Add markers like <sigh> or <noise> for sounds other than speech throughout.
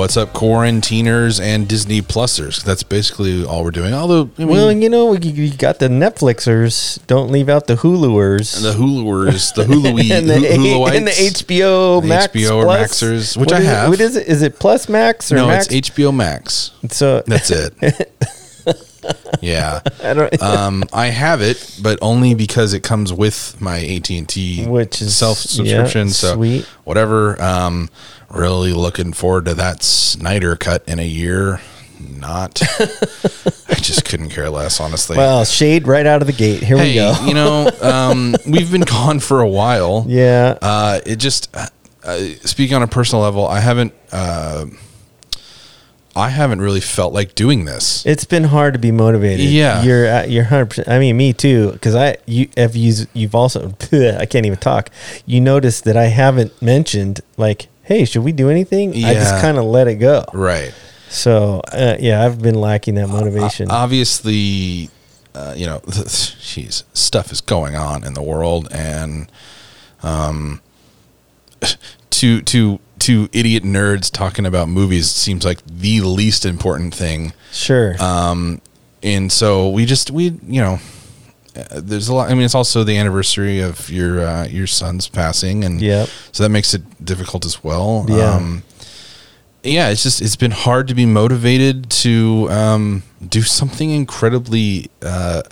what's up, quarantiners and Disney Plusers? That's basically all we're doing. Although, I mean, well, you know, we, you got the Netflixers. Don't leave out the Huluers. And the Huluers, the Hulu, <laughs> and the, Huluites, and the HBO Max HBO or Plus. Maxers, which What I is it- have. What is it? Is it Plus Max or No, Max? it's HBO Max. so That's it. <laughs> <laughs> yeah, I don't. <laughs> um, I have it, but only because it comes with my AT and T, Which is- self subscription. yeah, so sweet. whatever. Um, really looking forward to that Snyder cut in a year. Not, <laughs> I just couldn't care less, honestly. well, shade right out of the gate. Here we go. you know, um, we've been gone for a while. Yeah. Uh, it just, uh, uh, speaking on a personal level, I haven't, uh, I haven't really felt like doing this. It's been hard to be motivated. Yeah. you're at, you're hundred percent. I mean, me too. Because I you have used you've also <laughs> I can't even talk. You noticed that I haven't mentioned like, hey, should we do anything? I just kind of let it go. Right. So uh, yeah, I've been lacking that motivation. obviously, uh, you know, <laughs> jeez, stuff is going on in the world, and um, <laughs> to to to idiot nerds talking about movies seems like the least important thing. sure. Um, and so we just we you know. uh, There's a lot. I mean, it's also the anniversary of your uh, your son's passing, and Yep. so that makes it difficult as well. Yeah. Um, yeah, it's just it's been hard to be motivated to um, do something incredibly uh,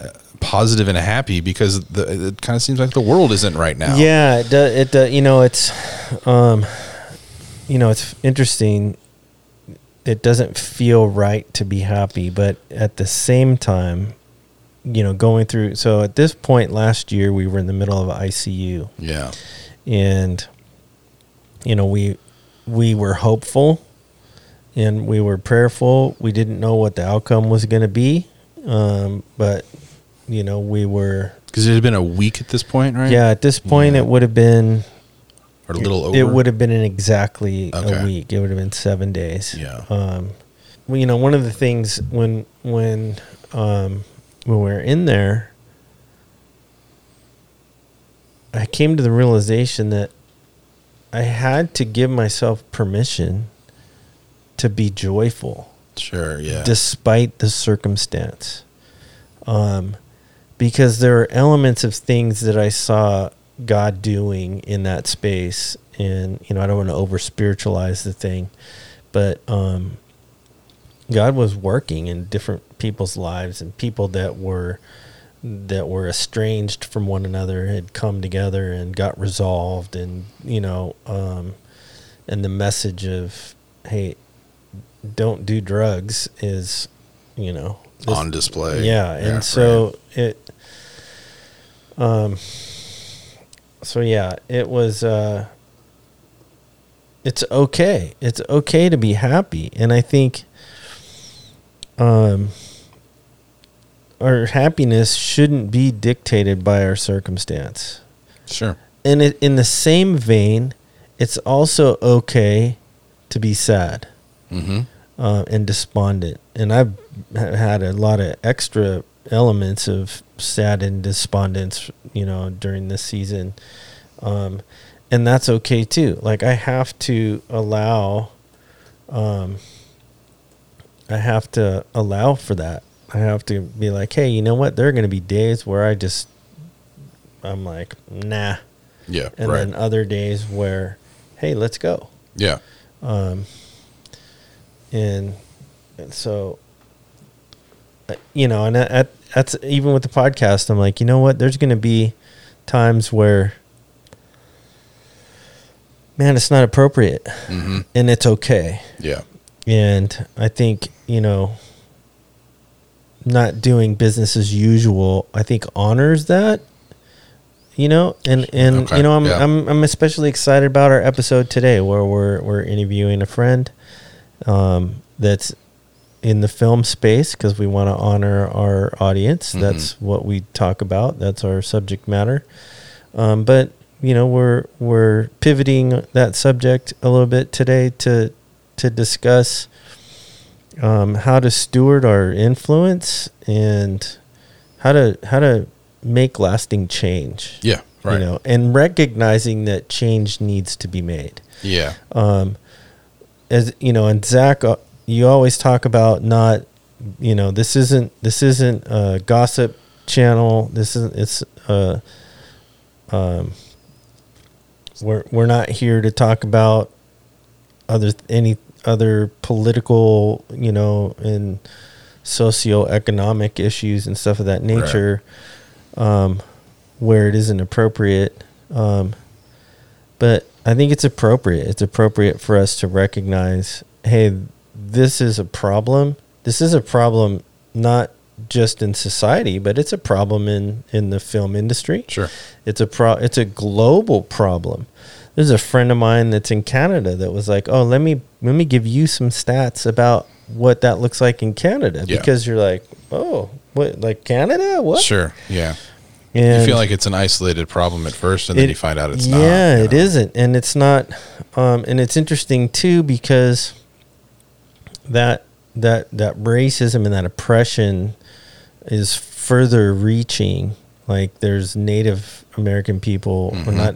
positive and happy because the, it kind of seems like the world isn't right now. Yeah, it does. It you know it's, um, you know it's interesting. It doesn't feel right to be happy, but at the same time, you know, going through. So at this point last year, we were in the middle of ICU, yeah, and you know we we were hopeful, and we were prayerful. We didn't know what the outcome was going to be, um, but you know we were. because it had been a week at this point, right? Yeah, at this point, Yeah. it would have been or a little over. It would have been in exactly Okay. a week. It would have been seven days. Yeah. Um, well, you know, one of the things when when um, when we were in there, I came to the realization that I had to give myself permission to be joyful Sure. Yeah. despite the circumstance. Um, because there are elements of things that I saw God doing in that space. And, you know, I don't want to over spiritualize the thing, but um, God was working in different people's lives and people that were that were estranged from one another had come together and got resolved and you know um, and the message of hey don't do drugs is you know this- on display. yeah, and so it um so yeah it was uh it's okay it's okay to be happy and i think um our happiness shouldn't be dictated by our circumstance sure. and it, in the same vein it's also okay to be sad Mm-hmm. uh, and despondent. And I've had a lot of extra elements of sad and despondence, you know, during this season. Um, and that's okay too. Like I have to allow, um, I have to allow for that. I have to be like, hey, you know what? There are going to be days where I just, I'm like, nah. Yeah. And right. then other days where, hey, let's go yeah. um, and, and so uh, you know and that- that's even with the podcast i'm like you know what there's going to be times where man it's not appropriate Mm-hmm. and it's okay Yeah. and i think you know not doing business as usual i think honors that you know and and Okay, you know I'm, yeah. I'm i'm especially excited about our episode today where we're we're interviewing a friend um that's in the film space because we want to honor our audience Mhm. that's what we talk about that's our subject matter um but you know we're we're pivoting that subject a little bit today to to discuss um, how to steward our influence and how to how to make lasting change. Yeah. Right. You know, and recognizing that change needs to be made. yeah. Um, as you know, and Zach, uh, you always talk about not, you know, this isn't this isn't a gossip channel. This is it's uh, um, we're we're not here to talk about other any other political, you know, and socioeconomic issues and stuff of that nature, um, where it isn't appropriate. Um, but I think it's appropriate. It's appropriate for us to recognize, hey, this is a problem. This is a problem not just in society, but it's a problem in in the film industry. Sure. It's a pro. It's a global problem. There's a friend of mine that's in Canada that was like, "Oh, let me let me give you some stats about what that looks like in Canada," Yeah. because you're like, "Oh, what like Canada? What?" Sure. Yeah. And you feel like it's an isolated problem at first, and then you find out it's not. yeah, it isn't, and it's not. Um, and it's interesting too because that that that racism and that oppression is further reaching. Like there's Native American people, Mhm. not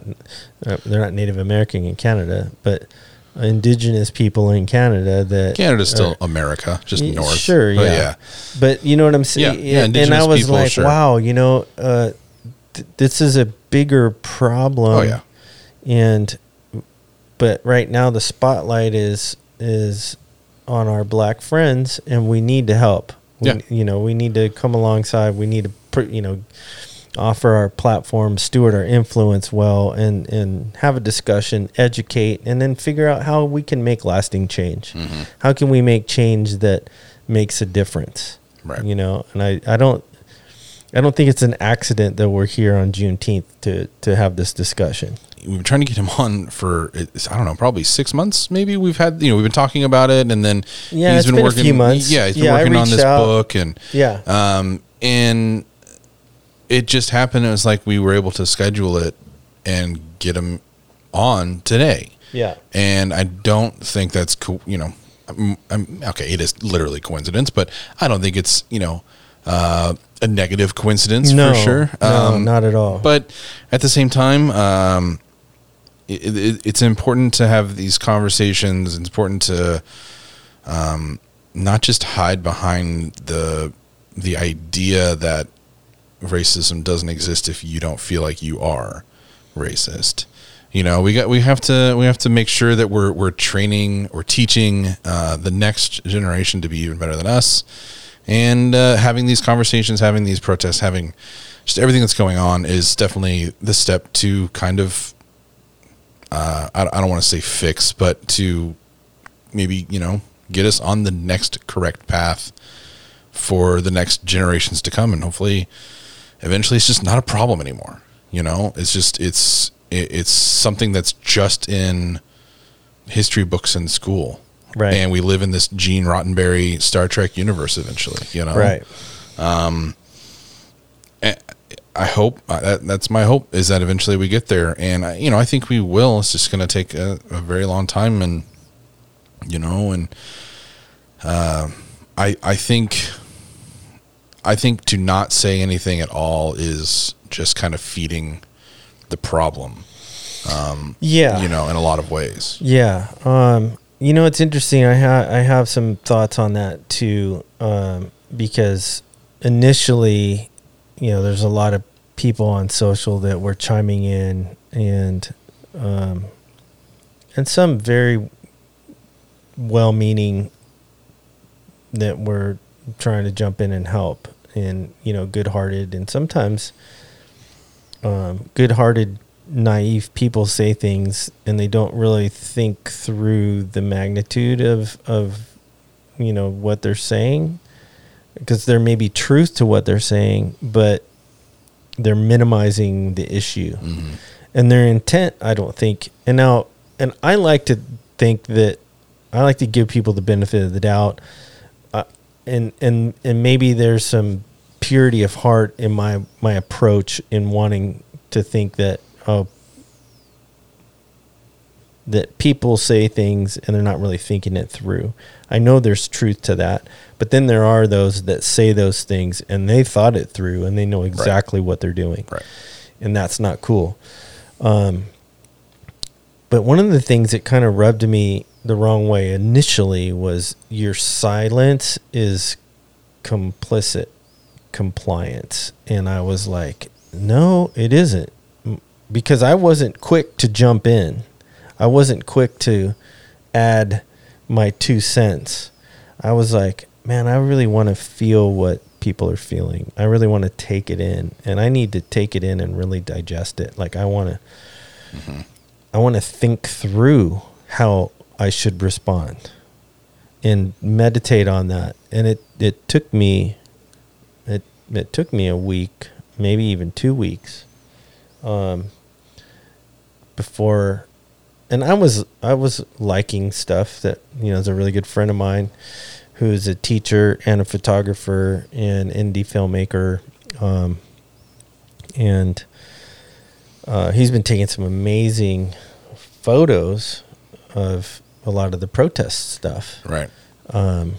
uh, they're not Native American in Canada, but indigenous people in Canada that Canada's still America, just Y- north. Sure, But yeah. But you know what I'm saying? Yeah, yeah, and I was people, like, sure. wow, you know, uh, th- this is a bigger problem. Oh yeah. And but right now the spotlight is is on our black friends, and we need to help. We, Yeah. You know, we need to come alongside. We need to, you know, offer our platform, steward our influence well, and and have a discussion, educate, and then figure out how we can make lasting change. Mhm. How can we make change that makes a difference? Right. You know, and I, I don't I don't think it's an accident that we're here on Juneteenth to to have this discussion. We've been trying to get him <laughs> on for I don't know, probably six months. Maybe we've had you know we've been talking about it, and then Yeah, it's been a few months. Yeah, he's been Yeah, working on this out. book, and Yeah. um, and it just happened. It was like we were able to schedule it and get him on today. Yeah. and I don't think that's cool. You know, I'm, I'm, okay, it is literally coincidence, but I don't think it's you know uh, a negative coincidence No, for sure. no, not at all. But at the same time, um, it, it, it's important to have these conversations. It's important to um, not just hide behind the the idea that racism doesn't exist if you don't feel like you are racist. You know, we got we have to we have to make sure that we're we're training or teaching uh, the next generation to be even better than us, and uh, having these conversations, having these protests, having just everything that's going on is definitely the step to kind of uh, I, I don't want to say fix, but to maybe you know get us on the next correct path for the next generations to come, and hopefully, eventually, it's just not a problem anymore. You know, it's just it's it, it's something that's just in history books in school, Right. And we live in this Gene Roddenberry Star Trek universe eventually. You know, Right. I hope uh, that, that's my hope is that eventually we get there, and I, you know I think we will. It's just going to take a, a very long time, and you know, and uh, I I think I think to not say anything at all is just kind of feeding the problem. Yeah. you know, in a lot of ways. Yeah. Um, you know, it's interesting. I ha- I have some thoughts on that too, um, because initially, you know, there's a lot of people on social that were chiming in, and um, and some very well-meaning that were trying to jump in and help, and you know, good-hearted, and sometimes um, good-hearted naive people say things and they don't really think through the magnitude of of you know what they're saying because there may be truth to what they're saying but they're minimizing the issue Mhm. and their intent i don't think and now and i like to think that i like to give people the benefit of the doubt uh, and and and maybe there's some purity of heart in my my approach in wanting to think that oh that people say things and they're not really thinking it through. I know there's truth to that, but then there are those that say those things and they thought it through and they know exactly what they're doing Right. and that's not cool. Um, but one of the things that kind of rubbed me the wrong way initially was your silence is complicit compliance and i was like no it isn't because i wasn't quick to jump in i wasn't quick to add my two cents. I was like man i really want to feel what people are feeling. I really want to take it in and i need to take it in and really digest it. Like i want to I want to think through how I should respond and meditate on that. And it, it took me it it took me a week, maybe even two weeks, um, before and I was I was liking stuff that you know is a really good friend of mine who's a teacher and a photographer and indie filmmaker um, and uh, he's been taking some amazing photos of a lot of the protest stuff Right. um,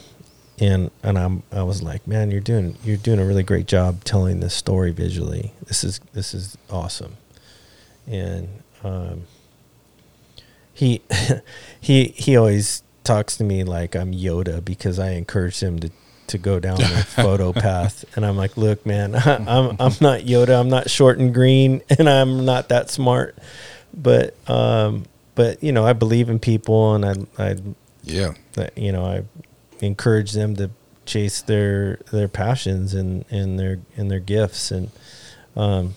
and and I'm I was like, man, you're doing you're doing a really great job telling this story visually. This is this is awesome, and um, he <laughs> he he always talks to me like I'm Yoda because I encouraged him to to go down the <laughs> photo path, and I'm like, look, man, <laughs> I'm I'm not Yoda. I'm not short and green, and I'm not that smart, but um, but you know, I believe in people, and I I Yeah. that you know I encourage them to chase their their passions and and their and their gifts and um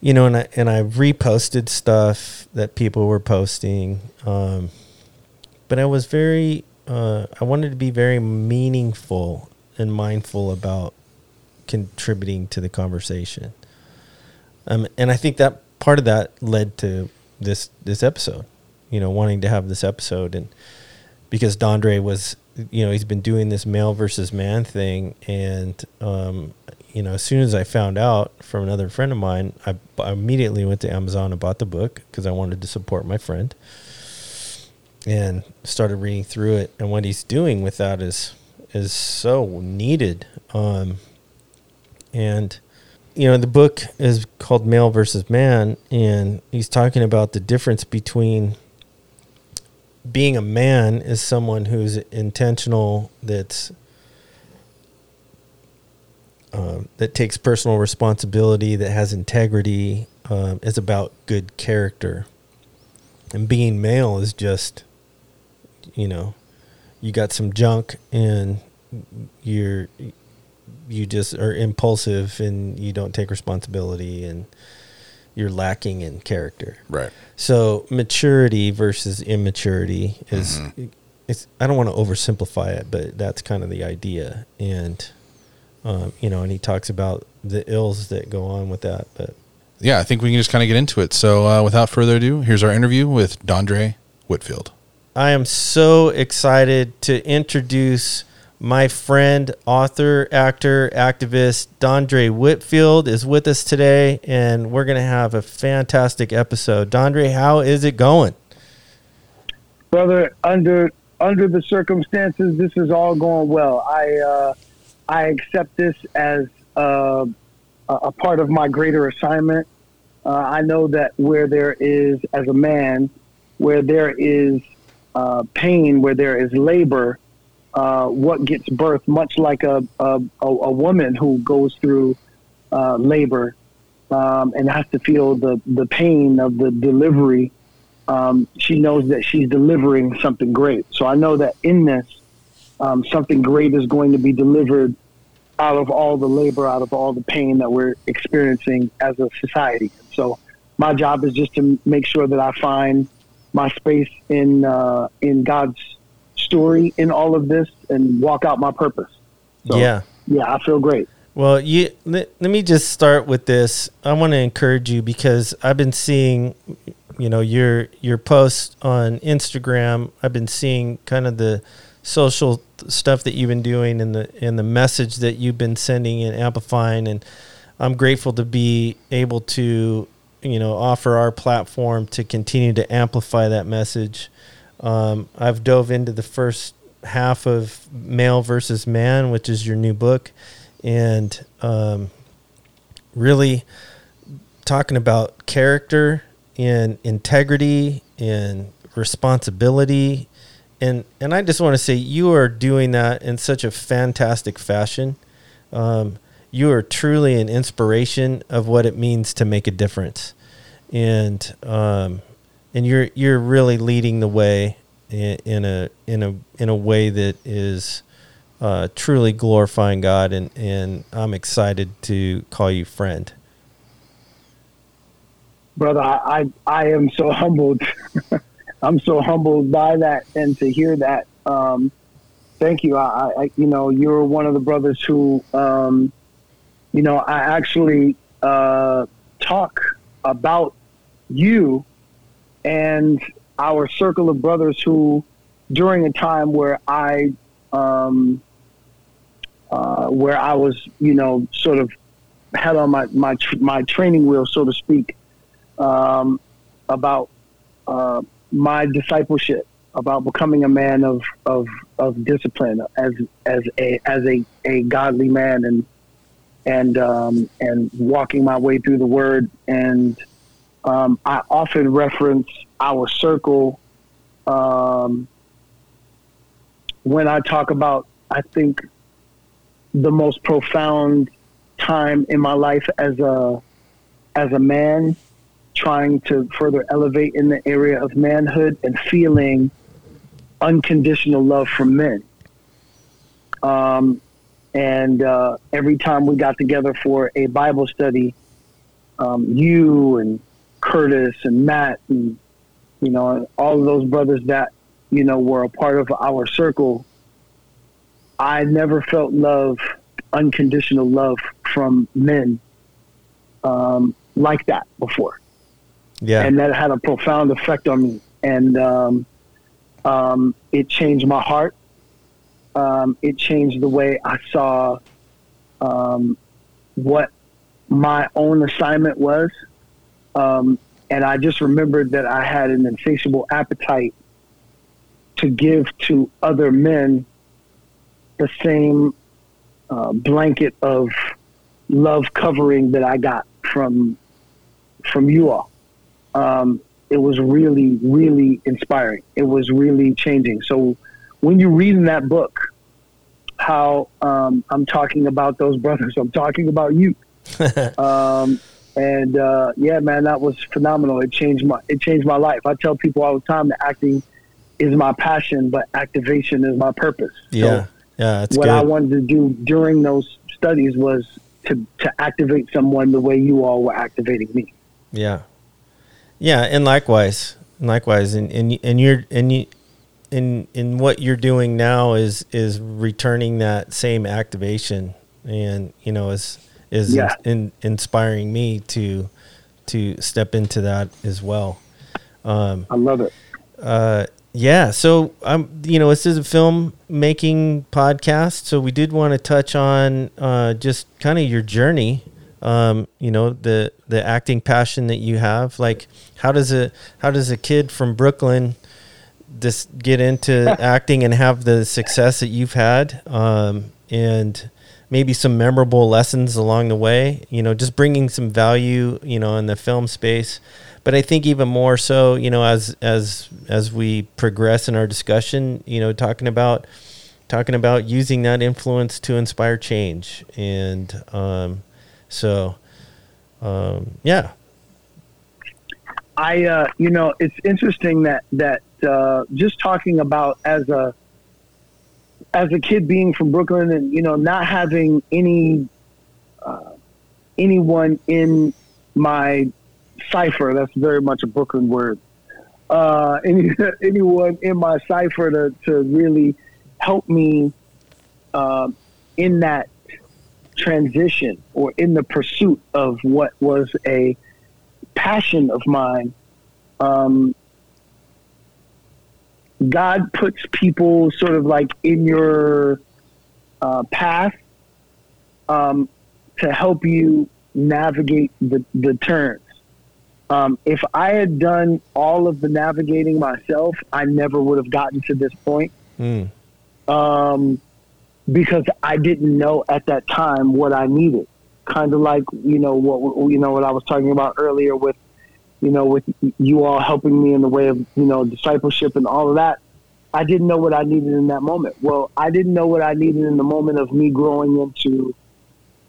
you know and I and I reposted stuff that people were posting um but I was very uh I wanted to be very meaningful and mindful about contributing to the conversation. Um and I think that part of that led to this this episode you know wanting to have this episode. And because Dondre was you know he's been doing this male versus man thing and um you know as soon as I found out from another friend of mine I, I immediately went to Amazon and bought the book because I wanted to support my friend and started reading through it. And what he's doing with that is is so needed um and you know the book is called male versus man and he's talking about the difference between being a man is someone who's intentional that's um, that takes personal responsibility that has integrity um, is about good character and being male is just you know you got some junk and you're you just are impulsive and you don't take responsibility and you're lacking in character Right. so maturity versus immaturity is Mm-hmm. it's I don't want to oversimplify it, but that's kind of the idea. And um, you know, and he talks about the ills that go on with that. But Yeah, I think we can just kind of get into it. So, uh, without further ado, here's our interview with Dondre Whitfield. I am so excited to introduce my friend, author, actor, activist Dondre Whitfield is with us today, and we're gonna have a fantastic episode. Dondre, how is it going? brother under under the circumstances this is all going well i uh i accept this as uh, a a part of my greater assignment uh, i know that where there is as a man where there is uh, pain where there is labor uh, what gets birth much like a a, a, woman who goes through uh, labor um, and has to feel the the pain of the delivery um, she knows that she's delivering something great. So I know that in this, um, something great is going to be delivered out of all the labor, out of all the pain that we're experiencing as a society. So my job is just to make sure that I find my space in uh, in God's story in all of this and walk out my purpose. So, yeah. yeah, I feel great. Well, you let, let me just start with this. I want to encourage you because I've been seeing, you know, your your posts on Instagram. I've been seeing kind of the social stuff that you've been doing and the and the message that you've been sending and amplifying and I'm grateful to be able to, you know, offer our platform to continue to amplify that message. Um, I've dove into the first half of Male versus Man, which is your new book, and um, really talking about character and integrity and responsibility, and and I just want to say you are doing that in such a fantastic fashion. Um, you are truly an inspiration of what it means to make a difference, and um, and you're you're really leading the way in, in a in a in a way that is uh, truly glorifying God, and and I'm excited to call you friend. Brother, I I, I am so <laughs> humbled. I'm so humbled by that and to hear that. Um, thank you. I, I, you know, you're one of the brothers who, um, you know, I actually uh, talk about you and our circle of brothers who, during a time where I, um, uh, where I was, you know, sort of had on my my my training wheel, so to speak, um, about uh, my discipleship, about becoming a man of, of, of discipline as as a as a, a godly man and and um, and walking my way through the Word. And um, I often reference our circle um, when I talk about, I think, the most profound time in my life as a as a man, trying to further elevate in the area of manhood and feeling unconditional love from men. Um, and uh, every time we got together for a Bible study, um, you and Curtis and Matt and you know all of those brothers that you know were a part of our circle. I never felt love, unconditional love from men um, like that before. Yeah, and that had a profound effect on me, and um, um, it changed my heart. Um, it changed the way I saw um, what my own assignment was um, and I just remembered that I had an insatiable appetite to give to other men the same uh, blanket of love covering that I got from from you all. Um, it was really, really inspiring. It was really changing. So when you read in that book how um, I'm talking about those brothers, I'm talking about you. <laughs> um, and uh, yeah, man, that was phenomenal. It changed my it changed my life. I tell people all the time that acting is my passion, but activation is my purpose. Yeah, so yeah. what good. I wanted to do during those studies was to to activate someone the way you all were activating me. Yeah, yeah, and likewise, likewise, and and and you're and you. In, in what you're doing now is is returning that same activation and you know as is yeah. in, inspiring me to to step into that as well. Um, I love it. Uh, yeah, so I'm um, you know this is a film making podcast, so we did want to touch on uh, just kind of your journey. Um, you know the the acting passion that you have. Like, how does a how does a kid from Brooklyn just get into <laughs> acting and have the success that you've had? Um, and maybe some memorable lessons along the way, you know, just bringing some value, you know, in the film space. But I think even more so, you know, as as as we progress in our discussion, you know, talking about talking about using that influence to inspire change, and um, so um, yeah. I, uh, you know, it's interesting that that uh, just talking about as a as a kid being from Brooklyn and you know not having any uh, anyone in my cipher that's very much a Brooklyn word uh, any, <laughs> anyone in my cipher to, to really help me uh, in that transition or in the pursuit of what was a passion of mine um, God puts people sort of like in your uh, path um, to help you navigate the, the turns. Um, if I had done all of the navigating myself, I never would have gotten to this point. Mm. Um, because I didn't know at that time what I needed. Kind of like you know what you know what I was talking about earlier with you know, with you all helping me in the way of, you know, discipleship and all of that, I didn't know what I needed in that moment. Well, I didn't know what I needed in the moment of me growing into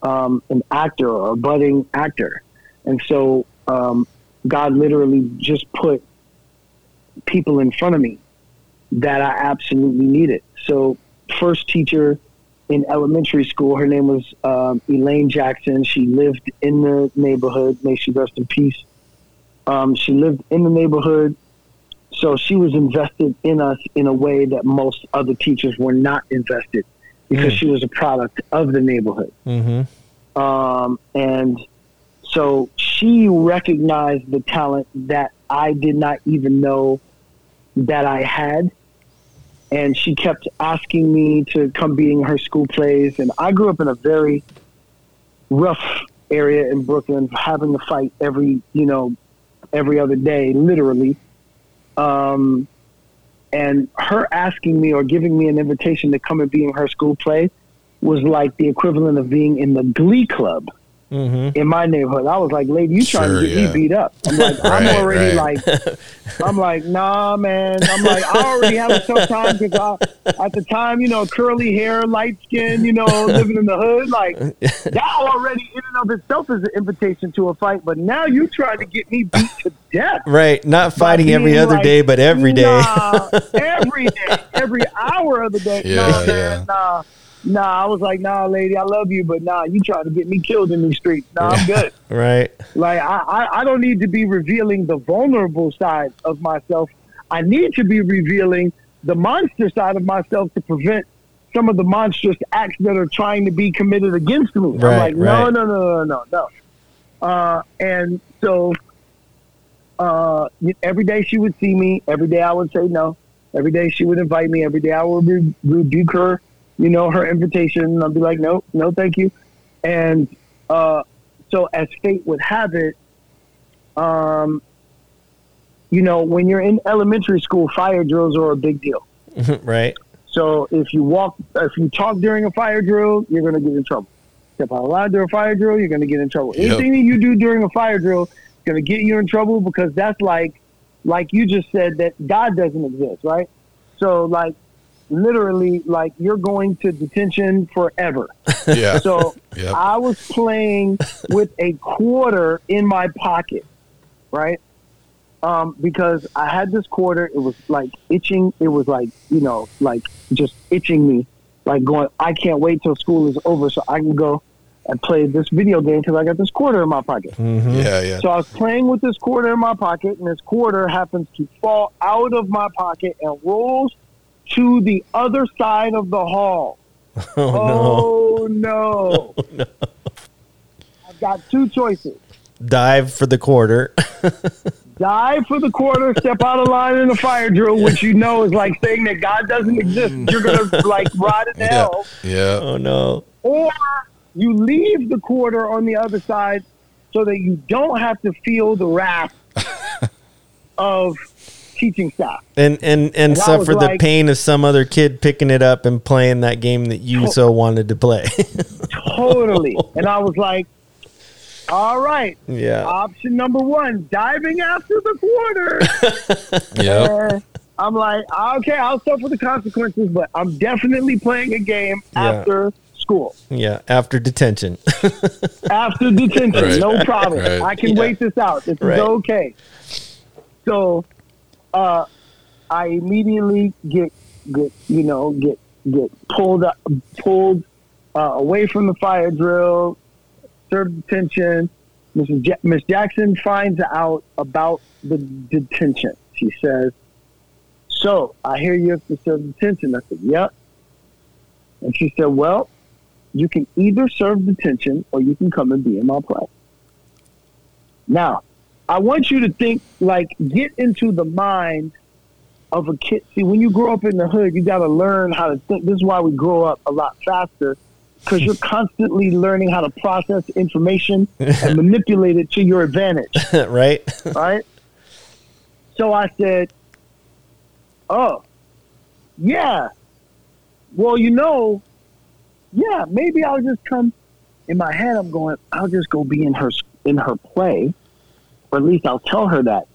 um, an actor or a budding actor. And so um, God literally just put people in front of me that I absolutely needed. So, first teacher in elementary school, her name was um, Elaine Jackson. She lived in the neighborhood. May she rest in peace. Um, she lived in the neighborhood. So she was invested in us in a way that most other teachers were not invested because Mm. she was a product of the neighborhood. Mm-hmm. Um, and so she recognized the talent that I did not even know that I had. And she kept asking me to come be in her school plays. And I grew up in a very rough area in Brooklyn, having to fight every, you know, every other day, literally. Um, and her asking me or giving me an invitation to come and be in her school play was like the equivalent of being in the Glee Club Mm-hmm. in my neighborhood. I was like, "Lady, you trying Sure, to get yeah. me beat up?" I'm like, <laughs> "I'm already right. like, I'm like, nah, man. I'm like, I already have a tough time because I, at the time, you know, curly hair, light skin, you know, living in the hood, like that already in and of itself is an invitation to a fight. But now you trying to get me beat to death." Right. Not fighting every other like, day, but every day. Nah, every day, every hour of the day. <laughs> Yeah, nah, yeah. man, nah, nah. I was like, nah, lady, I love you, but nah, you trying to get me killed in these streets. Nah, I'm good. <laughs> right. Like I, I, I don't need to be revealing the vulnerable side of myself. I need to be revealing the monster side of myself to prevent some of the monstrous acts that are trying to be committed against me. Right, I'm like, no, right. no, no, no, no, no. Uh, and so uh, every day she would see me. Every day I would say no. Every day she would invite me. Every day I would re- rebuke her, you know, her invitation. I'll be like, no, no, thank you. And uh, so as fate would have it, um, you know, when you're in elementary school, fire drills are a big deal. <laughs> right. So if you walk, if you talk during a fire drill, you're going to get in trouble. Step out of line during a fire drill, you're going to get in trouble. Yep. Anything that you do during a fire drill is going to get you in trouble because that's like, like you just said that God doesn't exist, right? So like, literally, like you're going to detention forever. <laughs> Yeah. So Yep. I was playing with a quarter in my pocket, right? Um, because I had this quarter, it was like itching. It was like you know, like just itching me, like going. I can't wait till school is over so I can go and play this video game because I got this quarter in my pocket. Mm-hmm. yeah, yeah. So I was playing with this quarter in my pocket, and this quarter happens to fall out of my pocket and rolls to the other side of the hall. <laughs> Oh, oh, <laughs> oh no! I've got two choices. Dive for the quarter. <laughs> dive for the quarter, step out of line in the fire drill, which you know is like saying that God doesn't exist. Mm. You're gonna like rot in yeah. hell, Yeah. oh, no. or you leave the quarter on the other side so that you don't have to feel the wrath of teaching staff. And and and And suffer the like- pain of some other kid picking it up and playing that game that you To- so wanted to play. <laughs> Totally. and I was like, all right. yeah. Option number one, diving after the quarter. <laughs> Yep. Uh, I'm like, okay, I'll suffer the consequences, but I'm definitely playing a game Yeah. after school, Yeah. After detention. <laughs> after detention. Right. No problem. Right. I can Yeah. wait this out. This Right. is okay. So, uh, I immediately get get you know get get pulled up, pulled uh, away from the fire drill, served detention. Mrs. Miss Jackson finds out about the detention. She says, "So I hear you have to serve detention." I said, "Yep." And she said, "Well, you can either serve detention or you can come and be in my play." Now, I want you to think like get into the mind of a kid. See, when you grow up in the hood, you got to learn how to think. This is why we grow up a lot faster because you're <laughs> constantly learning how to process information and manipulate it to your advantage, <laughs> right? right? So I said, "Oh, yeah. Well, you know, yeah. Maybe I'll just come." In my head, I'm going. I'll just go be in her in her play, or at least I'll tell her that,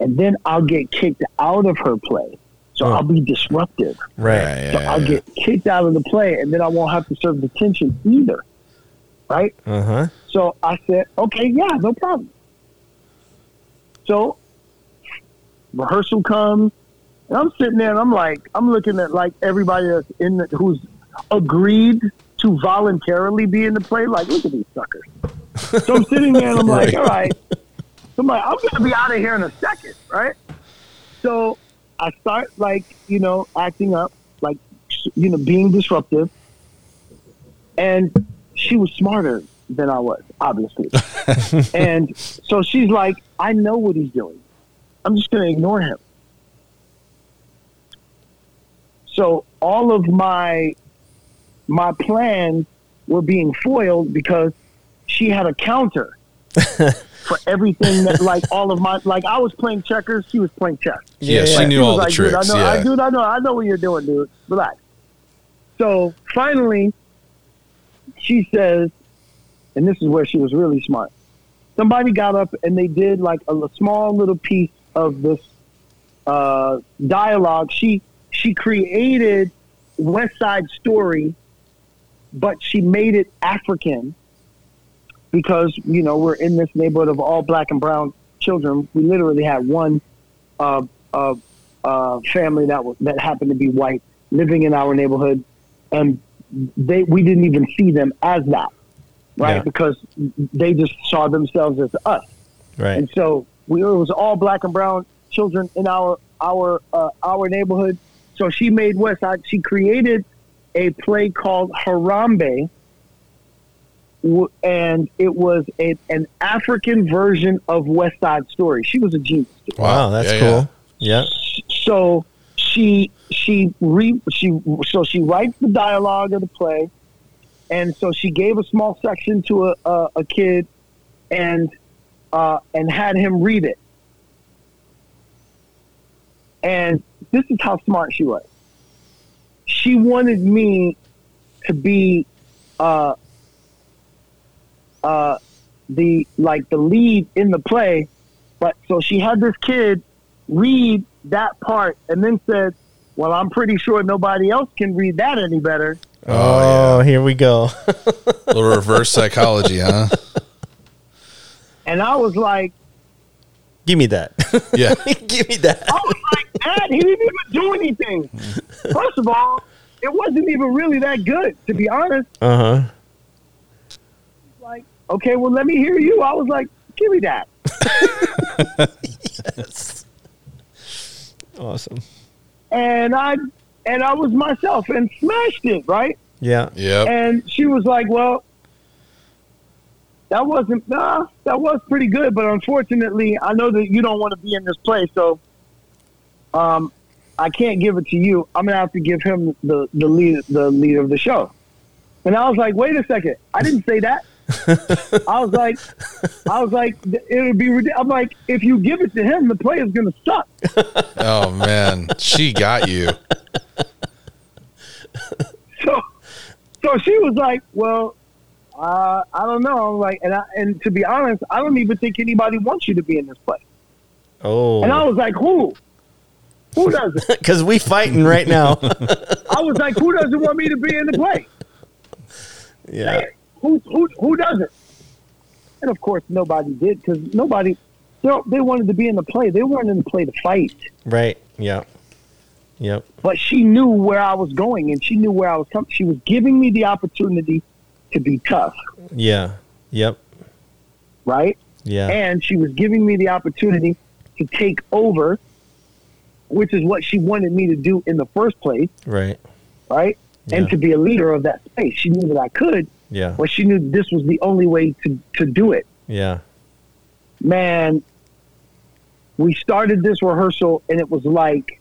and then I'll get kicked out of her play. So Oh. I'll be disruptive. Right. Yeah, So yeah, I'll yeah. get kicked out of the play, and then I won't have to serve detention either. Right? Uh huh. So I said, okay, yeah, no problem. So rehearsal comes, and I'm sitting there, and I'm like, I'm looking at like everybody that's in the, who's agreed to voluntarily be in the play. Like, look at these suckers. So I'm sitting there, and I'm <laughs> like, all right. So I'm like, I'm gonna be out of here in a second, right? So I start like, you know, acting up, like, you know, being disruptive, and she was smarter than I was, obviously. <laughs> and so she's like, I know what he's doing. I'm just going to ignore him. So all of my my plans were being foiled because she had a counter <laughs> for everything that <laughs> like all of my like I was playing checkers, she was playing chess. Yeah, she yeah. knew She all the like, dude, tricks. I know, yeah. I, dude, I know, I know what you're doing, dude. Relax. So finally, she says, and this is where she was really smart. Somebody got up and they did like a small little piece of this uh, dialogue. She she created West Side Story, but she made it African because you know we're in this neighborhood of all black and brown children. We literally had one uh, uh, uh, family that was, that happened to be white living in our neighborhood, and they we didn't even see them as that, right? Yeah. Because they just saw themselves as us, Right. and so we it was all black and brown children in our our uh, our neighborhood. So she made West. She created a play called Harambe, and it was a, an African version of West Side Story. She was a genius. Wow, that's Yeah, cool. Yeah. So she she re she so she writes the dialogue of the play, and so she gave a small section to a a, a kid, and uh, and had him read it. And this is how smart she was. She wanted me to be uh, uh, the like the lead in the play, but so she had this kid read that part and then said, "Well, I'm pretty sure nobody else can read that any better." Oh, Oh, here we go. yeah. <laughs> little reverse psychology, huh? And I was like, Give me that. Yeah. <laughs> Give me that. I was like, Dad, he didn't even do anything. <laughs> First of all, it wasn't even really that good, to be honest. Uh huh. Like, okay, well, let me hear you. I was like, give me that. <laughs> Yes. Awesome. And I and I was myself and smashed it, right? Yeah. Yeah. And she was like, "Well, that wasn't nah, that was pretty good, but unfortunately, I know that you don't want to be in this place, so um, I can't give it to you. I'm gonna have to give him the the lead the lead of the show." And I was like, "Wait a second, I didn't say that." I was like, I was like, it would be. I'm like, if you give it to him, the play is gonna suck. <laughs> Oh man, she got you. so so she was like, "Well, uh, I don't know." I'm like, and I, and to be honest, I don't even think anybody wants you to be in this play. Oh, and I was like, "Who? Who doesn't?" <laughs> because we fighting right now. <laughs> I was like, "Who doesn't want me to be in the play? yeah. Who who who doesn't?" And of course, nobody did because nobody. They, they wanted to be in the play. They weren't in the play to fight. Right. Yeah. Yep. But she knew where I was going, and she knew where I was coming. She was giving me the opportunity to be tough, Yeah. Yep. right? Yeah. and she was giving me the opportunity to take over, which is what she wanted me to do in the first place, Right. right? And to be a leader of that space. She knew that I could, Yeah. Well, she knew this was the only way to, to do it. Yeah. Man, we started this rehearsal, and it was like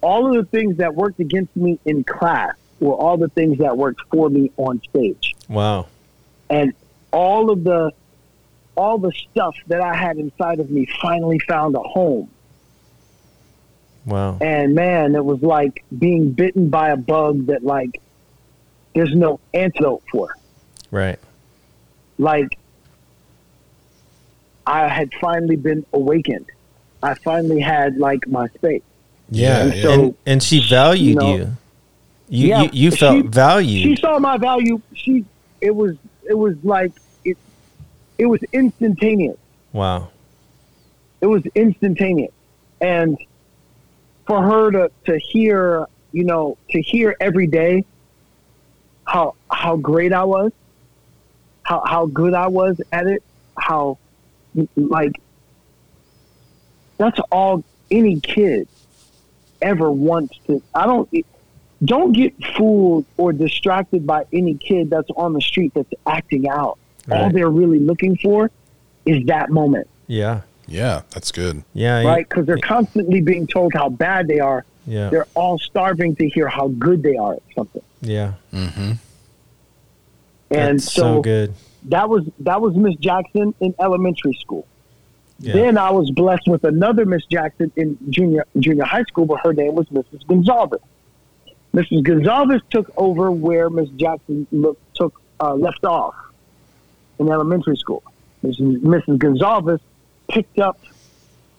all of the things that worked against me in class were all the things that worked for me on stage. Wow. and all of the all the stuff that I had inside of me finally found a home. Wow. And man, it was like being bitten by a bug that like there's no antidote for. Right. Like I had finally been awakened. I finally had like my space. Yeah, and, yeah. and, and she valued You know, you. You, Yeah, you you felt she- valued. She saw my value. She it was it was like it it was instantaneous. wow. It was instantaneous. And for her to, to hear, you know, to hear every day how how great I was, how how good I was at it, how like that's all any kid ever wants to I don't don't get fooled or distracted by any kid that's on the street that's acting out. All they're really looking for is that moment Yeah. Yeah, that's good. Yeah. right? Because they're constantly being told how bad they are. Yeah. They're all starving to hear how good they are at something. Yeah. Mm-hmm. And That's so, good. that was that was Miss Jackson in elementary school. Yeah. Then I was blessed with another Miss Jackson in junior junior high school, but her name was Mrs. Gonzalez. Mrs. Gonzalez took over where Miss Jackson look, took uh, left off in elementary school. Mrs. Mrs. Gonzalez picked up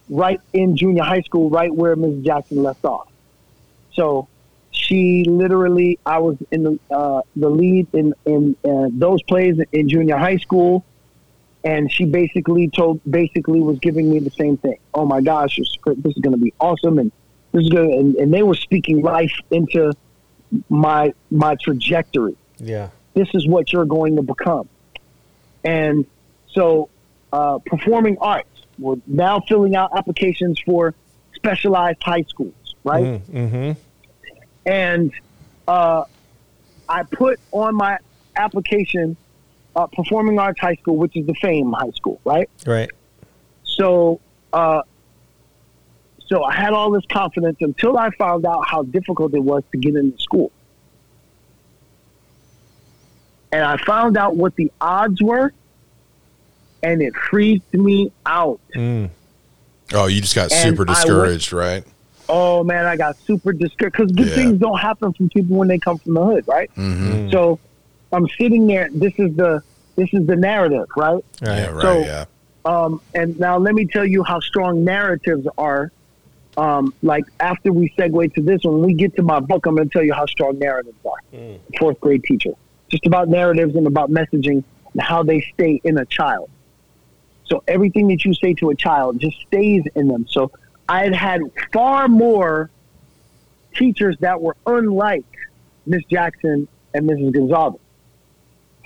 right in junior high school, right where Miss Jackson left off. So she literally, I was in the uh, the lead in in uh, those plays in junior high school, and she basically told, basically was giving me the same thing. Oh my gosh, this is going to be awesome, and this is going, and, and they were speaking life into my my trajectory Yeah. this is what you're going to become. And so, uh, performing arts, we're now filling out applications for specialized high schools, right? Mm-hmm. And uh, I put on my application uh, Performing Arts High School, which is the FAME High School, right? Right. So, uh, so I had all this confidence until I found out how difficult it was to get into school. And I found out what the odds were, and it freaked me out. Mm. Oh, you just got And super I went- discouraged, right? Oh man, I got super discouraged because good Yeah. things don't happen from people when they come from the hood, right? Mm-hmm. Mm. So I'm sitting there. This is the this is the narrative, right? Right. Yeah, right. So- yeah. Um, and now let me tell you how strong narratives are. Um, like after we segue to this, when we get to my book, I'm going to tell you how strong narratives are. Mm. Fourth grade teacher, just about narratives and about messaging and how they stay in a child. So everything that you say to a child just stays in them. So I had had far more teachers that were unlike Miss Jackson and Mrs. Gonzalez.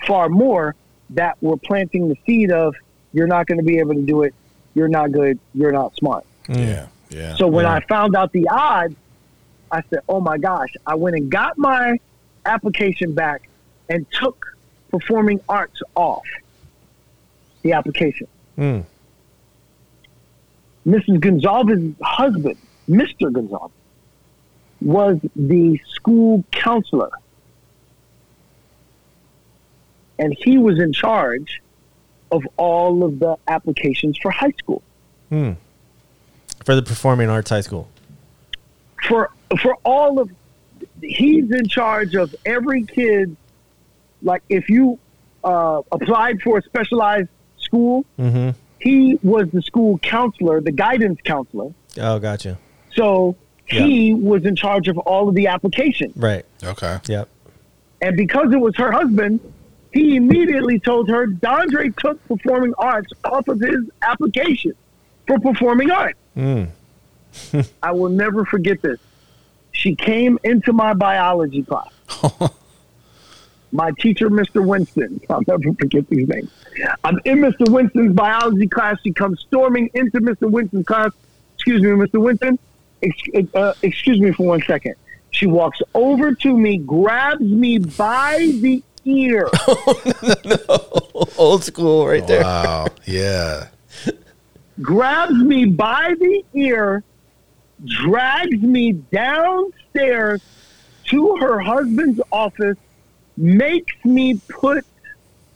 Far more that were planting the seed of you're not going to be able to do it. You're not good. You're not smart. Yeah. Yeah. So when Yeah. I found out the odds, I said, "Oh my gosh!" I went and got my application back and took performing arts off the application. Mm. Mrs. Gonzalez's husband, Mr. Gonzalez, was the school counselor. And he was in charge of all of the applications for high school. Mm. For the Performing Arts High School. For for all of he's in charge of every kid like if you uh, applied for a specialized school, Mm-hmm. He was the school counselor, the guidance counselor. Oh, gotcha. So he was in charge of all of the applications. Right. okay. Yep. And because it was her husband, he immediately told her Dondre took performing arts off of his application for performing arts. Mm. <laughs> I will never forget this. She came into my biology class. <laughs> my teacher, Mr. Winston. <laughs> I'll never forget these names. I'm in Mr. Winston's biology class. She comes storming into Mr. Winston's class. Excuse me, Mr. Winston. Ex- uh, excuse me for one second. She walks over to me, grabs me by the ear, <laughs> Oh, no, no. Old school right there. Wow. Yeah. grabs me by the ear, drags me downstairs to her husband's office, makes me put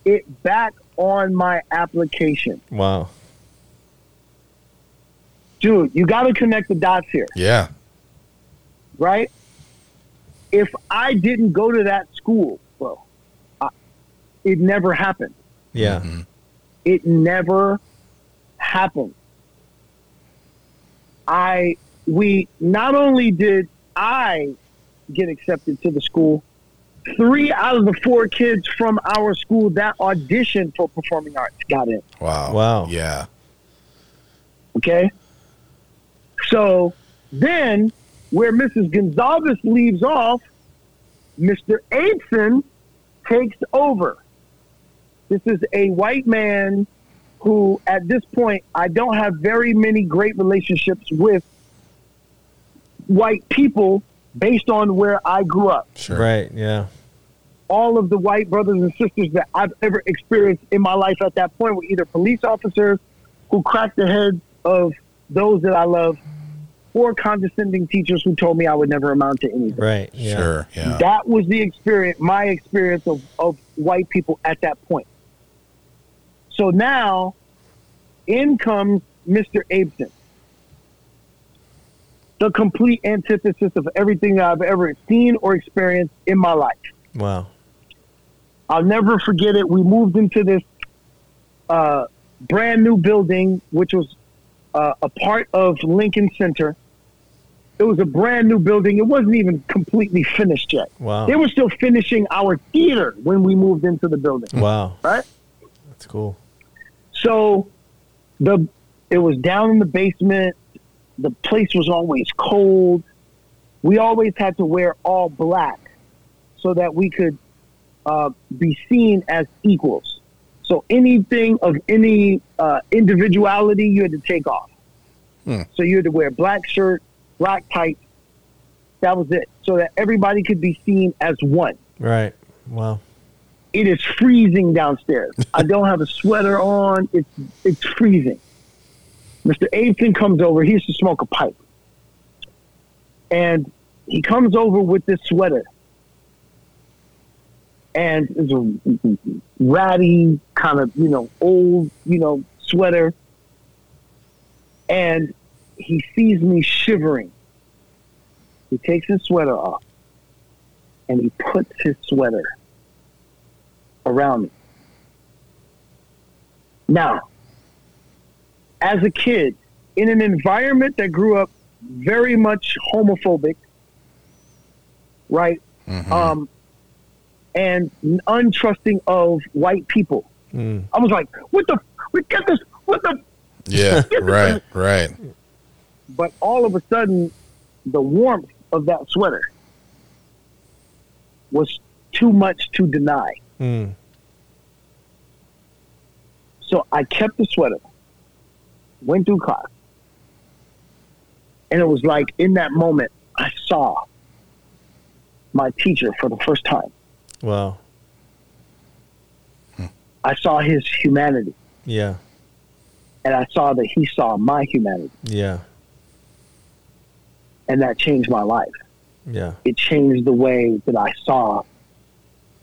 it back on my application. Wow. Dude, you got to connect the dots here, Yeah. right? If I didn't go to that school, well, I, it never happened. Yeah. Mhm. It never happened, I we not only did I get accepted to the school, three out of the four kids from our school that auditioned for performing arts got in. Wow. Wow. Yeah. Okay. So then, where Mrs. Gonzalez leaves off, Mr. Abeson takes over. This is a white man who, at this point, I don't have very many great relationships with white people based on where I grew up. Sure. Right. Yeah. All of the white brothers and sisters that I've ever experienced in my life at that point were either police officers who cracked the heads of those that I love or condescending teachers who told me I would never amount to anything. Right. Yeah. Sure. Yeah. That was the experience, my experience of, of white people at that point. So now, in comes Mr. Abeson, the complete antithesis of everything I've ever seen or experienced in my life. Wow. I'll never forget it. We moved into this uh, brand new building, which was uh, a part of Lincoln Center. It was a brand new building. It wasn't even completely finished yet. Wow. They were still finishing our theater when we moved into the building, Wow. right? That's cool. So the it was down in the basement. The place was always cold. We always had to wear all black so that we could uh, be seen as equals. So anything of any uh, individuality, you had to take off. Hmm. So you had to wear black shirt, black tights. That was it, so that everybody could be seen as one. Right. Wow. It is freezing downstairs. I don't have a sweater on. It's it's freezing. Mr. Abeson comes over. He used to smoke a pipe, and he comes over with this sweater, and it's a ratty kind of you know old you know sweater, and he sees me shivering. He takes his sweater off, and he puts his sweater around me. Now, as a kid, in an environment that grew up very much homophobic, right? Mhm. Um, and untrusting of white people. Mm. I was like, what the, we get this, what the, yeah. <laughs> Right. Right. but all of a sudden, the warmth of that sweater was too much to deny. Mm. So I kept the sweater, went through class, and it was like in that moment I saw my teacher for the first time. Wow. I saw his humanity, Yeah. and I saw that he saw my humanity, Yeah. and that changed my life. Yeah. It changed the way that I saw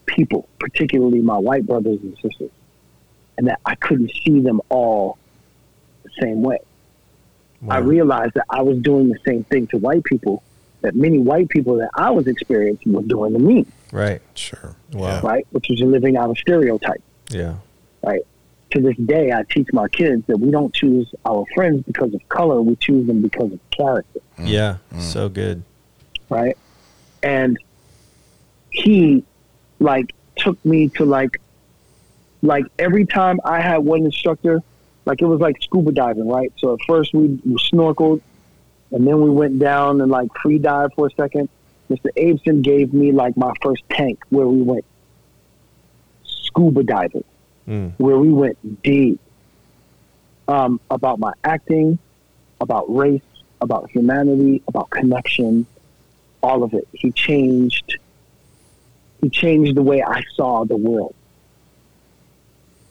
people, particularly my white brothers and sisters, and that I couldn't see them all the same way. Wow. I realized that I was doing the same thing to white people that many white people that I was experiencing were doing to me, right. Sure. Wow. right? Which was living out a stereotype. Yeah. Right. To this day, I teach my kids that we don't choose our friends because of color; we choose them because of character, Mm. Yeah. Mm. So good. right? And he, like, took me to like, like every time I had one instructor, like it was like scuba diving, right? So at first we, we snorkeled, and then we went down and like free dive for a second. Mr. Abeson gave me like my first tank where we went scuba diving, Mm. where we went deep um, about my acting, about race, about humanity, about connection, all of it. He changed. He changed the way I saw the world,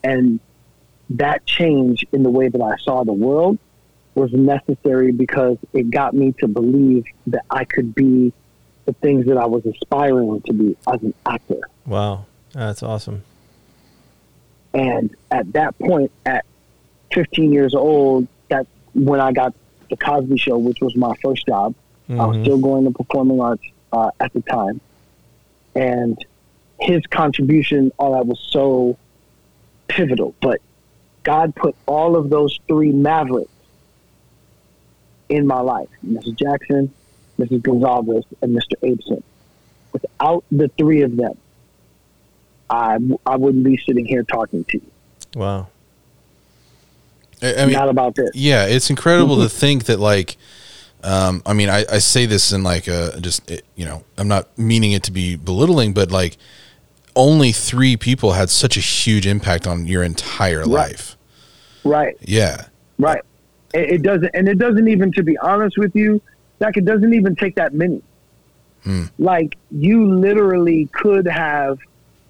and that change in the way that I saw the world was necessary because it got me to believe that I could be the things that I was aspiring to be as an actor. Wow. That's awesome. And at that point, at 15 years old, that's when I got the Cosby Show, which was my first job. I was Mhm. still going to performing arts uh, at the time, and his contribution, all that was so pivotal. But God put all of those three mavericks in my life Mrs. Jackson, Mrs. Gonzalez, and Mr. Abeson. Without the three of them, I, I wouldn't be sitting here talking to you. Wow. I, I mean, Not about this. yeah, it's incredible Mm-hmm. to think that like, um, I mean, I, I say this in like a just it, you know, I'm not meaning it to be belittling, but like, only three people had such a huge impact on your entire Right. life. Right. Yeah, Right. It, it doesn't, and it doesn't even, to be honest with you, Zach, it doesn't even take that many. Hmm. Like you literally could have,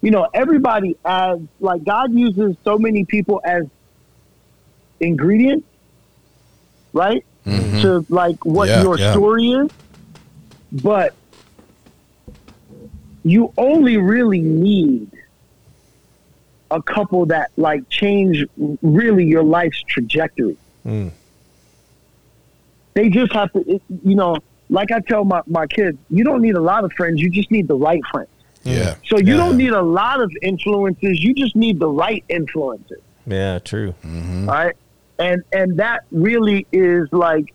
you know, everybody as like God uses so many people as ingredients, right? Mhm. To like what Yeah, your yeah. story is. But you only really need a couple that like change really your life's trajectory Mm. they just have to, it, you know, like I tell my, my kids, you don't need a lot of friends, you just need the right friends. yeah. So you Yeah. don't need a lot of influences, you just need the right influences. Yeah, true. Mhm. All right. And and that really is like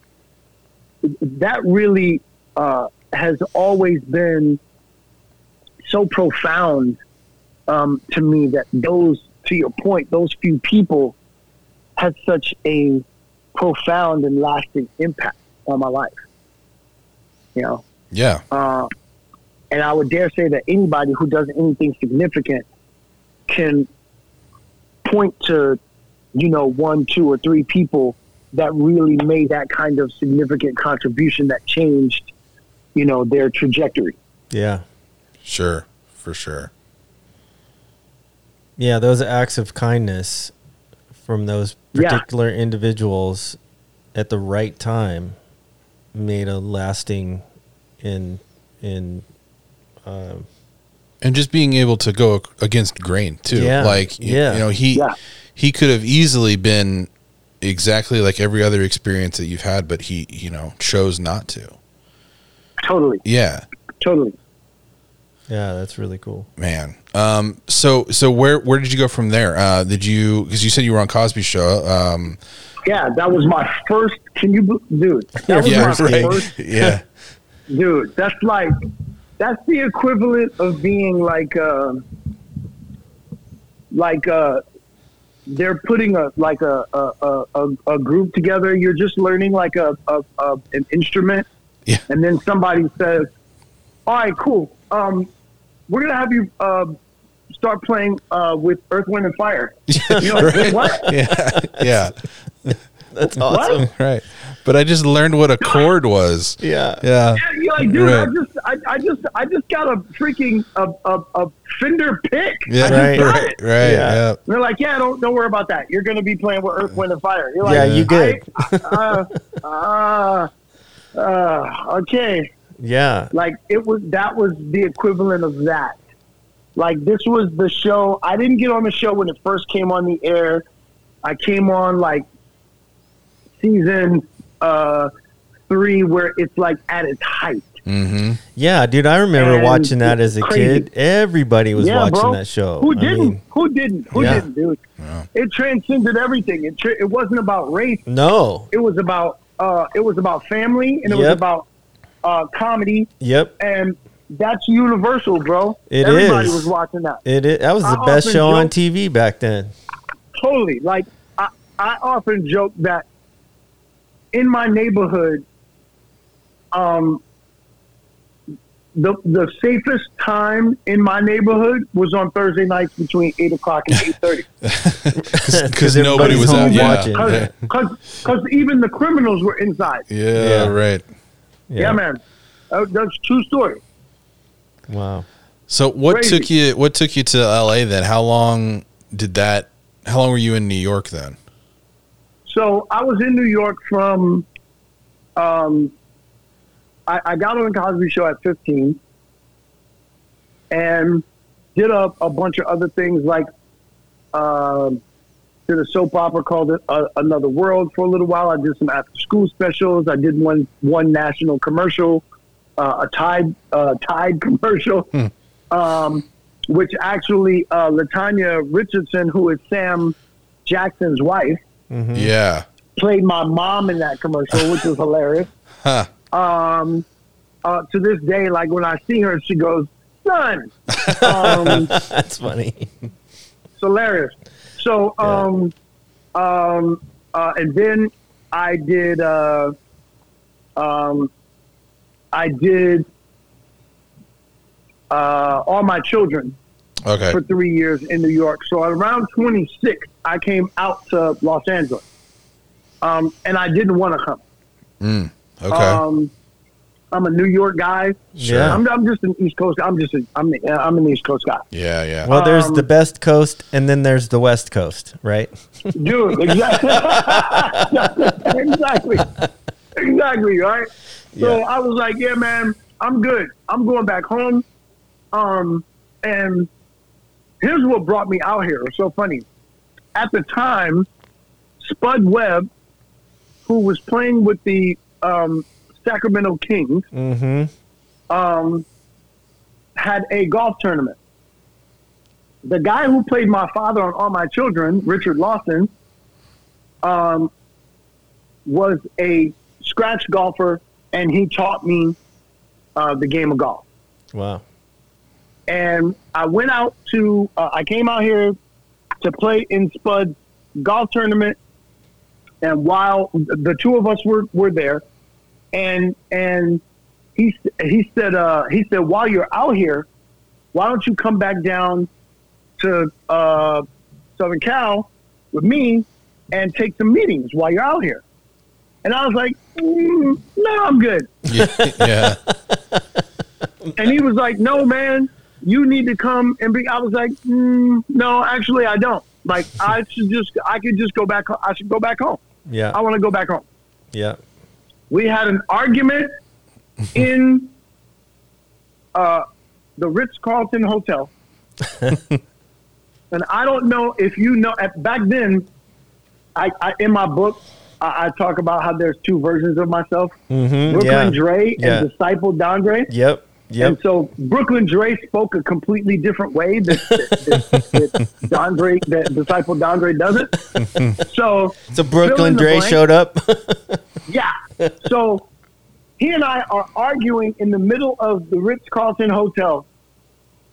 that really uh, has always been so profound um, to me that those to your point, those few people had such a profound and lasting impact on my life. You know, Yeah. uh, and I would dare say that anybody who does anything significant can point to, you know, one, two, or three people that really made that kind of significant contribution that changed, you know, their trajectory. Yeah. Sure. For sure. Yeah, those acts of kindness from those Yeah. particular individuals at the right time made a lasting in in um, and just being able to go against grain too. Yeah, Like y- yeah. you know, he Yeah. he could have easily been exactly like every other experience that you've had, but he you know chose not to. Totally, Yeah, totally. Yeah, that's really cool. man. Um, so so where where did you go from there? Uh, did you because you said you were on Cosby Show? Um, Yeah, that was my first. Can you, dude? That was yeah, my right. first <laughs> yeah, dude that's like that's the equivalent of being like uh like uh they're putting a like a a, a, a, a group together you're just learning like a, a, a an instrument Yeah. and then somebody says all right cool um we're gonna have you uh start playing uh with earth wind and fire <laughs> you know Right. what yeah, yeah. That's awesome. Right. But I just learned what a chord was. <laughs> Yeah. Yeah. Yeah, you're like, dude, I just, I, I just, I just got a freaking a, a, a Fender pick. Yeah. Right. Right. it. Right. Yeah. Yeah. They're like, yeah, don't don't worry about that. You're gonna be playing with Earth, Wind, and Fire. You're like, Yeah, you good. I- uh, uh, uh, okay. Yeah. Like it was that was the equivalent of that. Like this was the show. I didn't get on the show when it first came on the air. I came on like season uh, three, where it's like at its height. Mm-hmm. Yeah, dude, I remember And watching that as a crazy. kid. Everybody was Yeah, watching bro. that show. Who didn't? mean, Who didn't? Who Yeah. didn't, dude? Wow. It transcended everything. It tra- it wasn't about race. no. It was about uh, it was about family, and it was about uh, comedy, Yep. and that's universal, bro. It Everybody is. was watching that. It is, that was the I best often show on TV back then. Totally. Like I, I often joke that in my neighborhood, um, the the safest time in my neighborhood was on Thursday nights between eight o'clock and eight thirty. <laughs> Because nobody was out. Yeah. watching. Yeah. Because even the criminals were inside. Yeah, Yeah. Right. Yeah, man. That, that's true story. Wow. So what Crazy. took you? What took you to L.A. then? How long did that? How long were you in New York then? So I was in New York from, um, I, I got on the Cosby Show at 15 and did a, a bunch of other things like um did a soap opera called uh, Another World for a little while. I did some after school specials. I did one one national commercial, uh, a Tide uh, Tide <laughs> commercial, um, which actually uh, LaTanya Richardson, who is Sam Jackson's wife, Yeah. played my mom in that commercial, which was hilarious. <laughs> Huh. Um, uh, to this day, like when I see her, she goes, "Son." <laughs> Um, That's funny. it's hilarious. So, um, um, uh, and then I did, uh, um, I did uh, all my children Okay. for three years in New York. So around 26, I came out to Los Angeles, um, and I didn't want to come. Mm. Okay. Um, I'm a New York guy. Yeah. I'm, I'm just an East Coast. I'm just a, I'm I'm an East Coast guy. yeah. Yeah. Well, there's um, the best coast, and then there's the west coast, right? dude. <laughs> Exactly, <laughs> exactly, exactly. Right. So Yeah. I was like, yeah, man, I'm good. I'm going back home. Um, and here's what brought me out here. It's so funny. At the time, Spud Webb, who was playing with the um, Sacramento Kings, Mm-hmm. um, had a golf tournament. The guy who played my father on All My Children, Richard Lawson, um, was a scratch golfer, and he taught me uh, the game of golf. Wow. And I went out to, uh, I came out here to play in Spud's golf tournament. And while the two of us were, were there, and and he he said uh, he said while you're out here, why don't you come back down to uh, Southern Cal with me and take some meetings while you're out here? And I was like, mm, no, I'm good. <laughs> yeah. yeah. <laughs> And he was like, "No, man, you need to come and be." I was like, mm, "No, actually, I don't. Like, I should just, I could just go back. I should go back home. Yeah. I want to go back home." Yeah. We had an argument <laughs> in uh, the Ritz Carlton Hotel, <laughs> and I don't know if you know. At, back then, I, I in my book, I, I talk about how there's two versions of myself: Mm-hmm. Brooklyn Yeah. Dre Yeah. and Disciple Don Dre. Yep. And so Brooklyn Dre spoke a completely different way that, that, that <laughs> Don Dre, that disciple Don Dre doesn't. <laughs> So So Brooklyn Dre blank. showed up. <laughs> yeah, so he and I are arguing in the middle of the Ritz Carlton Hotel,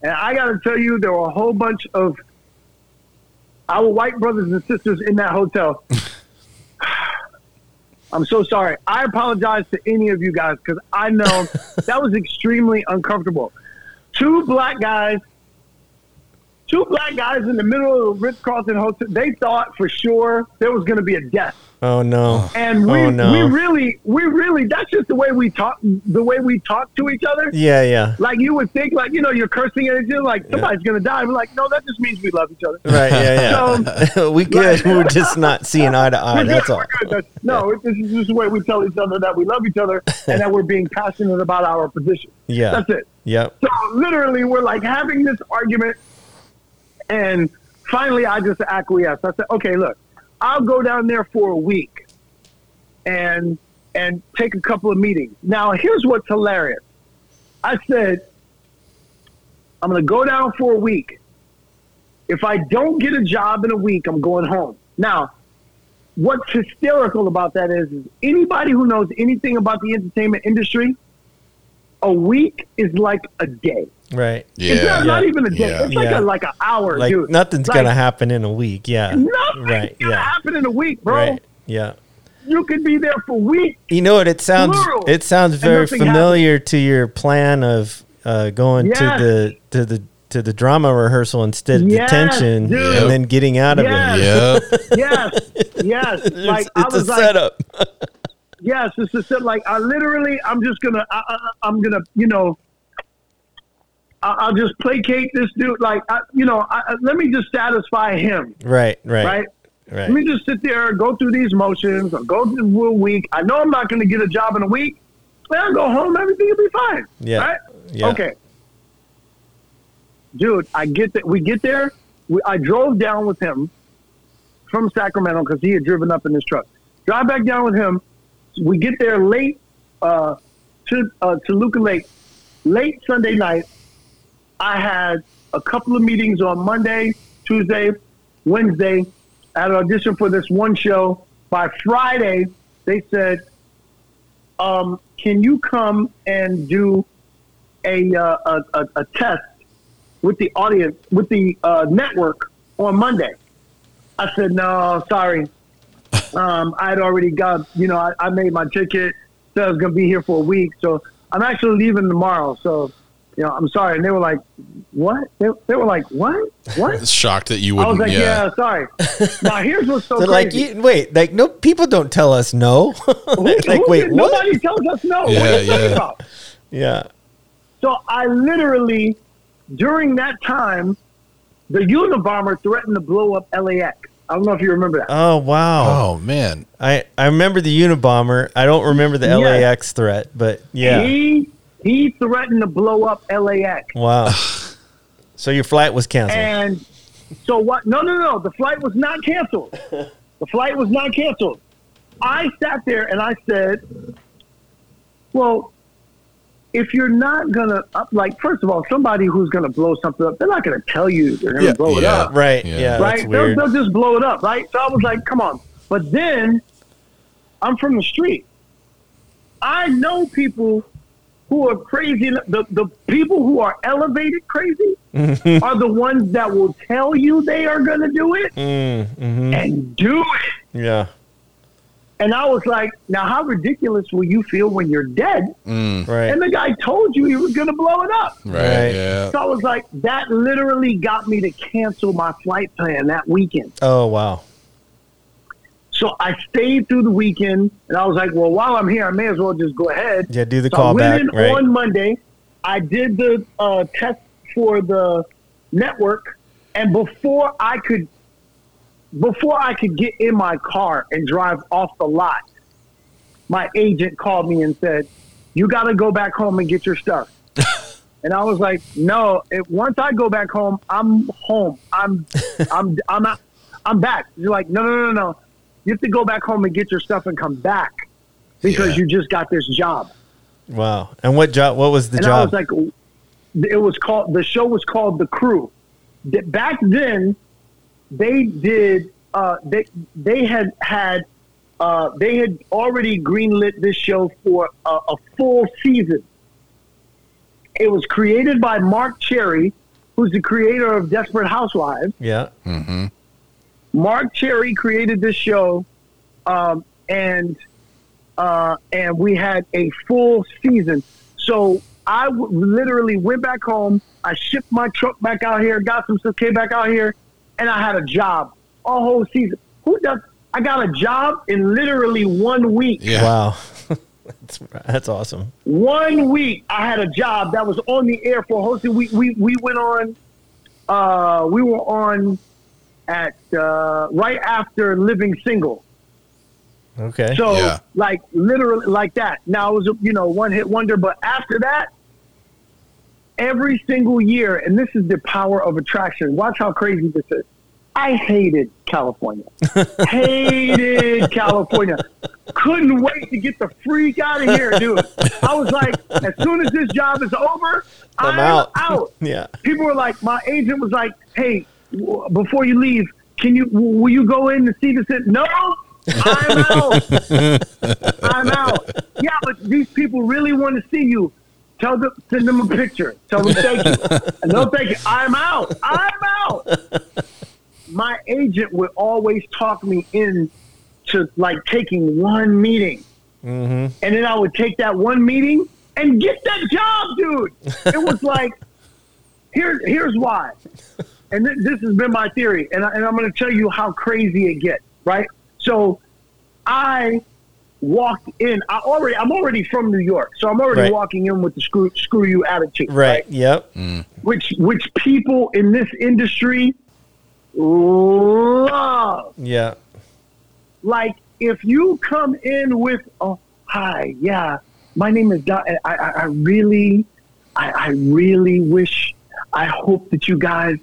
and I got to tell you, there were a whole bunch of our white brothers and sisters in that hotel. I'm so sorry. I apologize to any of you guys because I know <laughs> that was extremely uncomfortable. Two black guys, two black guys in the middle of the Ritz Carlton Hotel. They thought for sure there was going to be a death. oh no. And oh, we, Oh, no. we really, we really, that's just the way we talk, the way we talk to each other. Yeah. Yeah. Like you would think, like, you know, you're cursing at each other, like somebody's going to die. We're like, no, that just means we love each other. Right. Yeah. Yeah. <laughs> we good. We're just not seeing eye to eye. <laughs> That's all. That's- no, this is just the way we tell each other that we love each other and that we're being passionate about our position. <laughs> Yeah. That's it. Yep. So literally, we're like having this argument, and finally, I just acquiesced. I said, "Okay, look, I'll go down there for a week, and and take a couple of meetings." Now, here's what's hilarious. I said, "I'm going to go down for a week. If I don't get a job in a week, I'm going home." Now, what's hysterical about that is, is anybody who knows anything about the entertainment industry, a week is like a day. Right. It's not, Yeah. not even a day. Yeah. It's like Yeah. a like an hour, Like dude. nothing's Like, gonna happen in a week. Yeah. Nothing's Right. gonna Yeah. happen in a week, bro. Right. Yeah. You could be there for weeks. You know what? It sounds Plural. it sounds very nothing familiar to your plan of uh, going Yes. to the to the to the drama rehearsal instead of Yes, detention dude. and then getting out of Yes. it. Yep. Yes, yes. <laughs> Like it's I it's a was like, setup. <laughs> yes, it's set. Like I literally, I'm just gonna, I, I'm gonna, you know, I, I'll just placate this dude. Like, I, you know, I, let me just satisfy him, right. Right. right? Right. Let me just sit there, go through these motions, or go through a week. I know I'm not going to get a job in a week. Then I'll go home. Everything will be fine. Yeah. Right? Yeah. Okay. Dude, I get that. We get there. We, I drove down with him from Sacramento because he had driven up in his truck. Drive back down with him. We get there late uh, to uh, Toluca Lake, late Sunday night. I had a couple of meetings on Monday, Tuesday, Wednesday, I had an audition for this one show. By Friday, they said, um, "Can you come and do a uh, a, a, a test with the audience with the uh, network on Monday?" I said, "No, sorry. Um, I'd already got you know I, I made my ticket. Said I was going to be here for a week, so I'm actually leaving tomorrow. So." You know, I'm sorry, and they were like, "What?" They, they were like, "What? What?" <laughs> Shocked that you would. I was like, yeah. yeah, sorry. <laughs> now here's what's so They're crazy. like, you, wait, like no people don't tell us no. <laughs> Who- like, wait, what? Nobody tells us no. Yeah, what are you yeah. about? Yeah. So I literally, during that time, the Unabomber threatened to blow up LAX. I don't know if you remember that. Oh wow. Oh man, I I remember the Unabomber. I don't remember the Yeah. LAX threat, but yeah. He he threatened to blow up LAX. Wow. so your flight was canceled. And so what? No, no, no. The flight was not canceled. <laughs> The flight was not canceled. I sat there and I said, "Well, if you're not gonna up, like, first of all, somebody who's gonna blow something up, they're not gonna tell you they're gonna Yeah, blow it up, right. Yeah. Yeah. right? That's They'll, they'll just blow it up, right? So I was like, come on. But then I'm from the street. I know people who are crazy. The, the people who are elevated crazy are the ones that will tell you they are going to do it Mm, mhm. and do it. Yeah. And I was like, now how ridiculous will you feel when you're dead? Mm, Right. And the guy told you he was going to blow it up. right, Right. Yeah. So I was like, that literally got me to cancel my flight plan that weekend. oh wow. So I stayed through the weekend, and I was like, well, while I'm here, I may as well just go ahead. Yeah, do the so I call went back. in Right. on Monday. I did the uh, test for the network, and before I could, before I could get in my car and drive off the lot, my agent called me and said, "You got to go back home and get your stuff." <laughs> and I was like, "No, it, once I go back home, I'm home. I'm, <laughs> I'm, I'm out. I'm back." You're like, "No, no, no, no. You have to go back home and get your stuff and come back because Yeah. you just got this job." wow. And what job? What was the and I was like, it was called the show was called The Crew. Back then, they did uh, they they had had uh, they had already greenlit this show for a, a full season. It was created by Marc Cherry, who's the creator of Desperate Housewives. yeah. Mm-hmm. Marc Cherry created this show, um, and uh, and we had a full season. So I w- literally went back home. I shipped my truck back out here, got some stuff, came back out here, and I had a job a whole season. Who does? I got a job in literally one week. Yeah. Wow. <laughs> that's, that's awesome. One week, I had a job that was on the air for hosting. We we we went on. Uh, we were on at uh, right after Living Single. Okay. So Yeah. like literally like that. Now it was a you know one hit wonder, but after that, every single year, and this is the power of attraction. Watch how crazy this is. I hated California. <laughs> hated California. Couldn't wait to get the freak out of here, dude. I was like, as soon as this job is over, I'm I'm, out. out. <laughs> yeah. People were like, my agent was like, hey, w- before you leave, can you will you go in and see this? No, I'm out. <laughs> I'm out. Yeah, but these people really want to see you. Tell them, send them a picture. Tell them thank you. And they'll thank you. I'm out. I'm out. My agent would always talk me in to like taking one meeting. Mm-hmm. And then I would take that one meeting and get that job, dude. It was <laughs> like, here's here's why. And th- this has been my theory, and, I, and I'm going to tell you how crazy it gets. Right. So, I walked in. I already I'm already from New York, so I'm already Right. walking in with the screw screw you attitude. Right. Yep. Mm. Which which people in this industry love Yeah. like if you come in with oh hi yeah my name is Don. I, I, I really I, I really wish I hope that you guys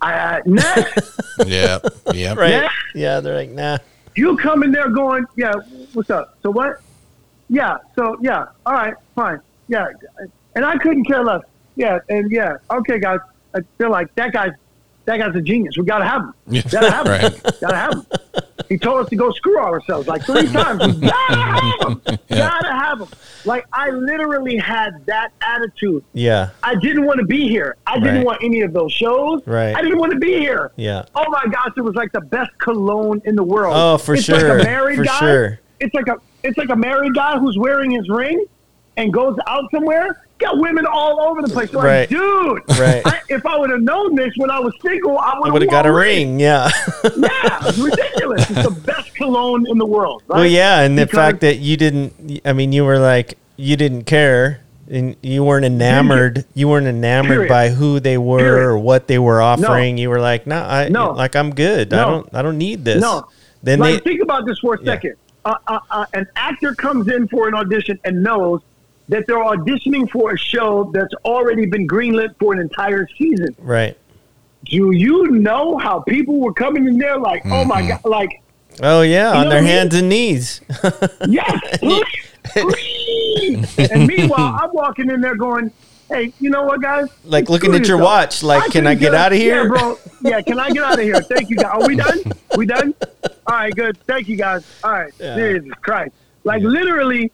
I next Yeah. Yeah. Right. Yeah. Yeah. They're like, nah. You come in there going yeah what's up so what yeah so yeah all right fine yeah and I couldn't care less yeah and yeah okay guys I feel like that guy's that guy's a genius. We gotta have him. Gotta have him. <laughs> right. Gotta have him. He told us to go screw ourselves like three <laughs> times. We gotta have him. Gotta have him. Like I literally had that attitude. Yeah. I didn't want to be here. I didn't Right. want any of those shows. Right. I didn't want to be here. Yeah. Oh my gosh, it was like the best cologne in the world. Oh, for it's sure. Like a married For guy. sure. It's like a it's like a married guy who's wearing his ring and goes out somewhere. Got women all over the place. Like, Right. dude, Right. I, if I would have known this when I was single, I would have got a ring. Yeah. Yeah, it's ridiculous. It's the <laughs> best cologne in the world. Right? Well, yeah, and the fact that you didn't, I mean, you were like, you didn't care, and you weren't enamored. You weren't enamored Period. by who they were Period. or what they were offering. You were like, no, I, No. like I'm good. I don't, I don't need this. No. Then like, they, think about this for a Yeah. second. Uh, uh, uh, an actor comes in for an audition and knows that they're auditioning for a show that's already been greenlit for an entire season. right. Do you know how people were coming in there like, oh my mm-hmm. god, like Oh yeah, on their hands and knees. <laughs> yes, and meanwhile, I'm walking in there going, hey, you know what, guys? Like looking at your watch, like, can I could've get out of here? Yeah, bro. <laughs> Yeah, can I get out of here? Thank you, guys. Are we done? We done? All right, good. Thank you, guys. All right. Yeah. Jesus Christ. Like literally,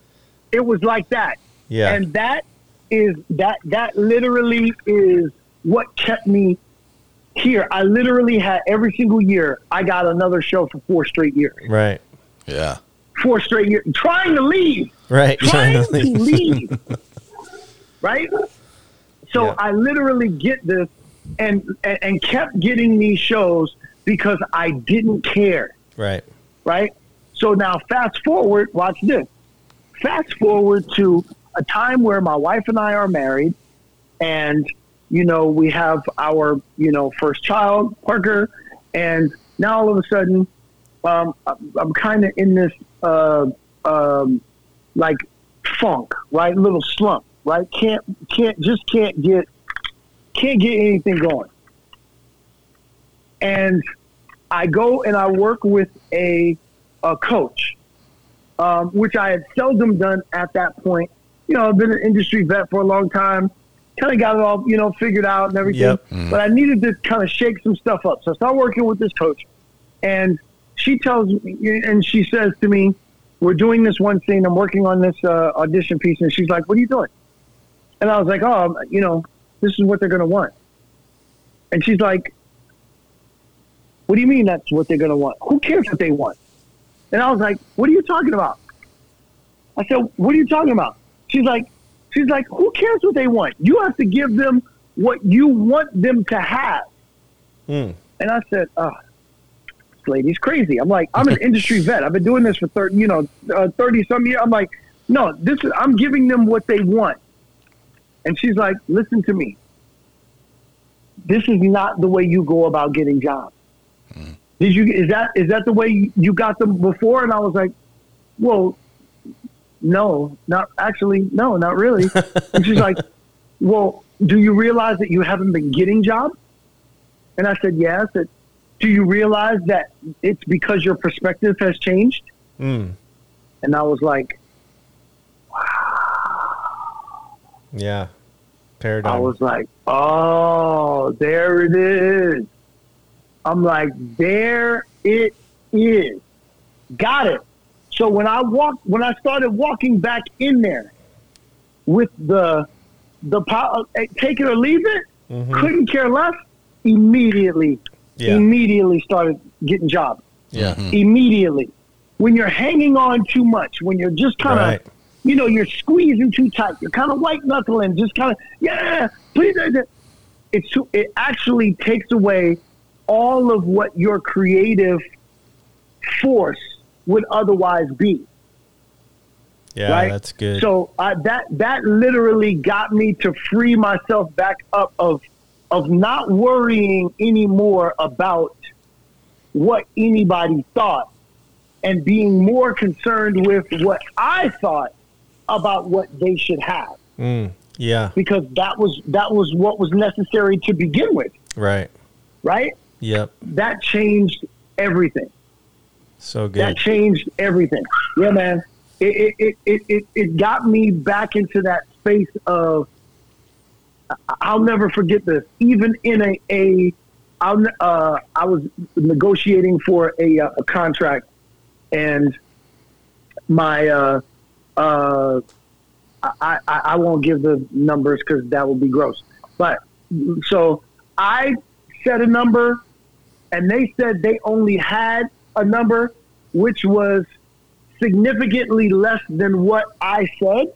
it was like that. Yeah. And that is that that literally is what kept me here. I literally had every single year I got another show for four straight years. right. Yeah. Four straight years. Trying to leave. Right. <laughs> Trying to leave. right? So Yeah. I literally get this and, and and kept getting these shows because I didn't care. right. right? So now, fast forward, watch this. Fast forward to a time where my wife and I are married, and you know we have our you know first child, Parker, and now all of a sudden, um, I'm- kind of in this uh, um, like funk, right? Little slump, right? Can't can't just can't get can't get anything going, and I go and I work with a a coach, um, which I had seldom done at that point. You know, I've been an industry vet for a long time, kind of got it all, you know, figured out and everything. Yep. But I needed to kind of shake some stuff up. So I started working with this coach. And she tells me, and she says to me, We're doing this one scene. I'm working on this uh, audition piece. And she's like, What are you doing? And I was like, Oh, you know, this is what they're going to want. And she's like, What do you mean that's what they're going to want? Who cares what they want? And I was like, What are you talking about? I said, What are you talking about? She's like, She's like, Who cares what they want? You have to give them what you want them to have. Hmm. And I said, Oh, this lady's crazy. I'm like, I'm an <laughs> industry vet. I've been doing this for 30, you know, uh, 30 some years. I'm like, No, this is, I'm giving them what they want. And she's like, Listen to me. This is not the way you go about getting jobs. Did you is that is that the way you got them before? And I was like, well, no, not actually, no, not really. and she's like, well, do you realize that you haven't been getting jobs? And I said, yeah. Said, do you realize that it's because your perspective has changed? Mm. And I was like, wow. Yeah. Paradigm. I was like, oh, there it is. I'm like, there it is. Got it. So when I walked, when I started walking back in there with the the power, take it or leave it, Mhm. couldn't care less. Immediately, Yeah. immediately started getting jobs. Yeah. Immediately, when you're hanging on too much, when you're just kind of Right. you know, you're squeezing too tight. You're kind of white knuckling, just kind of, yeah, please. uh, uh. It's too, it actually takes away all of what your creative force would otherwise be. Yeah. right? That's good. So I, that that literally got me to free myself back up of of not worrying anymore about what anybody thought and being more concerned with what I thought about what they should have Mm. Yeah. because that was that was what was necessary to begin with, Right. right? Yep. That changed everything. So good. That changed everything. Yeah, man. It it, it, it, it got me back into that space of I'll never forget this. Even in a, a I, uh, I was negotiating for a, uh, a contract, and my uh, uh, I, I, I won't give the numbers because that would be gross. But so I said a number, and they said they only had a number which was significantly less than what I said.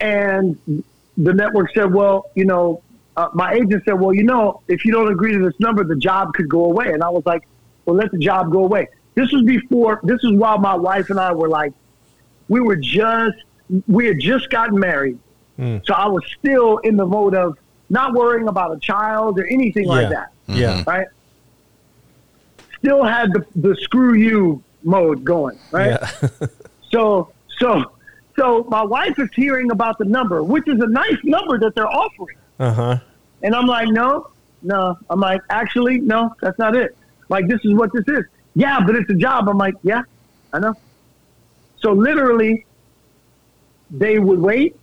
And the network said, well, you know, uh, my agent said, well, you know, if you don't agree to this number, the job could go away. And I was like, well, let the job go away. This was before, this is while my wife and I were like, we were just, we had just gotten married. Mm. So I was still in the mode of not worrying about a child or anything like that. Yeah. Right. Still had the, the screw you mode going. Right. Yeah. <laughs> So, so, so my wife is hearing about the number, which is a nice number that they're offering. uh huh. And I'm like, no, no. I'm like, actually, no, that's not it. Like, this is what this is. Yeah, but it's a job. I'm like, yeah, I know. So literally, they would wait,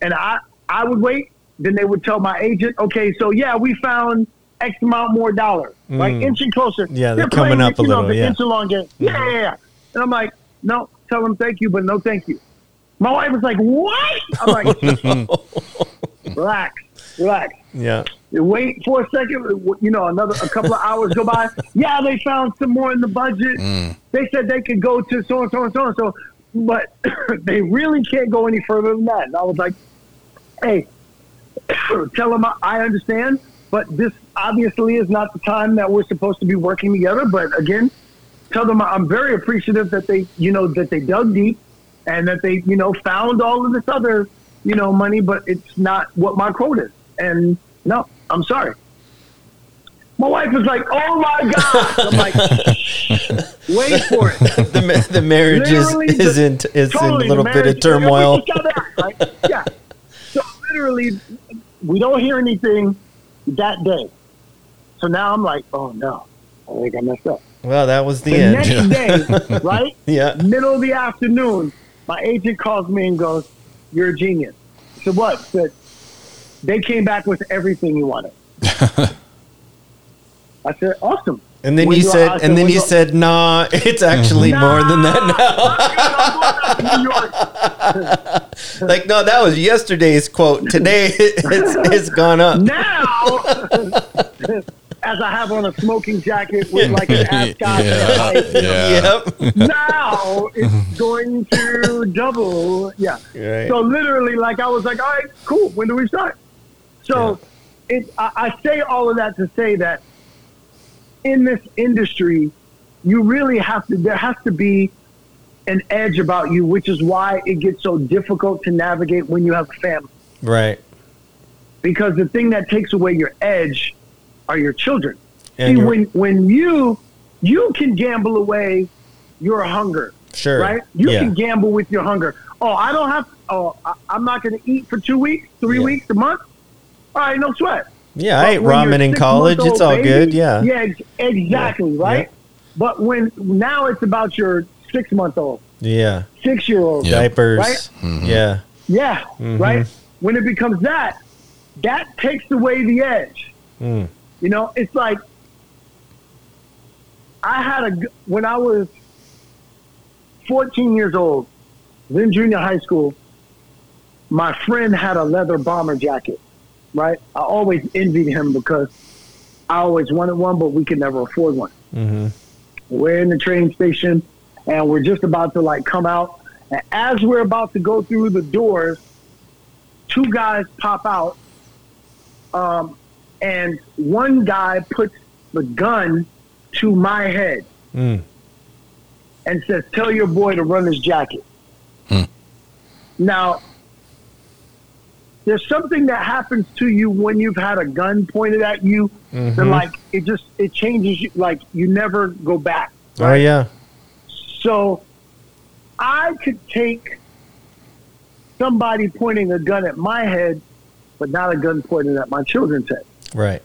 and I, I would wait. Then they would tell my agent, okay, so yeah, we found X amount more dollars, like Mm. inching closer. Yeah, they're playing coming up a little, yeah. inch along game. Yeah, yeah, yeah. And I'm like, no, tell them thank you, but no thank you. My wife was like, what? I'm like, <laughs> relax, relax. Yeah. You wait for a second, you know, another a couple of hours go by. <laughs> Yeah, they found some more in the budget. They said they could go to so and so and so and so, but <coughs> they really can't go any further than that. And I was like, hey, <coughs> tell them I, I understand, but this obviously is not the time that we're supposed to be working together. But again, tell them I'm very appreciative that they, you know, that they dug deep and that they, you know, found all of this other, you know, money, but it's not what my quote is. And no, I'm sorry. My wife was like, "Oh my god!" I'm like, <laughs> "Wait for it." The, ma- the marriage is, Literally, is in is in a little bit of turmoil. we just got out, right? Yeah. So literally, we don't hear anything that day. So now I'm like, "Oh no, I think I messed up." Well, that was the, The end. next day, <laughs> right? Yeah. Middle of the afternoon, my agent calls me and goes, "You're a genius." I said, "What?" I said, "They came back with everything you wanted." <laughs> I said, "Awesome." And then When you said, and then you said, "Nah, it's mm-hmm. actually more than that now." <laughs> Like, no, that was yesterday's quote. Today, <laughs> it's it's gone up. Now, <laughs> as I have on a smoking jacket with like an ascot, Yeah. like, Yeah. Yep. now it's going to double. Yeah. Right. So literally, like I was like, all right, cool. When do we start? So it, I, I say all of that to say that in this industry, you really have to. There has to be an edge about you, which is why it gets so difficult to navigate when you have a family. Right. Because the thing that takes away your edge are your children. And See, when when you you can gamble away your hunger, Sure. right? You yeah. can gamble with your hunger. Oh, I don't have. Oh, I, I'm not going to eat for two weeks, three Yeah. weeks, a month. All right, no sweat. Yeah, I ate ramen in college. It's all baby- good. Yeah. Yeah, ex- exactly, Yeah. right? But when now it's about your six month old, Yeah. six year old, Yeah. Diapers. Right? Yeah. yeah, Mhm. right. When it becomes that, that takes away the edge. Mm. You know, it's like I had a, when I was 14 years old, then junior high school. My friend had a leather bomber jacket, right? I always envied him because I always wanted one, but we could never afford one. hmm We're in the train station, and we're just about to like come out. And as we're about to go through the doors, two guys pop out, um, and one guy puts the gun to my head Mm. and says, "Tell your boy to run his jacket." Hmm. Now, there's something that happens to you when you've had a gun pointed at you, that Mhm. like it just it changes you. Like you never go back. Oh yeah. So I could take somebody pointing a gun at my head, but not a gun pointed at my children's head. Right.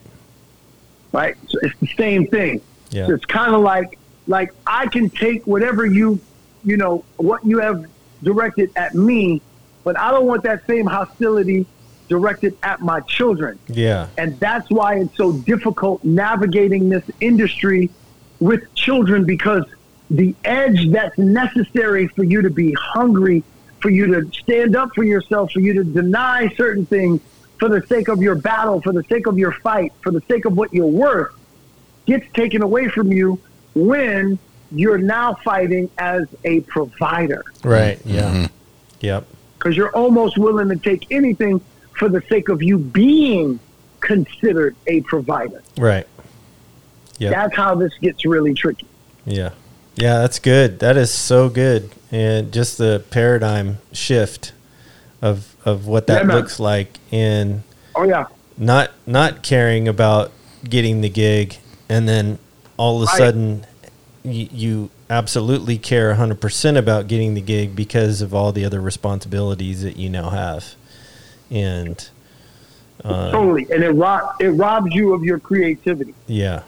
Right? So it's the same thing. Yeah. It's kind of like like I can take whatever you you know what you have directed at me, but I don't want that same hostility directed at my children. Yeah. And that's why it's so difficult navigating this industry with children because the edge that's necessary for you to be hungry, for you to stand up for yourself, for you to deny certain things for the sake of your battle, for the sake of your fight, for the sake of what you're worth, gets taken away from you when you're now fighting as a provider. Right. Yeah. Mm-hmm. Yep. Because you're almost willing to take anything for the sake of you being considered a provider. Right. Yeah. That's how this gets really tricky. Yeah. Yeah, that's good. That is so good. And just the paradigm shift of of what that Yeah, looks like in Oh yeah, not not caring about getting the gig and then all of a Right. sudden you, you absolutely care 100% about getting the gig because of all the other responsibilities that you now have. And uh, totally. And it rob it robs you of your creativity. yeah,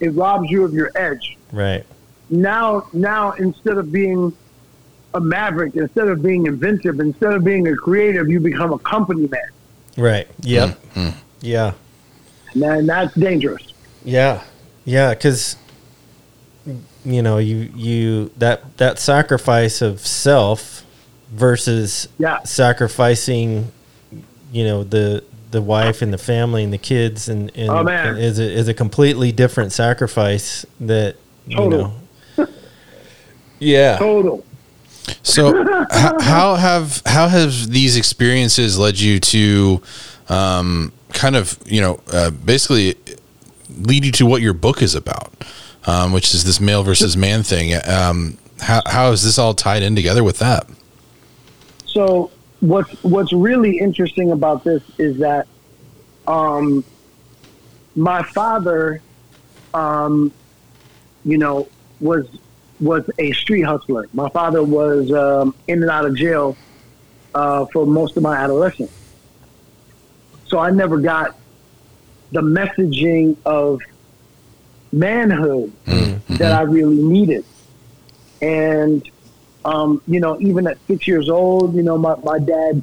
It robs you of your edge. right. Now, now instead of being a maverick, instead of being inventive, instead of being a creative, you become a company man. Right. Yep. Yeah. Man, that's dangerous. Yeah, yeah, because you know you you that that sacrifice of self versus Yeah. sacrificing, you know the the wife and the family and the kids and, and Oh, man. is a, is a completely different sacrifice that Total. you know. <laughs> yeah. Total. So, h- how have how have these experiences led you to, um, kind of you know, uh, basically lead you to what your book is about, um, which is this male versus man thing. Um, how how is this all tied in together with that? So what's what's really interesting about this is that um, my father, um, you know, was was a street hustler. My father was um, in and out of jail uh, for most of my adolescence. So I never got the messaging of manhood that I really needed. And um, you know, even at six years old, you know, my, my dad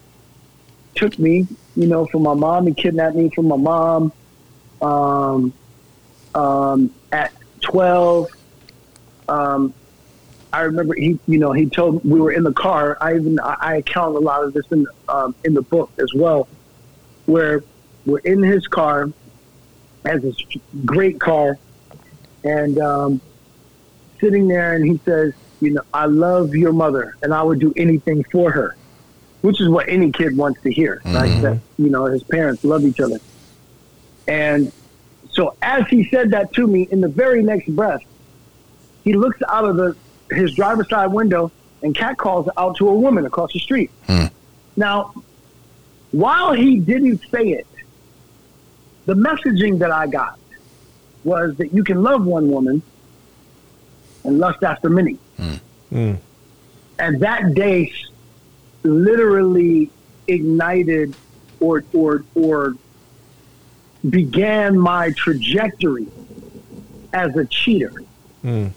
took me, you know, from my mom. He kidnapped me from my mom. Um, um, at 12, um, I remember he, you know, he told we were in the car. I even I, I account a lot of this in um, in the book as well, where we're in his car, as this great car, and um, sitting there, and he says, you know, I love your mother, and I would do anything for her, which is what any kid wants to hear, right? That you know his parents love each other, and so as he said that to me, in the very next breath, he looks out of the his driver's side window and cat calls out to a woman across the street. Now, while he didn't say it, the messaging that I got was that you can love one woman and lust after many. Mm. And that day literally ignited or or or began my trajectory as a cheater. Mm.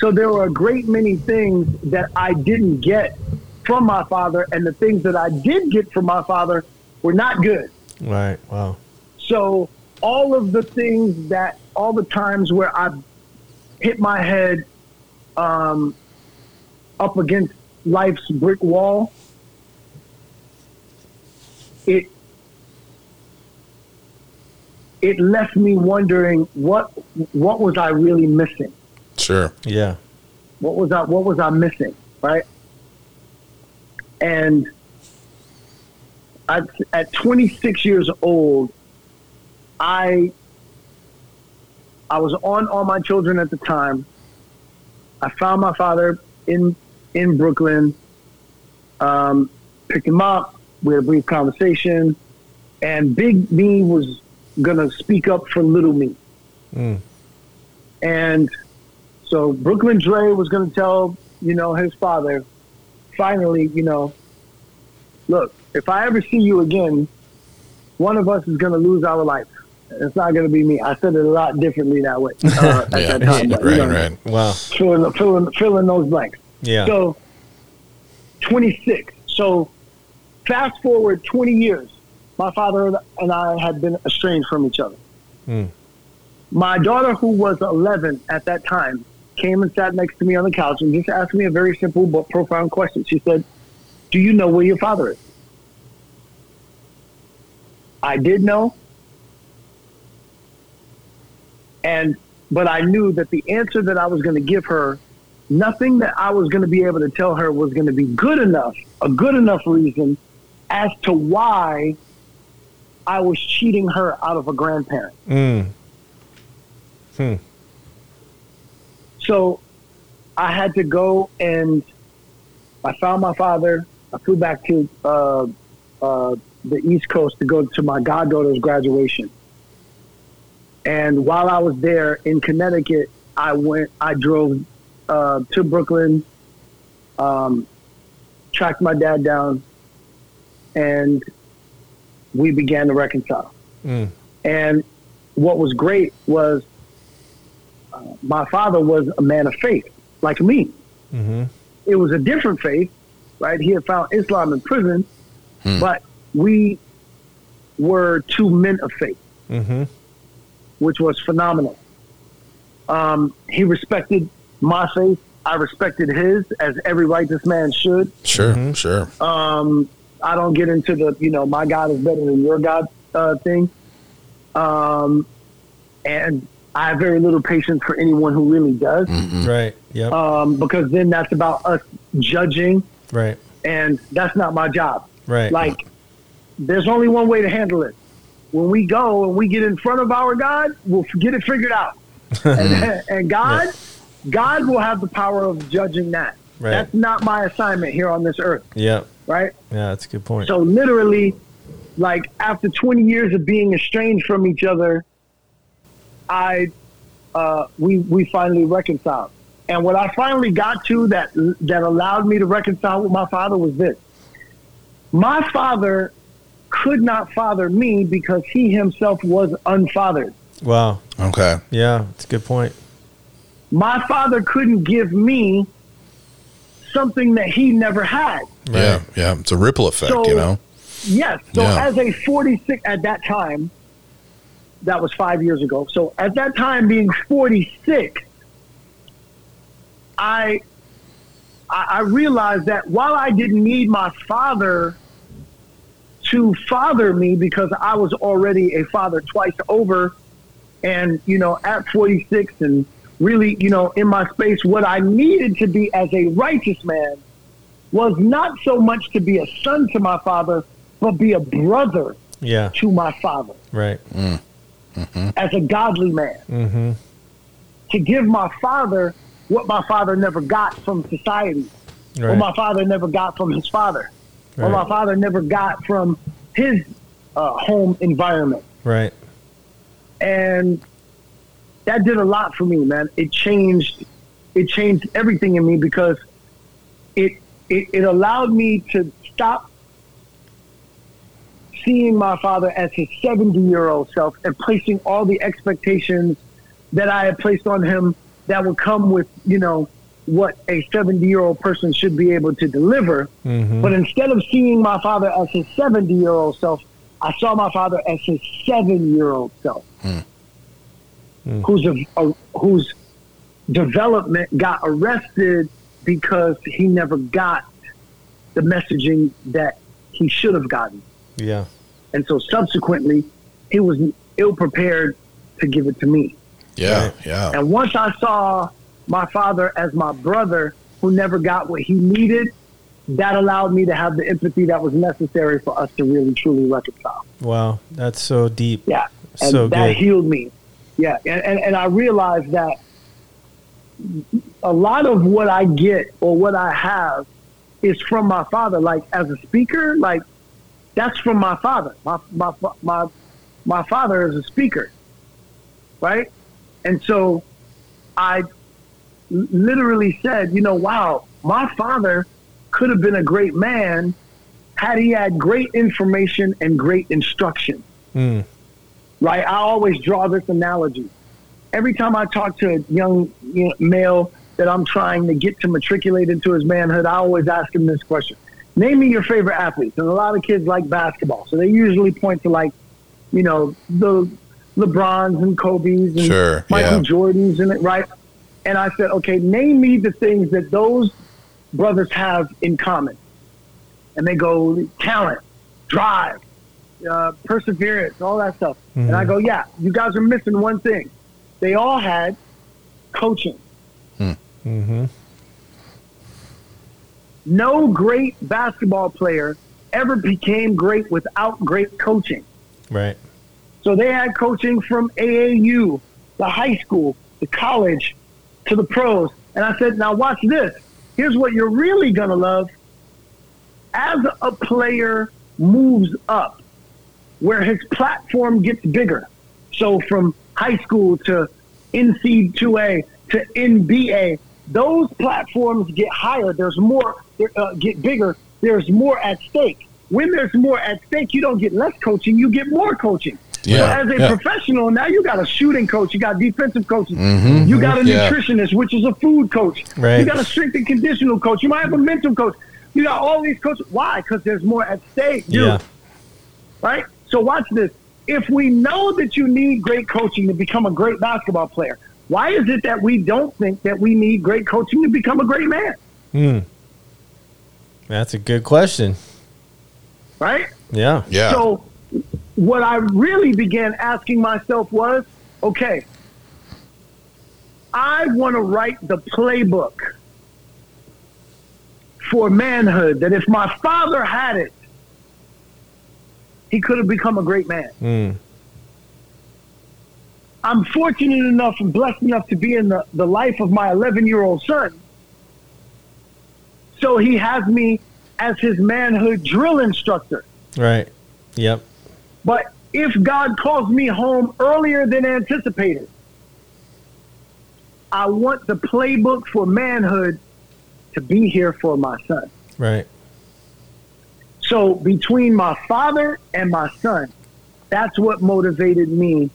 So there were a great many things that I didn't get from my father, and the things that I did get from my father were not good. Right. Wow. So all of the things that, all the times where I hit my head um, up against life's brick wall, it it left me wondering what what was I really missing? Sure. Yeah. What was I what was I missing? Right? And I, at 26 years old, I I was on all my children at the time. I found my father in in Brooklyn. Um, picked him up. We had a brief conversation, and Big Me was gonna speak up for Little Me. Mm. And so Brooklyn Dre was going to tell, you know, his father, finally, you know, look, if I ever see you again, one of us is going to lose our life. It's not going to be me. I said it a lot differently that way uh, <laughs> at Yeah. that time. but, you Right. know, Right. Wow. Filling, filling, filling those blanks. Yeah. So, 26. So, fast forward 20 years, my father and I had been estranged from each other. Mm. My daughter, who was 11 at that time, came and sat next to me on the couch and just asked me a very simple but profound question. She said, Do you know where your father is? I did know. And but I knew that the answer that I was going to give her, nothing that I was going to be able to tell her was going to be good enough, a good enough reason as to why I was cheating her out of a grandparent. Mm. Hmm. So I had to go and I found my father. I flew back to uh, uh, the East Coast to go to my goddaughter's graduation. And while I was there in Connecticut, I went. I drove uh, to Brooklyn, um, tracked my dad down, and we began to reconcile. Mm. And what was great was uh, my father was a man of faith, like me. Mm-hmm. It was a different faith, right? He had found Islam in prison, Hmm. but we were two men of faith, Mm-hmm. Which was phenomenal. Um, he respected my faith. I respected his, as every righteous man should. Sure, Mhm. sure. Um, I don't get into the, you know, my God is better than your God uh, thing. Um, and I have very little patience for anyone who really does, Mm-mm. Right. Yep. um, because then that's about us judging, right. and that's not my job. Right. Like, there's only one way to handle it. When we go and we get in front of our God, we'll get it figured out. <laughs> and, and God, God will have the power of judging that. Right. That's not my assignment here on this earth, Yep. right? Yeah, that's a good point. So literally, like after 20 years of being estranged from each other, I uh, we we finally reconciled. And what I finally got to that that allowed me to reconcile with my father was this: my father could not father me because he himself was unfathered. wow. Okay. Yeah, it's a good point. My father couldn't give me something that he never had. Yeah, yeah. It's a ripple effect, So- you know. Yes. So Yeah. as a 46 at that time, that was five years ago. So at that time, being 46, I I I realized that while I didn't need my father to father me because I was already a father twice over, and you know at 46 and really you know in my space, what I needed to be as a righteous man was not so much to be a son to my father, but be a brother Yeah. to my father Right. as a godly man. Mm-hmm. To give my father what my father never got from society, or Right. my father never got from his father, or my father never got from his uh, home environment. Right. and that did a lot for me, man. It changed, it changed everything in me because it it, it allowed me to stop seeing my father as his seventy year old self and placing all the expectations that I had placed on him that would come with you know what a seventy year old person should be able to deliver. Mm-hmm. But instead of seeing my father as his 70 year old self, I saw my father as his seven year old self, Hmm. whose, a, a, whose development got arrested because he never got the messaging that he should have gotten. Yeah. And so subsequently, he was ill prepared to give it to me. Yeah, yeah. And once I saw my father as my brother who never got what he needed, that allowed me to have the empathy that was necessary for us to really truly reconcile. Wow. That's so deep. Yeah. And So that good. healed me. Yeah. And, and, and I realized that a lot of what I get or what I have is from my father. Like as a speaker, like that's from my father. My, my, my, my father is a speaker. Right. And so I literally said, you know, wow, my father could have been a great man had he had great information and great instruction Mm. right? I always draw this analogy. Every time I talk to a young you know, male that I'm trying to get to matriculate into his manhood, I always ask him this question name me your favorite athletes. And a lot of kids like basketball, so they usually point to like, you know, the LeBrons and Kobe's and Sure, Michael yeah. Jordans and it, right? And I said, okay, name me the things that those brothers have in common. And they go talent, drive, uh, perseverance, all that stuff. And I go, yeah, you guys are missing one thing. They all had coaching. Mm-hmm. No great basketball player ever became great without great coaching. Right. So they had coaching from AAU, the high school, the college, to the pros. And I said, now watch this. Here's what you're really going to love. As a player moves up, where his platform gets bigger, so from high school to NCAA to NBA, those platforms get higher. There's more, uh, get bigger. There's more at stake. When there's more at stake, you don't get less coaching, you get more coaching. Yeah, as a yeah. professional, now you got a shooting coach, you got defensive coaches, Mhm. you got a Yeah. nutritionist, which is a food coach. Right. You got a strength and conditional coach. You might have a mental coach. You got all these coaches. Why? Because there's more at stake, dude. Yeah. Right? So watch this. If we know that you need great coaching to become a great basketball player, why is it that we don't think that we need great coaching to become a great man? Hmm. That's a good question. Right? Yeah. Yeah. So what I really began asking myself was, okay, I want to write the playbook for manhood that if my father had it, he could have become a great man. Mm. I'm fortunate enough and blessed enough to be in the, the life of my 11 year old son. So he has me as his manhood drill instructor. Right. Yep. But if God calls me home earlier than anticipated, I want the playbook for manhood to be here for my son. Right. So between my father and my son, that's what motivated me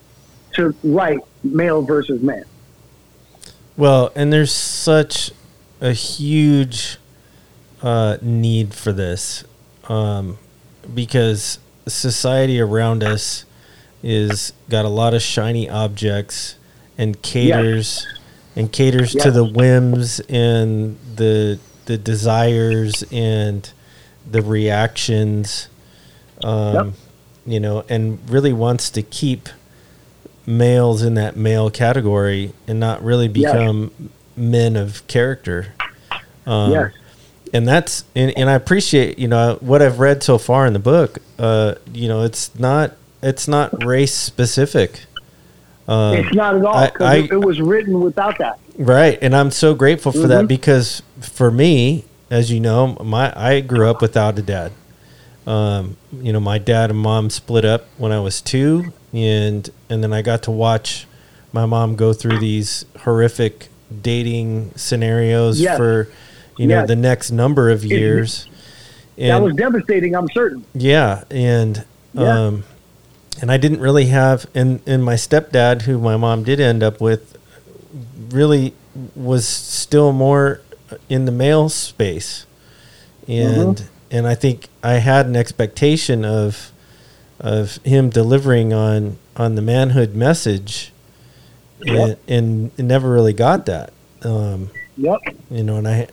to write male versus man. Well, and there's such a huge uh, need for this um, because society around us is got a lot of shiny objects and caters and caters to the whims and the the desires and the reactions um, Yep. you know and really wants to keep males in that male category and not really become men of character um, yes. And that's and, and I appreciate you know what I've read so far in the book. Uh, you know, it's not it's not race specific, um, It's not at all I- I- it, was written without that. right? And I'm so grateful for that Mhm. because for me, as you know, my I grew up without a dad. Um, you know, my dad and mom split up when I was two, and and then I got to watch my mom go through these horrific dating scenarios Yes. for you know Yes. the next number of years. that was devastating, I'm certain. yeah, and Yeah. um, and I didn't really have, and and my stepdad, who my mom did end up with, really was still more in the male space, and Mm-hmm. and I think I had an expectation of of him delivering on on the manhood message, and, and never really got that. Um, Yep. you know, and I,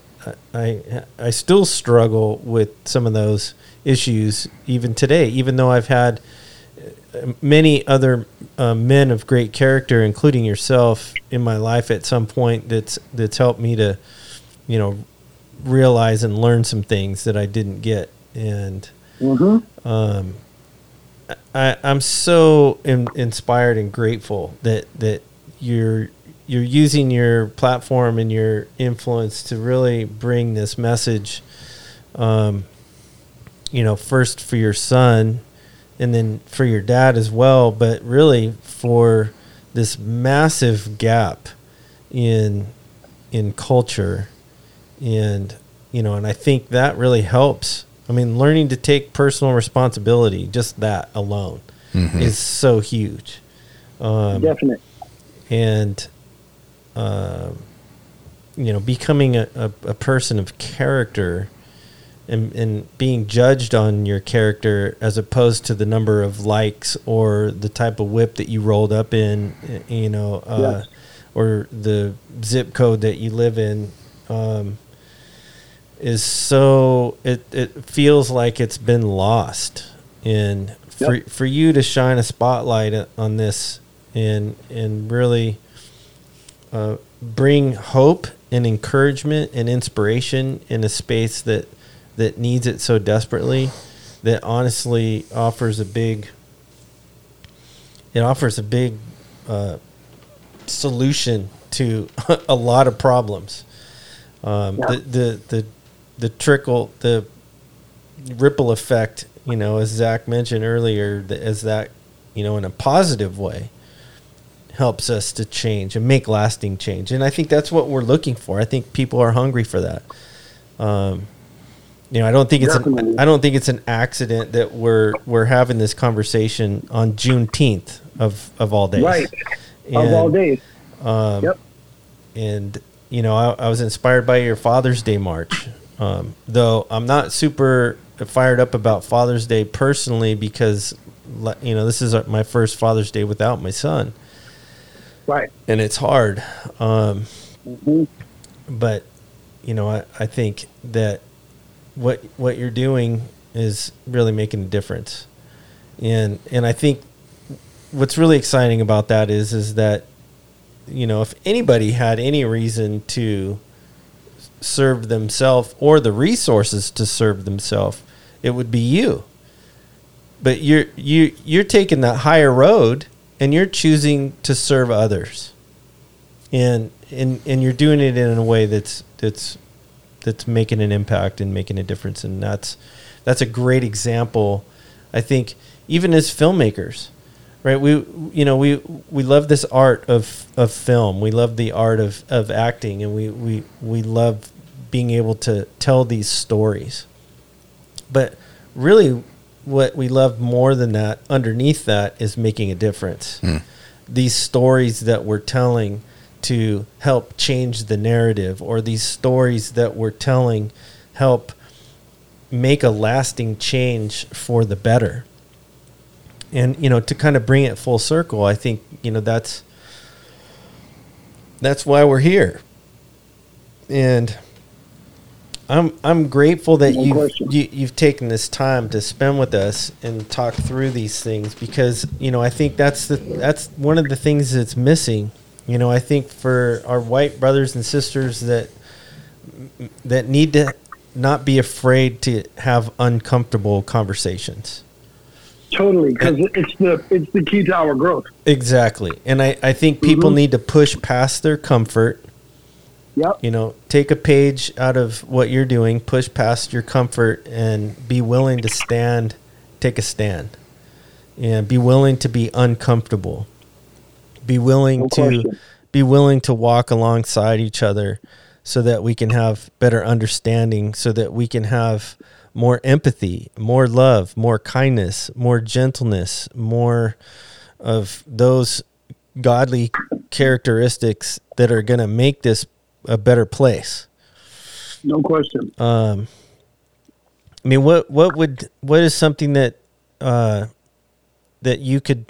I, I still struggle with some of those issues even today, even though I've had uh, many other uh, men of great character, including yourself, in my life at some point. That's that's helped me to, you know, realize and learn some things that I didn't get, and hmm um, I, I'm so in, inspired and grateful that that you're you're using your platform and your influence to really bring this message. Um, you know, first for your son, and then for your dad as well, but really for this massive gap in in culture and you know and i think that really helps i mean learning to take personal responsibility just that alone is so huge um, Definite. and um, you know becoming a, a, a person of character and, and being judged on your character as opposed to the number of likes or the type of whip that you rolled up in, you know, uh, Yes. or the zip code that you live in, um, is so it, it feels like it's been lost. And for Yep. for you to shine a spotlight on this and and really uh, bring hope and encouragement and inspiration in a space that that needs it so desperately that honestly offers a big it offers a big uh, solution to <laughs> a lot of problems um, Yeah. the, the the the trickle the ripple effect you know as zach mentioned earlier that as that you know in a positive way helps us to change and make lasting change. And I think that's what we're looking for. I think people are hungry for that. Um, you know, I don't think it's an, I don't think it's an accident that we're we're having this conversation on Juneteenth of of all days. Right. of all And, days. Um, Yep. And you know, I, I was inspired by your Father's Day march. Um, though I'm not super fired up about Father's Day personally because, you know, this is my first Father's Day without my son Right. and it's hard. Um, Mhm. but you know, I, I think that what what you're doing is really making a difference, and and I think what's really exciting about that is is that you know if anybody had any reason to serve themselves or the resources to serve themselves, it would be you. But you're you you're taking that higher road and you're choosing to serve others. And and and you're doing it in a way that's that's that's making an impact and making a difference. And that's that's a great example i think even as filmmakers right? We you know we we love this art of of film. We love the art of of acting. And we we we love being able to tell these stories. But really what we love more than that underneath that is making a difference. Hmm. These stories that we're telling to help change the narrative or these stories that we're telling help make a lasting change for the better. And you know to kind of bring it full circle i think you know that's that's why we're here. And i'm i'm grateful that No you question. you you've taken this time to spend with us and talk through these things because you know I think that's the that's one of the things that's missing. You know, I think for our white brothers and sisters that that need to not be afraid to have uncomfortable conversations. Totally, because it's the it's the key to our growth. Exactly. And I, I think people Mhm. need to push past their comfort Yep. you know take a page out of what you're doing push past your comfort and be willing to stand take a stand. And be willing to be uncomfortable. Be willing No to be willing to walk alongside each other so that we can have better understanding so that we can have more empathy more love more kindness more gentleness more of those godly characteristics that are going to make this a better place. No question. Um, I mean, what what would what is something that uh, that you could,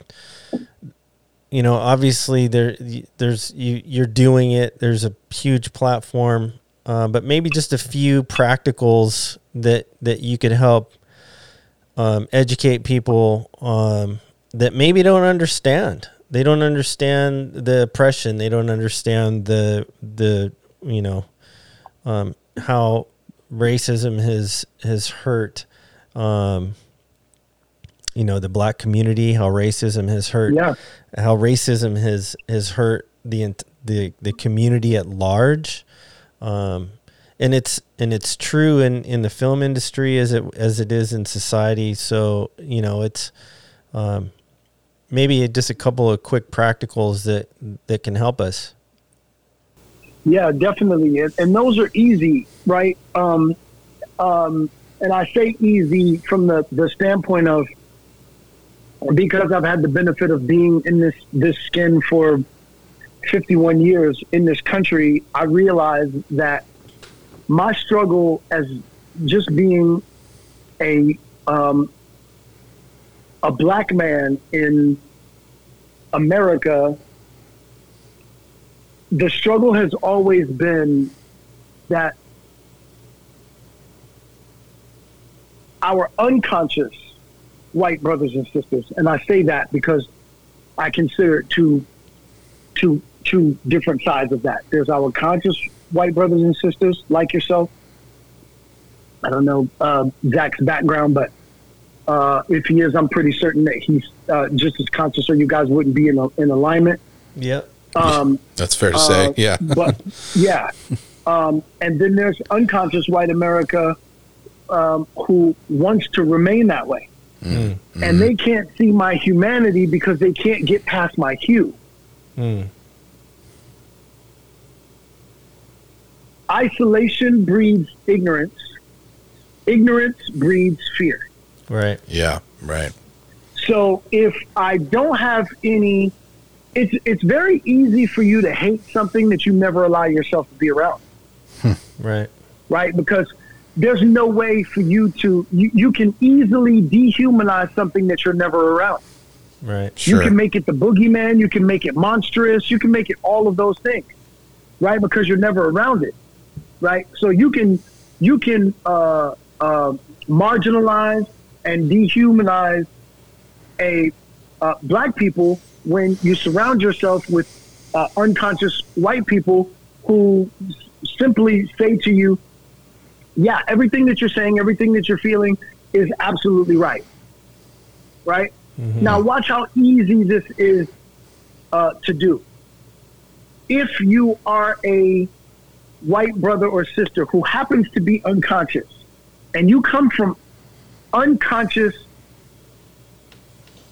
you know, obviously there there's you you're doing it. There's a huge platform, uh, but maybe just a few practicals that that you could help um, educate people um, that maybe don't understand. They don't understand the oppression. They don't understand the the you know um, how racism has has hurt um, you know the black community. How racism has hurt. Yeah. How racism has has hurt the the the community at large. Um, and it's and it's true in, in the film industry as it as it is in society. So you know it's um, maybe just a couple of quick practicals that that can help us. Yeah, definitely, and, those are easy, right? Um, um, and I say easy from the, the standpoint of because I've had the benefit of being in this this skin for 51 years in this country. I realize that my struggle as just being a um, a black man in America, the struggle has always been that our unconscious white brothers and sisters, and I say that because I consider it two, two, two different sides of that. There's our conscious white brothers and sisters like yourself. I don't know uh, Zach's background, but uh, if he is, I'm pretty certain that he's uh, just as conscious, or you guys wouldn't be in, in alignment. Yep. Um, That's fair to say. uh, Yeah. but yeah. Um, and then there's unconscious white America um, who wants to remain that way. Mm. And they can't see my humanity because they can't get past my hue. Mm. Isolation breeds ignorance. Ignorance breeds fear. Right. Yeah. Right. So if I don't have any, it's it's very easy for you to hate something that you never allow yourself to be around. Right. right? Because there's no way for you to you, you can easily dehumanize something that you're never around. Right. Sure. You can make it the boogeyman, you can make it monstrous, you can make it all of those things, right? Because you're never around it, right? So you can you can uh, uh, marginalize and dehumanize a uh, black people when you surround yourself with uh, unconscious white people who simply say to you, "Yeah, everything that you're saying, everything that you're feeling is absolutely right." Right? Now, watch how easy this is uh, to do. If you are a white brother or sister who happens to be unconscious, and you come from unconscious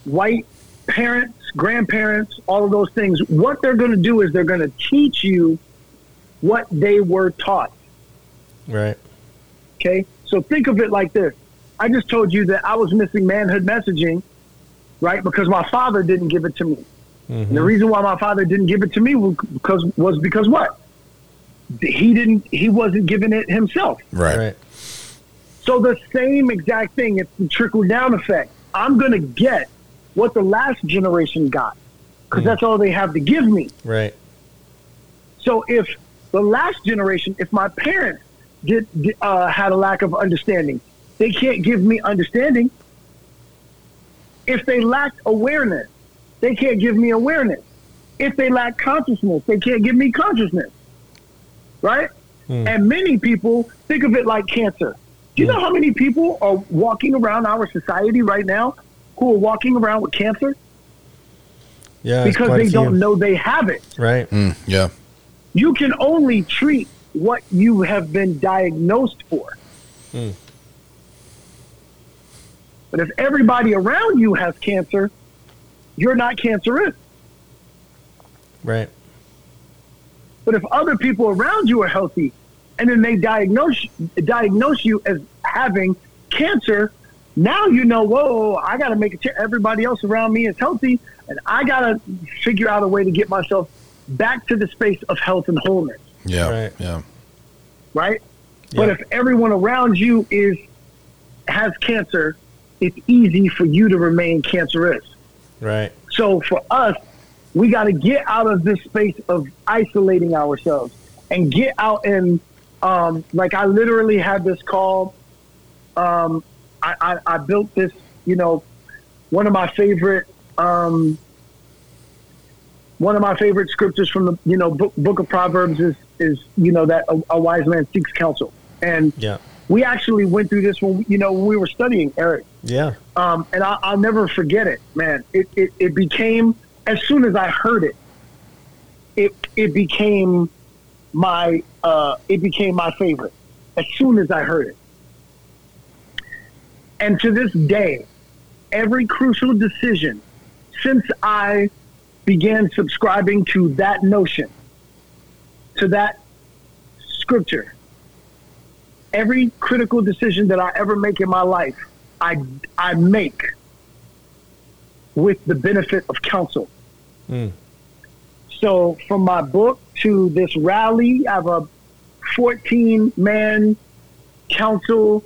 white parents, grandparents, all of those things, what they're going to do is they're going to teach you what they were taught. Right. Okay? So think of it like this. I just told you that I was missing manhood messaging, right? Because my father didn't give it to me. Mm-hmm. And the reason why my father didn't give it to me was because was because what? He didn't he wasn't giving it himself. Right. Right. So the same exact thing, it's the trickle down effect. I'm going to get what the last generation got because mm. that's all they have to give me. Right. So if the last generation, if my parents did uh, had a lack of understanding, they can't give me understanding. If they lacked awareness, they can't give me awareness. If they lack consciousness, they can't give me consciousness. Right? Mm. And many people think of it like cancer. Do you mm. know how many people are walking around our society right now who are walking around with cancer Yeah. because they don't know they have it? Right. Mm, yeah. you can only treat what you have been diagnosed for. Hmm. But if everybody around you has cancer, you're not cancerous. Right. But if other people around you are healthy and then they diagnose diagnose you as having cancer, now you know, whoa, I got to make sure everybody else around me is healthy and I got to figure out a way to get myself back to the space of health and wholeness. Yeah. Right. Yeah. right? But if everyone around you is has cancer, it's easy for you to remain cancerous. Right. So for us, we got to get out of this space of isolating ourselves and get out and um, like I literally had this call. Um, I, I, I built this, you know, one of my favorite um, one of my favorite scriptures from the you know book, book of Proverbs is is you know that a, a wise man seeks counsel, and Yeah. we actually went through this when you know when we were studying Eric Yeah. um, and I, I'll never forget it, man. It, it it became as soon as I heard it, it it became my uh, it became my favorite as soon as I heard it. And to this day, every crucial decision since I began subscribing to that notion, to that scripture, every critical decision that I ever make in my life, I, I make with the benefit of counsel. Mm. So from my book to this rally, I have a 14 man council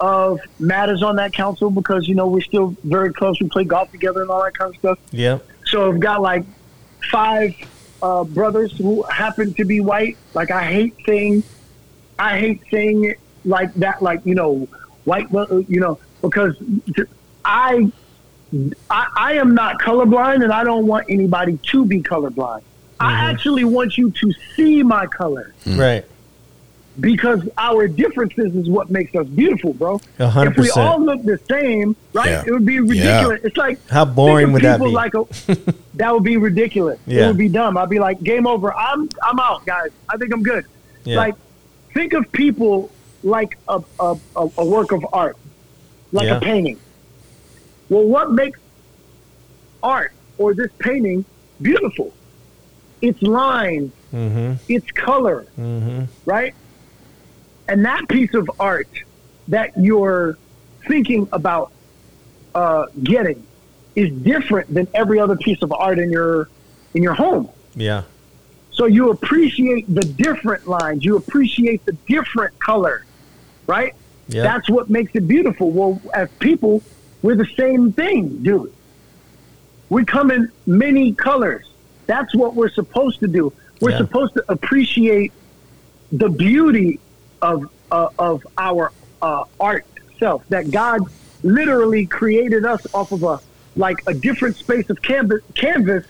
of matters on that council because you know we're still very close. We play golf together and all that kind of stuff. Yep. So I've got like five uh, brothers who happen to be white. Like I hate saying, I hate saying it like that. Like you know, white. uh, You know, because I, I, I am not colorblind, and I don't want anybody to be colorblind. I actually want you to see my color Right. Because our differences is what makes us beautiful, bro. A hundred If we all look the same, right? Yeah. It would be ridiculous. It's like How boring would that be? Like a, <laughs> that would be ridiculous. Yeah. It would be dumb. I'd be like, game over. I'm I'm out, guys. I think I'm good. Yeah. Like, think of people like a a, a, work of art, like Yeah. a painting. Well, what makes art or this painting beautiful? Its lines, Mm-hmm. its color, Mm-hmm. right? And that piece of art that you're thinking about uh, getting is different than every other piece of art in your in your home. Yeah. So you appreciate the different lines, you appreciate the different color, right? Yeah. That's what makes it beautiful. Well, as people, we're the same thing, dude. We come in many colors. That's what we're supposed to do. We're Yeah. supposed to appreciate the beauty of uh, of our uh, art self. That God literally created us off of a like a different space of canvas, canvas,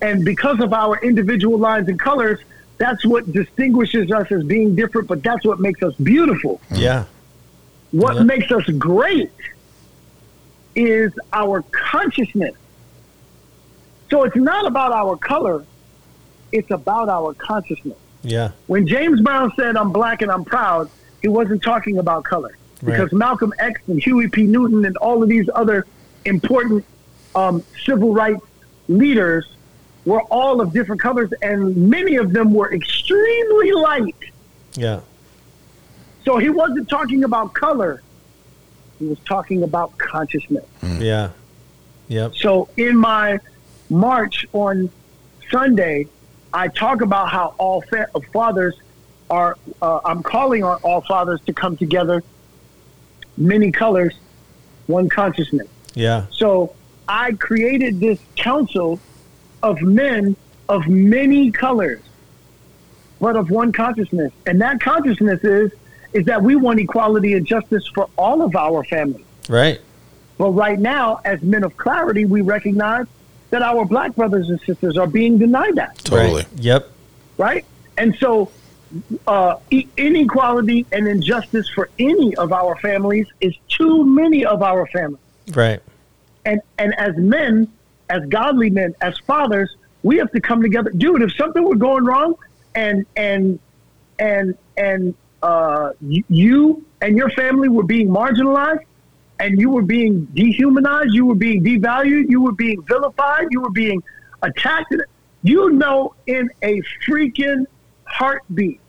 and because of our individual lines and colors, that's what distinguishes us as being different. But that's what makes us beautiful. Yeah. What Yeah. makes us great is our consciousness. So it's not about our color, it's about our consciousness. Yeah. When James Brown said, I'm black and I'm proud, he wasn't talking about color. Right. Because Malcolm X and Huey P. Newton and all of these other important um, civil rights leaders were all of different colors, and many of them were extremely light. Yeah. So he wasn't talking about color. He was talking about consciousness. Yeah. Yep. So in my march on Sunday, I talk about how all fa- fathers are, uh, I'm calling on all fathers to come together, many colors, one consciousness. Yeah. So I created this council of men of many colors, but of one consciousness. And that consciousness is is that we want equality and justice for all of our families. Right. But right now, as men of clarity, we recognize that our black brothers and sisters are being denied that, Totally. Right. Yep. right? And so, uh, e- inequality and injustice for any of our families is too many of our families. Right. and and as men, as godly men, as fathers, we have to come together, dude. If something were going wrong, and and and and uh, you and your family were being marginalized, and you were being dehumanized, you were being devalued, you were being vilified, you were being attacked. You know, in a freaking heartbeat,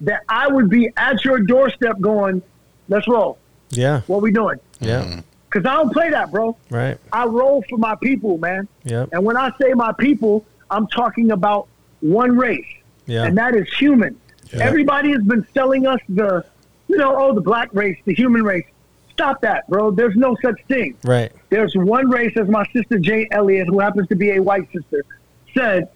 that I would be at your doorstep going, "Let's roll. Yeah. What we doing?" Yeah. Mm-hmm. Because I don't play that, bro. Right. I roll for my people, man. Yeah. And when I say my people, I'm talking about one race, Yeah. and that is human. Everybody has been selling us the, you know, oh, the black race, the human race. Stop that, bro. There's no such thing. Right. There's one race, as my sister Jane Elliott, who happens to be a white sister, said,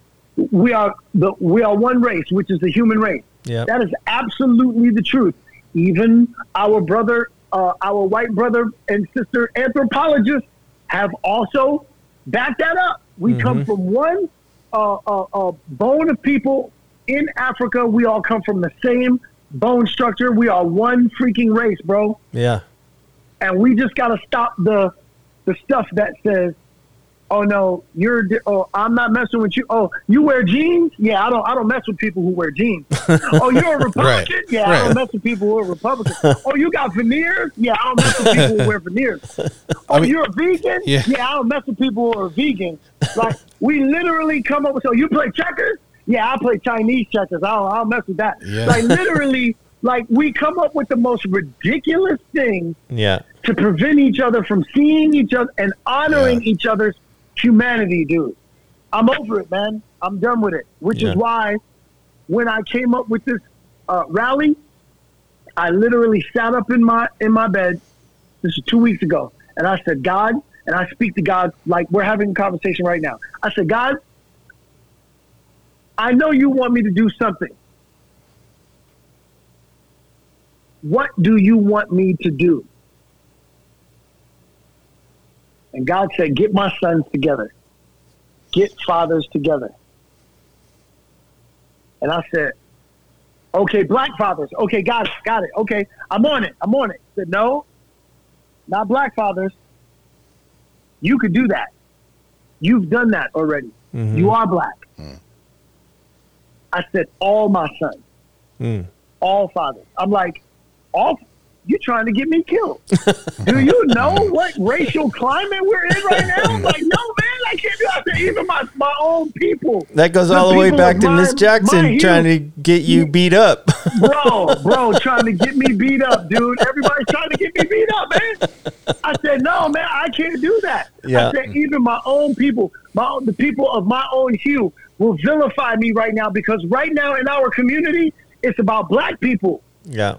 we are the we are one race, which is the human race. Yep. That is absolutely the truth. Even our brother, uh, our white brother and sister anthropologists have also backed that up. We come from one uh, uh, uh, bone of people in Africa. We all come from the same bone structure. We are one freaking race, bro Yeah. And we just got to stop the the stuff that says, "Oh no, you're oh I'm not messing with you. Oh, you wear jeans? Yeah, I don't I don't mess with people who wear jeans. <laughs> oh, you're a Republican? Right, Yeah, I don't mess with people who are Republicans. oh, you got veneers? Yeah, I don't mess with people who wear veneers. <laughs> Oh, mean- you're a vegan? Yeah. I don't mess with people who are vegan. Like we literally come up with so you play checkers? Yeah, I play Chinese checkers. I don't, I don't mess with that. Yeah. Like literally, like we come up with the most ridiculous things Yeah. to prevent each other from seeing each other and honoring Yeah. each other's humanity, dude. I'm over it, man. I'm done with it. Which Yeah. is why when I came up with this uh, rally, I literally sat up in my in my bed. This is two weeks ago, and I said, God, and I speak to God like we're having a conversation right now. I said, God, I know you want me to do something. What do you want me to do? And God said, Get my sons together, get fathers together. And I said, Okay, black fathers. Okay, got it, got it. Okay, I'm on it, I'm on it. I said, No, not black fathers. You could do that. You've done that already. Mhm. You are black. I said, All my sons Mm. all fathers. I'm like, all you trying to get me killed. Do you know <laughs> what racial climate we're in right now? I'm <laughs> like, no man, I can't do that. Even my my own people. That goes The all the way back to Miss Jackson trying to get you beat up. <laughs> Bro, bro, trying to get me beat up, dude. Everybody's trying to get me beat up, man. I said, no, man, I can't do that. Yeah. I said, even my own people, my own, the people of my own hue will vilify me right now because right now in our community, it's about black people. yeah.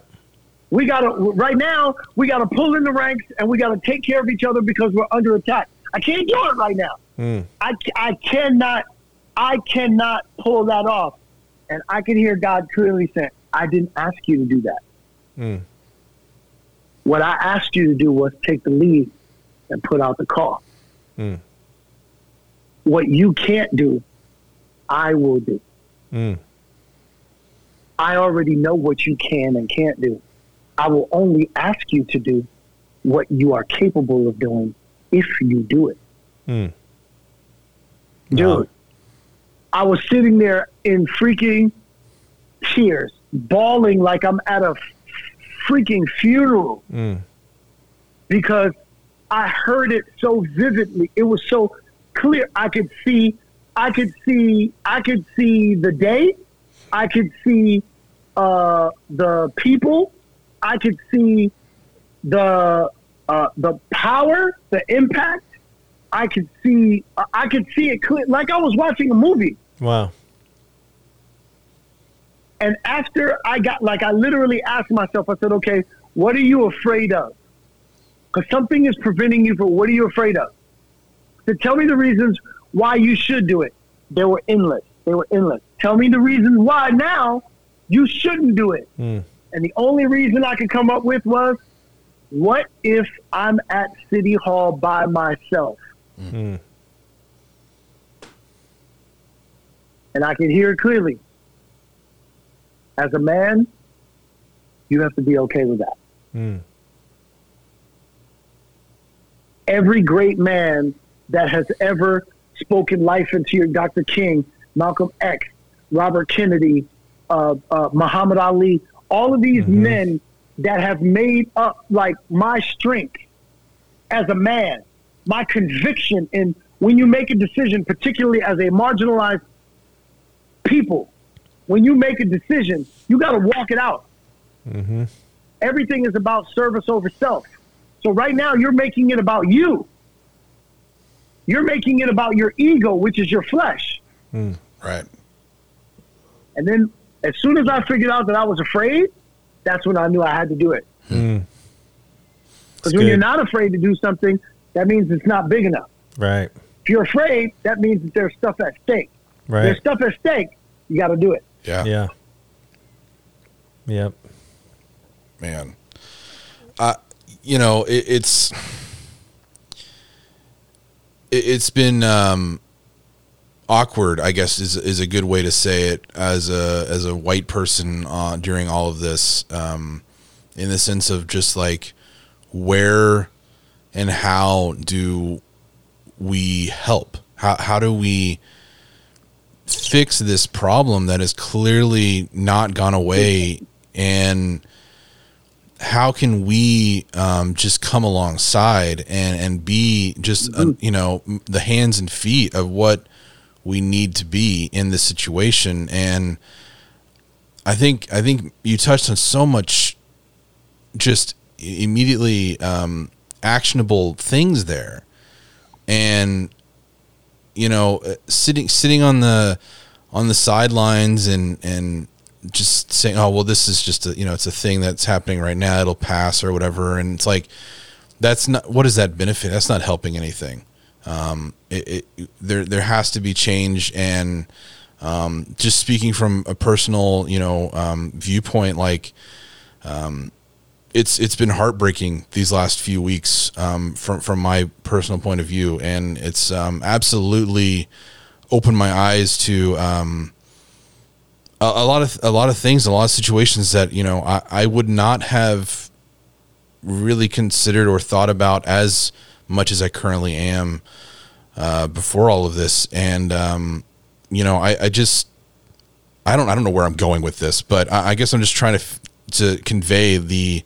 We gotta right now. We gotta pull in the ranks and we gotta take care of each other because we're under attack. I can't do it right now. Mm. I, I cannot. I cannot pull that off. And I can hear God clearly saying, "I didn't ask you to do that. Mm. What I asked you to do was take the lead and put out the call. Mm. What you can't do, I will do. Mm. I already know what you can and can't do. I will only ask you to do what you are capable of doing if you do it. Mm. Dude, Wow. I was sitting there in freaking tears, bawling like I'm at a freaking funeral Mm. because I heard it so vividly. It was so clear. I could see, I could see, I could see the day. I could see uh, the people. I could see the uh, the power, the impact. I could see, I could see it clear, like I was watching a movie. Wow. And after I got, like, I literally asked myself, I said, okay, what are you afraid of? Because something is preventing you from, what are you afraid of? So tell me the reasons why you should do it. They were endless. They were endless. Tell me the reasons why now you shouldn't do it. Mm. And the only reason I could come up with was, what if I'm at City Hall by myself? Mm. And I can hear it clearly. As a man, you have to be okay with that. Mm. every great man that has ever spoken life into your Dr. King, Malcolm X, Robert Kennedy, uh, uh, Muhammad Ali, all of these men that have made up like my strength as a man, my conviction in when you make a decision, particularly as a marginalized people, when you make a decision, you got to walk it out. Mm-hmm. Everything is about service over self. So right now you're making it about you. You're making it about your ego, which is your flesh. Right. And then as soon as I figured out that I was afraid, that's when I knew I had to do it. Mm. Because That's when you're not afraid to do something, that means it's not big enough. Right. If you're afraid, that means that there's stuff at stake. If Right. There's stuff at stake. You got to do it. Yeah. Yeah. Yep. man. Uh, you know, it, it's it, it's been um, awkward. I guess is is a good way to say it as a as a white person uh, during all of this, um, in the sense of just like where and how do we help? How how do we fix this problem that has clearly not gone away and how can we um, just come alongside and and be just uh, you know the hands and feet of what we need to be in this situation and I think I think you touched on so much just immediately um, actionable things there and you know uh, sitting sitting on the on the sidelines and and just saying, "Oh, well, this is just a you know, it's a thing that's happening right now. It'll pass or whatever." And it's like, that's not what does that benefit? That's not helping anything. Um, it, it, there there has to be change, and um, just speaking from a personal you know um, viewpoint, like um, it's it's been heartbreaking these last few weeks um, from from my personal point of view, and it's um, absolutely opened my eyes to a, a lot of a lot of things, a lot of situations that you know I, I would not have really considered or thought about as much as I currently am uh, before all of this, and um, you know I, I just I don't I don't know where I'm going with this, but I, I guess I'm just trying to f- to convey the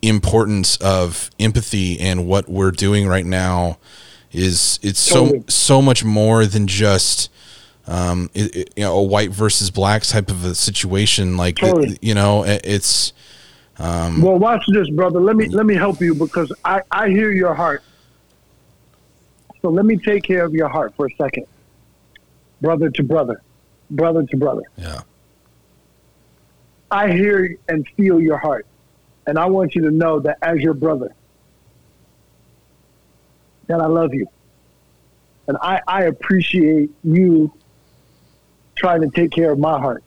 importance of empathy and what we're doing right now is it's so so much more than just um it, it- you know a white versus black type of a situation like Totally. you know it- it's Well, watch this, brother. Let me let me help you because I I hear your heart. So let me take care of your heart for a second, brother to brother, brother to brother. yeah I hear and feel your heart, and I want you to know that as your brother, that I love you, and I I appreciate you trying to take care of my heart.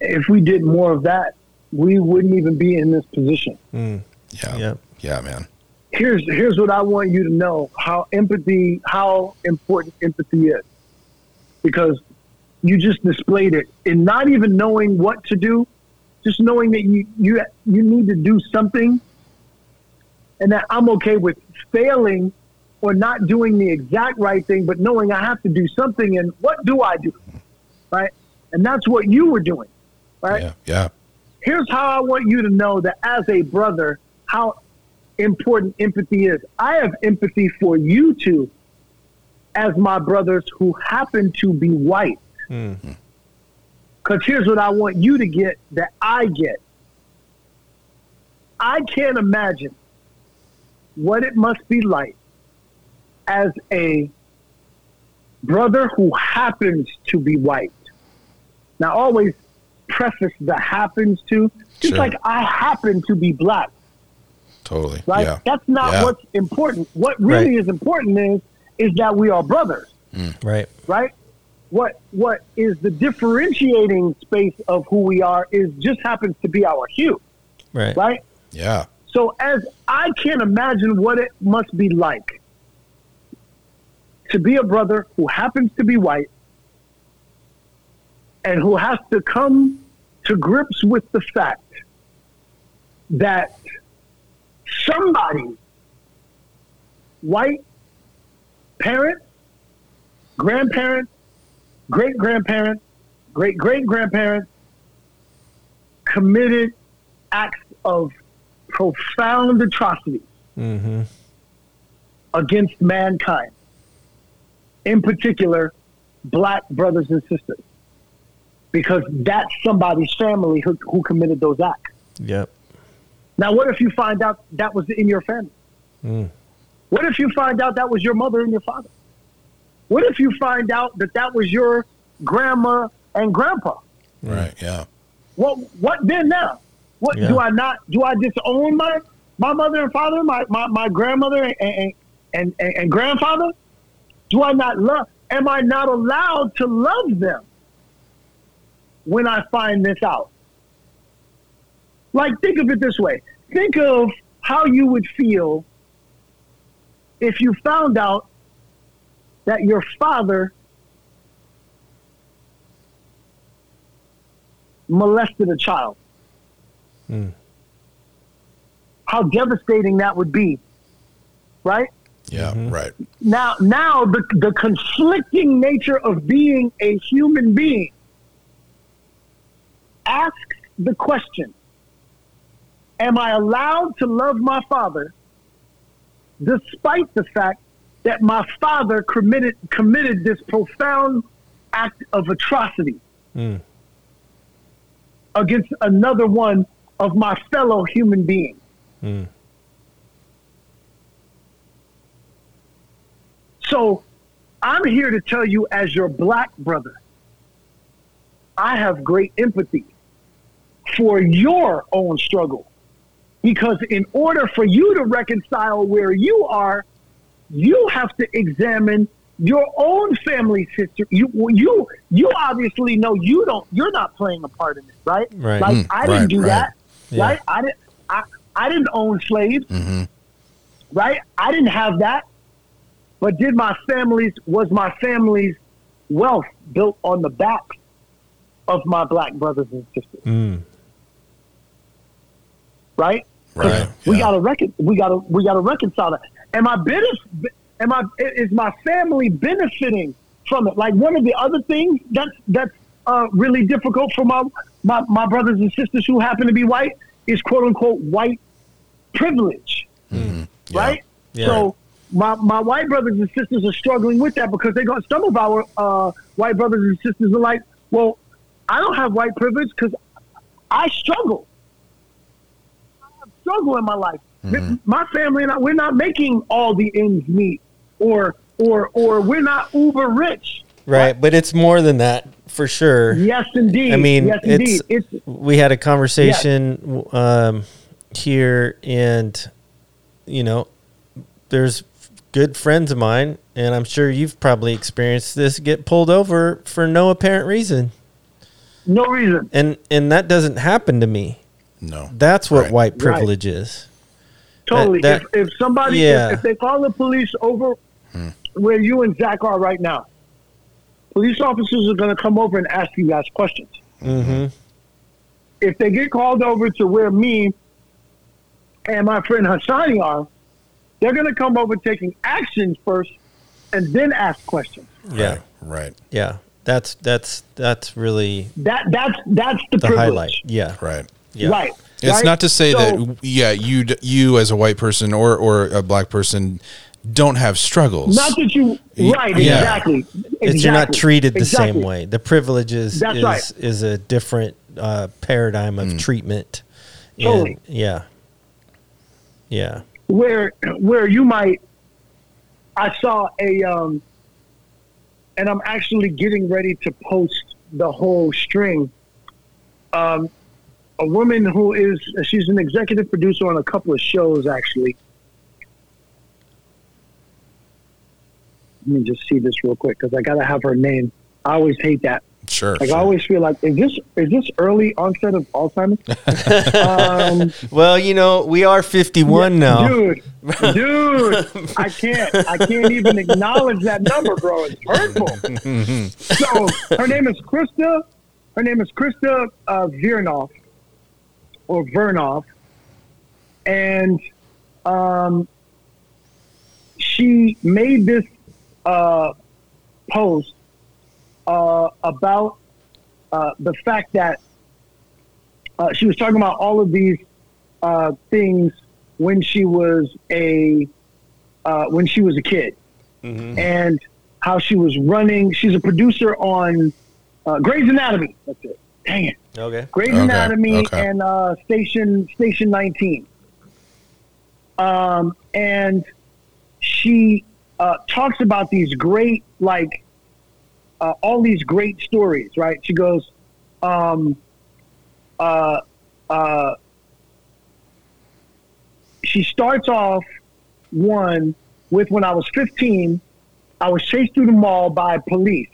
If we did more of that, we wouldn't even be in this position. Mm. yeah Yep. yeah man here's here's what I want you to know how empathy how important empathy is. Because you just displayed it. In not even knowing what to do just knowing that you you you need to do something and that I'm okay with failing or not doing the exact right thing but knowing I have to do something and what do I do? Right? And that's what you were doing. Right? Yeah yeah. Here's how I want you to know that as a brother, how important empathy is. I have empathy for you two as my brothers who happen to be white. Mm. Because here's what I want you to get that I get. I can't imagine what it must be like as a brother who happens to be white. Now, always preface the happens to, just Sure. like I happen to be black, totally right? yeah That's not Yeah. what's important. What really Right. is important is is that we are brothers mm. Right. right? What what is the differentiating space of who we are is just happens to be our hue, Right. right? yeah So as I can't imagine what it must be like to be a brother who happens to be white and who has to come to grips with the fact that somebody white parent grandparents, great grandparents, great great grandparents committed acts of profound atrocity Mm-hmm. against mankind, in particular, black brothers and sisters, because that's somebody's family who, who committed those acts. Yep. Now, what if you find out that was in your family? Mm. What if you find out that was your mother and your father? What if you find out that that was your grandma and grandpa? right yeah What what then now? What Yeah. do I not do I disown my my mother and father, my, my, my grandmother and, and, and, and, and grandfather? Do I not love am I not allowed to love them when I find this out? Like think of it this way. Think of how you would feel if you found out that your father molested a child. Mm. How devastating that would be, right? yeah Mhm. right Now, now the the conflicting nature of being a human being asks the question: Am I allowed to love my father, despite the fact that my father committed committed this profound act of atrocity Mm. against another one of my fellow human beings? Mm. So I'm here to tell you, as your black brother, I have great empathy for your own struggle. Because in order for you to reconcile where you are, you have to examine your own family history. You you you obviously know you don't you're not playing a part in it, right? Right. Like Mm, I didn't right, do right. that. Yeah. Right? I didn't I, I didn't own slaves. Mm-hmm. Right? I didn't have that. But did my family's was my family's wealth built on the back of my black brothers and sisters? Mm. Right? Right. We yeah. gotta recon- we gotta we gotta reconcile that. Am I benef- Am I is my family benefiting from it? Like one of the other things that's that's uh, really difficult for my, my my brothers and sisters who happen to be white is quote unquote white privilege, Yeah. right? Yeah. So my my white brothers and sisters are struggling with that because they got some of our uh, white brothers and sisters are like, well, I don't have white privilege because I struggle. Struggle in my life. My family and I, we're not making all the ends meet, or or or we're not uber rich. Right, but it's more than that for sure. Yes, indeed. I mean, yes, it's, indeed. It's we had a conversation um, here, and you know, there's good friends of mine, and I'm sure you've probably experienced this get pulled over for no apparent reason, no reason. and and that doesn't happen to me. No. That's what Right. white Right. privilege is. Totally. that- if, if somebody, Yeah. if, if they call the police over where you and Zach are right now, police officers are going to come over and ask you guys questions. Mm-hmm. If they get called over to where me and my friend Hassani are, they're going to come over taking actions first and then ask questions. Yeah, Right. Right. yeah. That's that's that's really That that's that's the, the privilege. highlight. Yeah, Right. Yeah. Right. It's right? not to say So- that yeah, you you as a white person or or a black person don't have struggles. Not that you right yeah. exactly. It's you're not treated the Exactly. same way. The privileges is That's is, right. is a different uh, paradigm of treatment. And- Totally. yeah. Yeah. where where you might I saw a um and I'm actually getting ready to post the whole string. Um a woman who is she's an executive producer on a couple of shows actually. Let me just see this real quick because I gotta have her name. I always hate that. Sure. Like sure. I always feel like is this is this early onset of Alzheimer's? <laughs> um, Well, you know, we are 51 now. Dude, <laughs> dude, I can't. I can't even acknowledge that number, bro. It's hurtful. <laughs> so her name is Krista. Her name is Krista uh, Virnoff or Vernoff, and um, she made this uh, post uh, about uh, the fact that uh, she was talking about all of these uh, things when she was a uh, when she was a kid, and how she was running. She's a producer on uh, Grey's Anatomy. That's it. Dang it, Okay. Grey's Okay, Anatomy okay. and uh, Station Station 19. Um, and she uh, talks about these great like uh, all these great stories. Right? She goes. Um, uh, uh, she starts off one with when I was 15, I was chased through the mall by police.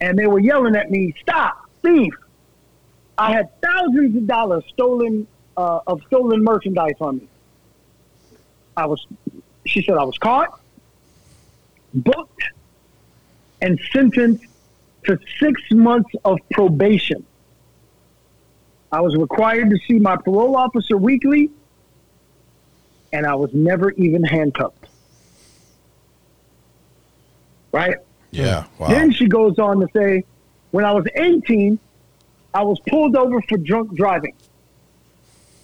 And they were yelling at me, stop, thief. I had thousands of dollars stolen, uh, of stolen merchandise on me. I was, she said I was caught, booked, and sentenced to six months of probation. I was required to see my parole officer weekly, and I was never even handcuffed. Right? yeah. Wow. Then she goes on to say, when I was 18, I was pulled over for drunk driving.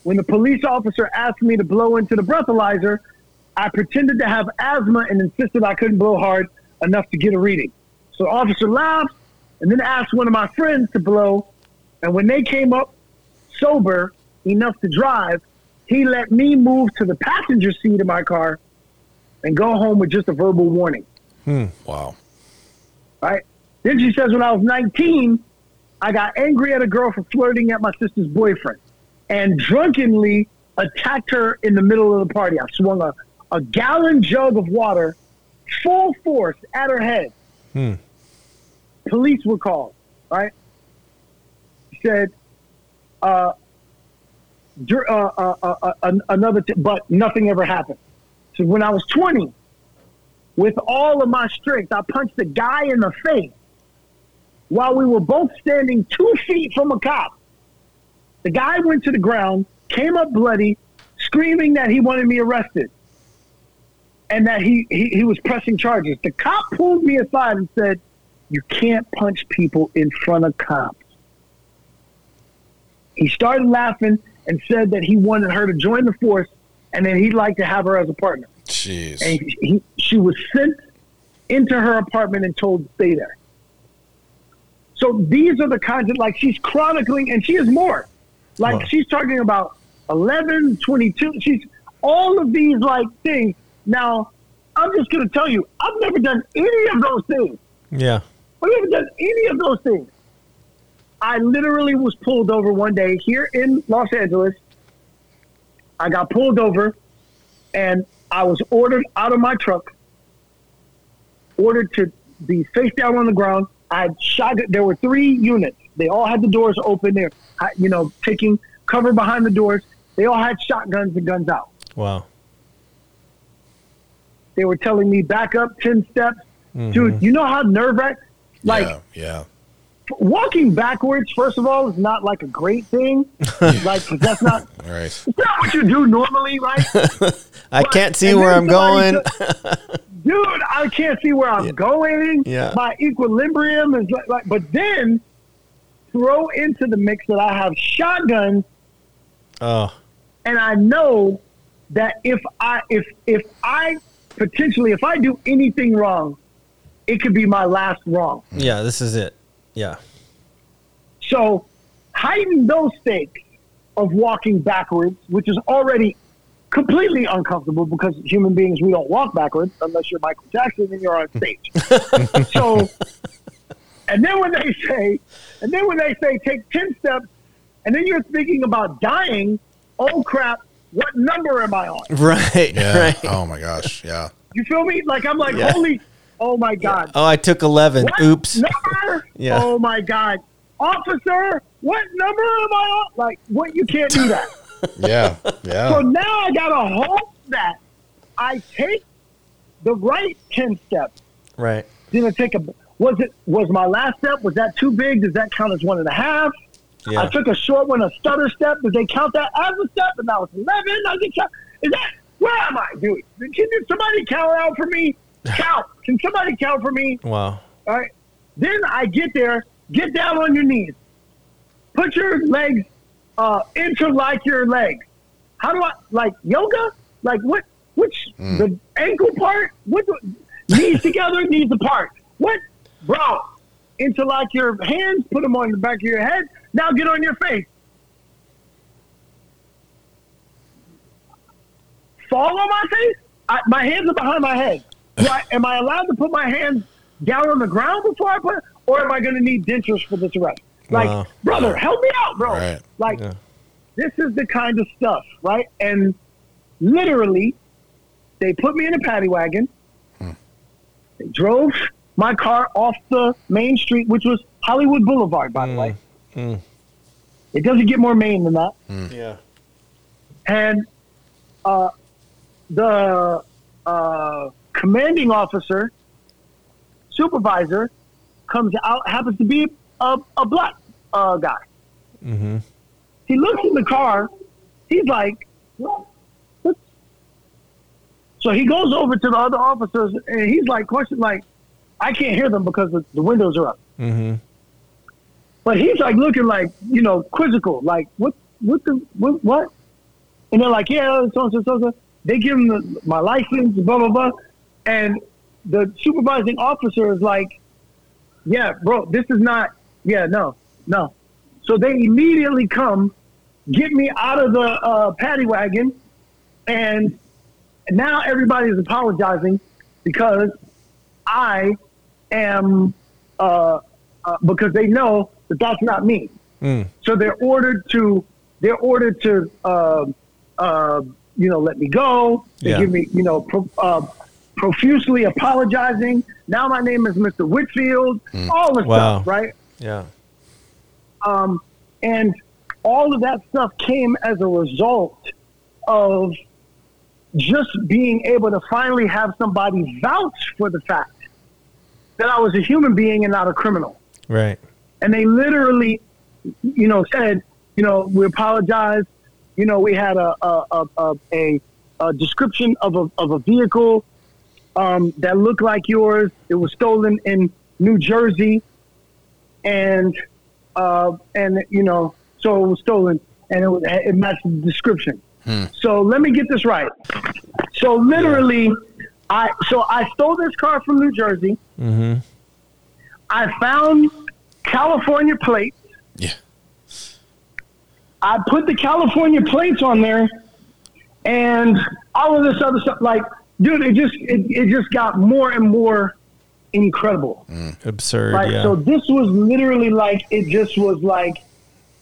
When the police officer asked me to blow into the breathalyzer, I pretended to have asthma and insisted I couldn't blow hard enough to get a reading. So the officer laughed and then asked one of my friends to blow. And when they came up sober enough to drive, he let me move to the passenger seat of my car and go home with just a verbal warning hmm. wow. right? Then she says, when I was 19, I got angry at a girl for flirting at my sister's boyfriend and drunkenly attacked her in the middle of the party. I swung a, a gallon jug of water full force at her head. Hmm. Police were called, right? Said, uh, uh, uh, uh, uh, another, t- but nothing ever happened. So when I was 20, with all of my strength, I punched a guy in the face while we were both standing two feet from a cop. The guy went to the ground, came up bloody, screaming that he wanted me arrested and that he, he, he was pressing charges. The cop pulled me aside and said, You can't punch people in front of cops. He started laughing and said that he wanted her to join the force and then he'd like to have her as a partner. Jeez. And he, he, she was sent into her apartment and told to stay there. So these are the kinds of like she's chronicling, and she is more. Like Wow. she's talking about 11, 22. She's all of these like things. Now, I'm just going to tell you, I've never done any of those things. Yeah. I've never done any of those things. I literally was pulled over one day here in Los Angeles. I got pulled over and I was ordered out of my truck, ordered to be face down on the ground. I had shot, there were three units. They all had the doors open. They're, you know, taking cover behind the doors. They all had shotguns and guns out. Wow. They were telling me back up 10 steps. Mm-hmm. Dude, you know how nerve wracked? Like, yeah, yeah. walking backwards, first of all, is not like a great thing. <laughs> like that's not All <laughs> right. it's not what you do normally, right? <laughs> I But- can't see where I'm going. somebody Dude, I can't see where I'm going. Yeah. My equilibrium is like, like, but then throw into the mix that I have shotguns, oh, and I know that if I if if I potentially if I do anything wrong, it could be my last wrong. yeah. This is it. Yeah. So heighten those stakes of walking backwards, which is already completely uncomfortable because human beings we don't walk backwards unless you're Michael Jackson and you're on stage. <laughs> so and then when they say and then when they say take ten steps and then you're thinking about dying, oh crap, what number am I on? Right. Yeah. Right. Oh my gosh. Yeah. You feel me? Like I'm like, Yeah. holy oh my God. Oh, I took 11. What Oops. number? <laughs> Yeah. Oh my God. Officer, what number am I on? Like, what? You can't do that. Yeah. Yeah. So now I got to hope that I take the right 10 steps. Right. Then I take a, was it, was my last step, was that too big? Does that count as one and a half? Yeah. I took a short one, a stutter step. Did they count that as a step? And now it's 11. I get count. Is that, where am I, dude? Can you, somebody count out for me? Count. Can somebody count for me? Wow. All right. Then I get there, get down on your knees. Put your legs uh, interlock your legs. How do I like yoga? Like what? Which the ankle part? What? Knees together, <laughs> knees apart. What, bro? Interlock your hands. Put them on the back of your head. Now get on your face. Fall on my face. I, my hands are behind my head. I, am I allowed to put my hands down on the ground before I put, or am I going to need dentures for this arrest? Like, Wow. brother, help me out, bro. Right. Like, Yeah. this is the kind of stuff, right? And literally, they put me in a paddy wagon. They drove my car off the main street, which was Hollywood Boulevard, by the way. mm. It doesn't get more main than that. Yeah. And uh, the uh, commanding officer, supervisor, comes out, happens to be a, a black uh, guy. Mm-hmm. He looks in the car. He's like, what? what? So he goes over to the other officers and he's like, question like, I can't hear them because the, the windows are up. Mm-hmm. But he's like looking like, you know, quizzical, like, what, what the, what, what? And they're like, yeah, so so, so, so. They give him the, my license, blah, blah, blah. And the supervising officer is like, yeah, bro, this is not, yeah, no, no. So they immediately come, get me out of the uh, paddy wagon, and now everybody is apologizing because I am uh, uh, because they know that that's not me. Mm. So they're ordered to they're ordered to uh, uh, you know let me go. They Yeah. give me you know pro, uh, profusely apologizing. Now my name is Mr. Whitfield. All the Wow. stuff, right? Yeah. Um, and all of that stuff came as a result of just being able to finally have somebody vouch for the fact that I was a human being and not a criminal. Right. And they literally, you know, said, you know, we apologize. You know, we had a a, a, a, a, description of a, of a vehicle um, that looked like yours. It was stolen in New Jersey, and uh, and you know, so it was stolen, and it, was, it matched the description. So let me get this right. So literally, I so I stole this car from New Jersey. Mm-hmm. I found California plates. Yeah. I put the California plates on there, and all of this other stuff. Like, dude, it just it, it just got more and more incredible. Absurd. Like, yeah. so this was literally like it just was like,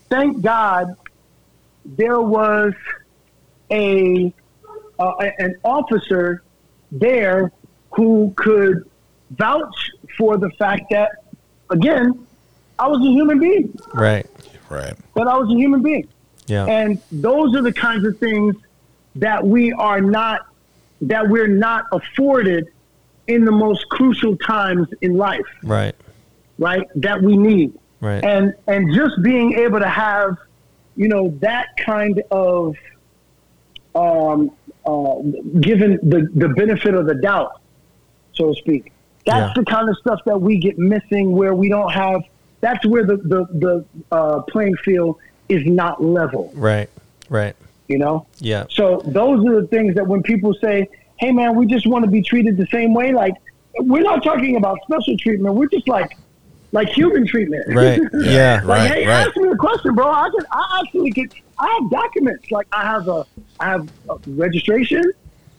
thank God, there was a uh, an officer there who could vouch for the fact that, again, I was a human being. right. Right. But I was a human being. Yeah. And those are the kinds of things that we are not that we're not afforded in the most crucial times in life, right. right? That we need. Right. And and just being able to have, you know, that kind of um uh given the, the benefit of the doubt, so to speak. That's Yeah. the kind of stuff that we get missing where we don't have that's where the, the, the uh, playing field is not level, right. Right. you know? Yeah. So those are the things that when people say, "Hey, man, we just want to be treated the same way," like we're not talking about special treatment. We're just like like human treatment. Right. <laughs> Yeah. like, Right, hey, right. ask me a question, bro. I can. I actually get. I have documents. Like I have a. I have a registration.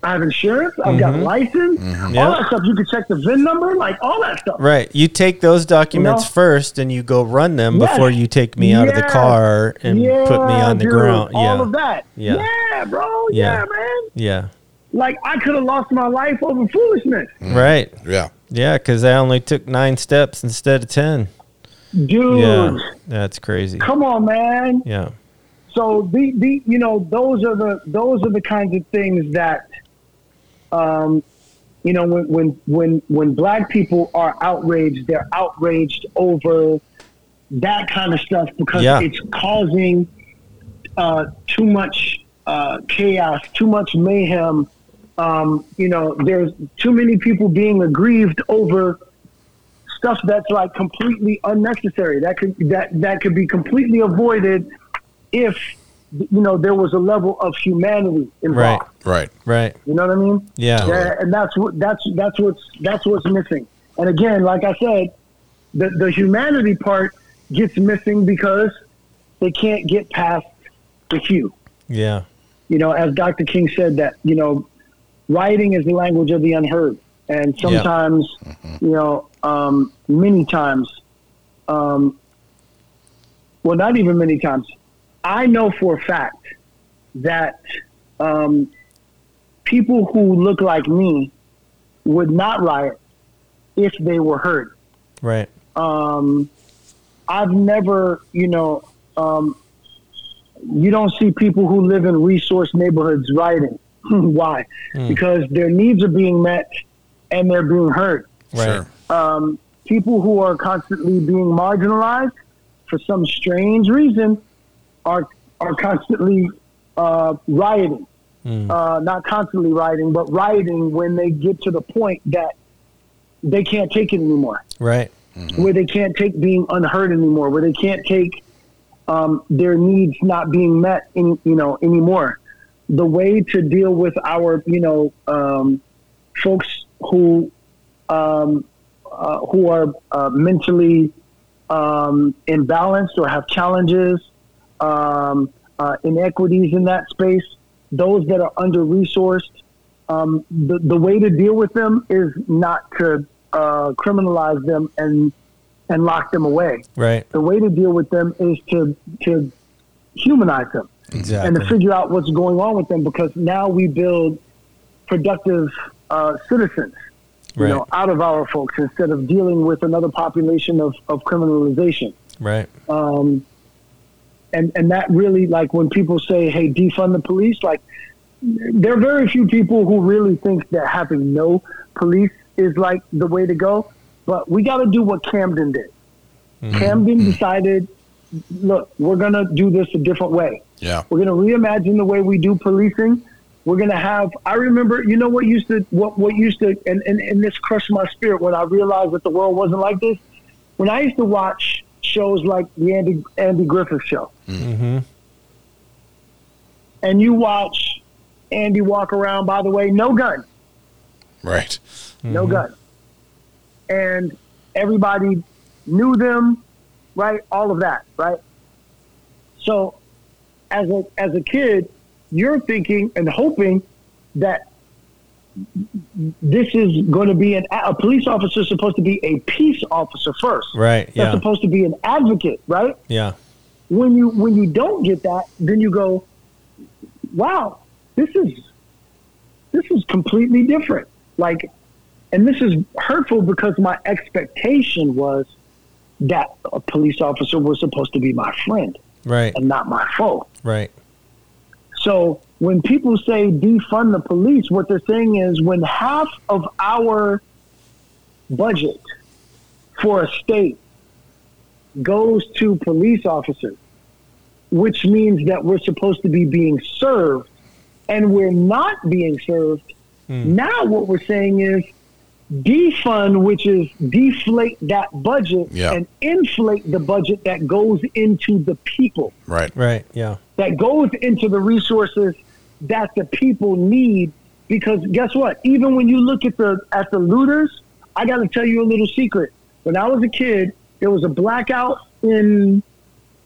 I have insurance. I've got a license. Mm-hmm. All that stuff. You can check the VIN number. Like all that stuff. Right. You take those documents You know? first and you go run them Yes. before you take me out of the car and yeah, put me on the dude, ground. All Yeah. of that. Yeah. Yeah, bro. Yeah. Yeah, man. Yeah. Like I could have lost my life over foolishness, Right. Yeah. Yeah, because I only took nine steps instead of ten. dude. Yeah, that's crazy. Come on, man. Yeah, so the, the you know those are the those are the kinds of things that um you know when when when when black people are outraged they're outraged over that kind of stuff because Yeah. it's causing uh too much uh chaos too much mayhem um you know there's too many people being aggrieved over stuff that's like completely unnecessary that could that that could be completely avoided if you know there was a level of humanity involved. Right. right. You know what I mean? Yeah, Yeah, and that's what that's that's what's that's what's missing. And again, like I said, the the humanity part gets missing because they can't get past the few. yeah, You know, as Dr. King said that, you know, writing is the language of the unheard. And sometimes, you know, um, many times, um, well, not even many times, I know for a fact that um, people who look like me would not riot if they were heard. right. Um, I've never, you know, um, you don't see people who live in resource neighborhoods rioting. <clears throat> Why? Because their needs are being met and they're being heard. Right. Um, people who are constantly being marginalized for some strange reason are are constantly uh, rioting. Uh, not constantly rioting, but rioting when they get to the point that they can't take it anymore Right. where they can't take being unheard anymore, where they can't take um, their needs not being met, in, you know, anymore. The way to deal with our, you know, um, folks who um, uh, who are uh, mentally um, imbalanced or have challenges, um, uh, inequities in that space, those that are under resourced, um, the, the way to deal with them is not to uh, criminalize them and and lock them away. Right. The way to deal with them is to to humanize them and to figure out what's going on with them because now we build productive uh, citizens you know out of our folks instead of dealing with another population of, of criminalization. Right. um, and and that really like when people say hey defund the police like there are very few people who really think that having no police is like the way to go but we got to do what camden did. Camden decided look we're going to do this a different way Yeah. we're going to reimagine the way we do policing. We're going to have. I remember, you know, what used to what what used to, and, and and this crushed my spirit when I realized that the world wasn't like this. When I used to watch shows like the Andy Andy Griffith Show, Mm-hmm. and you watch Andy walk around. By the way, no gun, Right. no gun, and everybody knew them, right? All of that, right? So, as a as a kid, you're thinking and hoping that this is going to be an a police officer is supposed to be a peace officer first. Right. That's supposed to be an advocate, right? Yeah. When you when you don't get that, then you go, "Wow, this is this is completely different." Like, and this is hurtful because my expectation was that a police officer was supposed to be my friend Right. and not my foe. Right. So when people say defund the police, what they're saying is when half of our budget for a state goes to police officers, which means that we're supposed to be being served and we're not being served. Hmm. Now what we're saying is defund, which is deflate that budget Yeah. and inflate the budget that goes into the people Right. Right. Yeah. that goes into the resources that the people need. Because guess what? Even when you look at the at the looters, I got to tell you a little secret. When I was a kid, there was a blackout in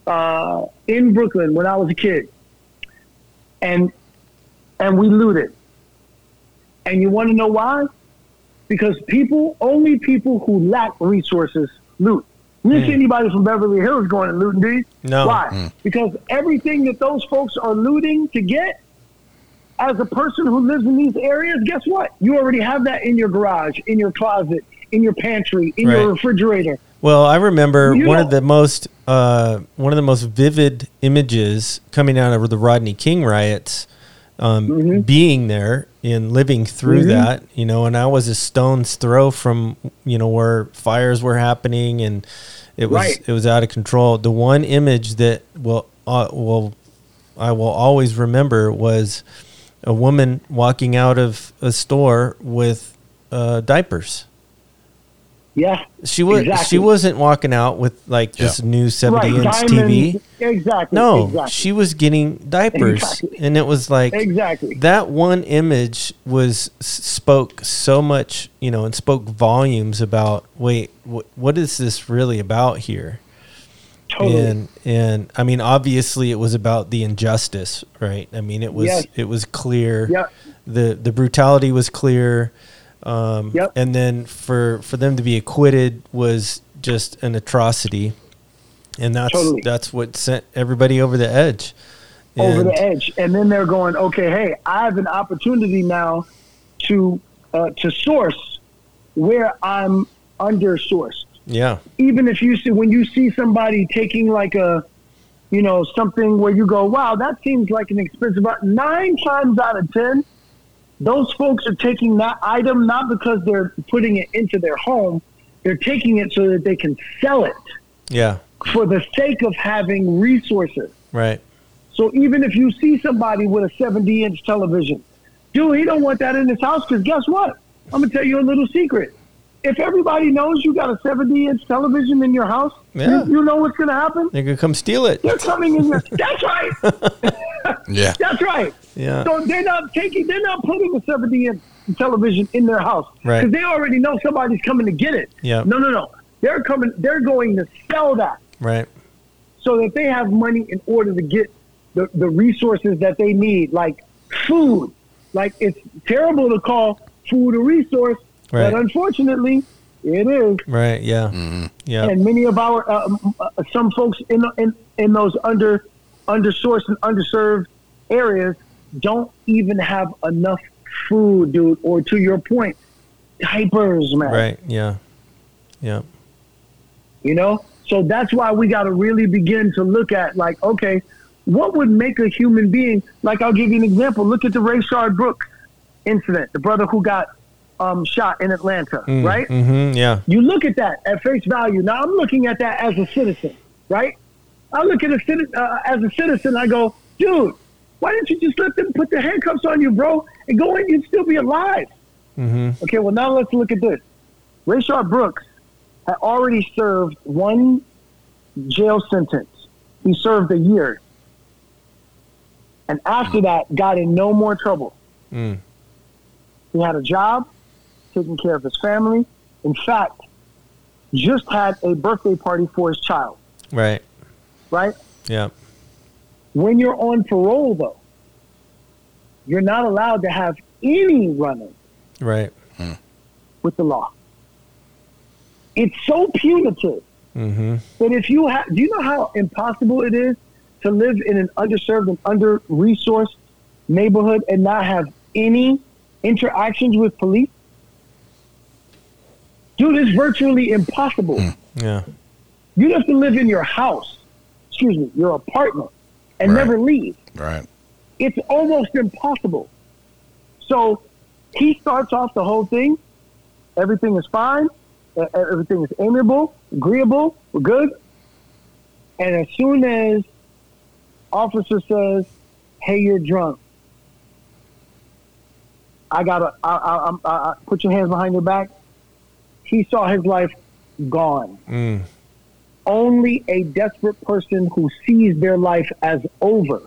uh, in Brooklyn when I was a kid, and and we looted. And you want to know why? Because people, only people who lack resources loot. You didn't see anybody from Beverly Hills going and looting, do you? No. Why? Because everything that those folks are looting to get, as a person who lives in these areas, guess what? You already have that in your garage, in your closet, in your pantry, in your refrigerator. Well, I remember You one of the most uh, one of the most vivid images coming out of the Rodney King riots, um, Mm-hmm. being there and living through Mhm. that, you know, and I was a stone's throw from you know where fires were happening and it was Right. it was out of control. The one image that will uh, will I will always remember was a woman walking out of a store with uh, diapers. Yeah. She was Exactly. she wasn't walking out with like this Yeah. new seventy-inch diamond- TV. Exactly. No, Exactly. she was getting diapers, Exactly. and it was like exactly. that one image was spoke so much, you know, and spoke volumes about wait, wh- what is this really about here? Totally. And and I mean, obviously, it was about the injustice, right? I mean, it was Yes. it was clear. Yep. The the brutality was clear. Um, Yep. And then for for them to be acquitted was just an atrocity, and that's Totally. that's what sent everybody over the edge. over the edge, and then they're going, okay, hey, I have an opportunity now to uh, to source where I'm undersourced. Yeah. Even if you see when you see somebody taking like a, you know, something where you go, wow, that seems like an expensive. Nine times out of ten, those folks are taking that item not because they're putting it into their home, they're taking it so that they can sell it Yeah. for the sake of having resources. Right. So even if you see somebody with a 70 inch television, dude, he don't want that in his house because guess what? I'm gonna tell you a little secret. If everybody knows you got a 70 inch television in your house, Yeah. you, you know what's gonna happen? They're gonna come steal it. They're coming in your. <laughs> That's right. <laughs> Yeah. That's right. Yeah. So they're not taking. They're not putting a 70 inch television in their house Right. because they already know somebody's coming to get it. Yeah. No, no, no. They're coming. They're going to sell that Right. so that they have money in order to get the, the resources that they need, like food. Like it's terrible to call food a resource, Right. but unfortunately, It is. Right. Yeah. Mm-hmm. Yeah. and many of our uh, uh, some folks in, in in those under undersourced and underserved areas don't even have enough food, dude. Or to your point, diapers, man. Right. Yeah. Yeah. You know, so that's why we got to really begin to look at like, okay, what would make a human being? Like, I'll give you an example. Look at the Rayshard Brooks incident, the brother who got um, shot in Atlanta, Mm, right? mhm, Yeah. You look at that at face value. Now I'm looking at that as a citizen, right? I look at a citizen uh, as a citizen. I go, dude, why didn't you just let them put the handcuffs on you, bro, and go in? You'd still be alive. hmm Okay, well now let's look at this. Rayshard Brooks had already served one jail sentence. He served a year, and after that, got in no more trouble. Mm. He had a job, taking care of his family. In fact, just had a birthday party for his child, Right. right? Yeah. When you're on parole, though, you're not allowed to have any running Right. with the law. It's so punitive hmm that if you have, do you know how impossible it is to live in an underserved and under resourced neighborhood and not have any interactions with police? Dude, it's virtually impossible. Hmm. Yeah. You have to live in your house, excuse me, your apartment, and Right. never leave. Right. It's almost impossible. So he starts off the whole thing. Everything is fine. Everything is amiable, agreeable. We're good. And as soon as officer says, "Hey, you're drunk," I gotta I, I, I, I, put your hands behind your back. He saw his life gone. Mm. Only a desperate person who sees their life as over.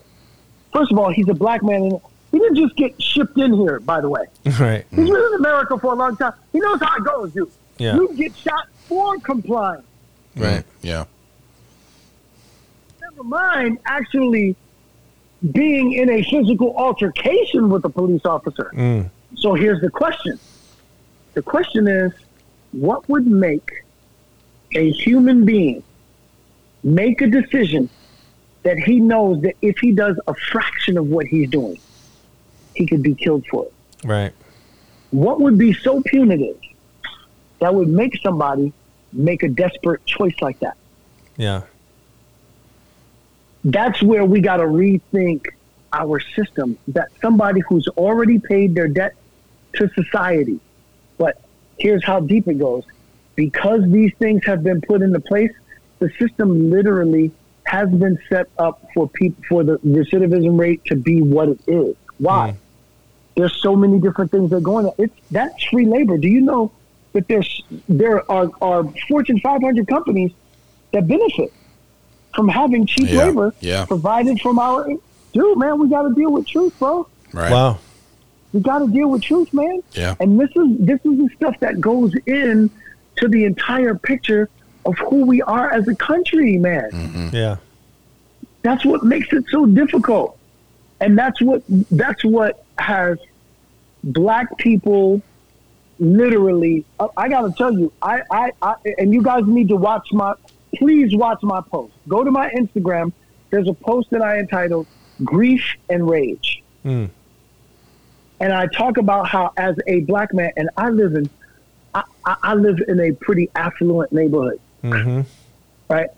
First of all, he's a black man, and he didn't just get shipped in here. By the way, <laughs> Right. he's been in America for a long time. He knows how it goes, dude. Yeah. You get shot for complying. Right. Yeah. Never mind actually being in a physical altercation with a police officer. Mm. So here's the question. The question is, what would make a human being make a decision that he knows that if he does a fraction of what he's doing, he could be killed for it? Right. What would be so punitive that would make somebody make a desperate choice like that? Yeah. that's where we got to rethink our system. That somebody who's already paid their debt to society, but here's how deep it goes. Because these things have been put into place, the system literally has been set up for people for the recidivism rate to be what it is. Why? Mm. There's so many different things that go in. It's that's free labor. Do you know that there's there are, are Fortune 500 companies that benefit from having cheap Yeah, labor yeah. provided from our dude, man. We got to deal with truth, bro. Right. Wow. We got to deal with truth, man. Yeah. And this is this is the stuff that goes in to the entire picture of who we are as a country, man. Mm-hmm. Yeah. That's what makes it so difficult, and that's what that's what has black people literally. I, I got to tell you, I, I I and you guys need to watch my. Please watch my post. Go to my Instagram. There's a post that I entitled "Grief and Rage." Mm. And I talk about how as a black man, and I live in, I, I live in a pretty affluent neighborhood, hmm right?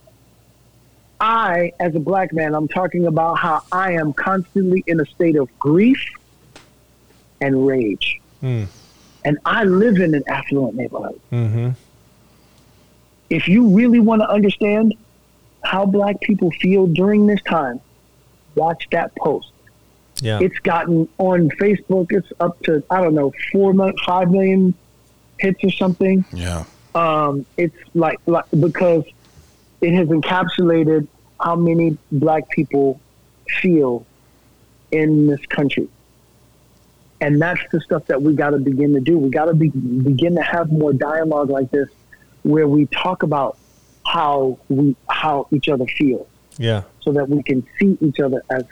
I, as a black man, I'm talking about how I am constantly in a state of grief and rage, Mm. and I live in an affluent neighborhood. hmm If you really want to understand how black people feel during this time, watch that post. Yeah. It's gotten on Facebook. It's up to I don't know four, mil- five million hits or something. Yeah. um, it's like, like because it has encapsulated how many black people feel in this country. And that's the stuff that we got to begin to do. We got to be, begin to have more dialogue like this, where we talk about how we how each other feels, yeah. so that we can see each other as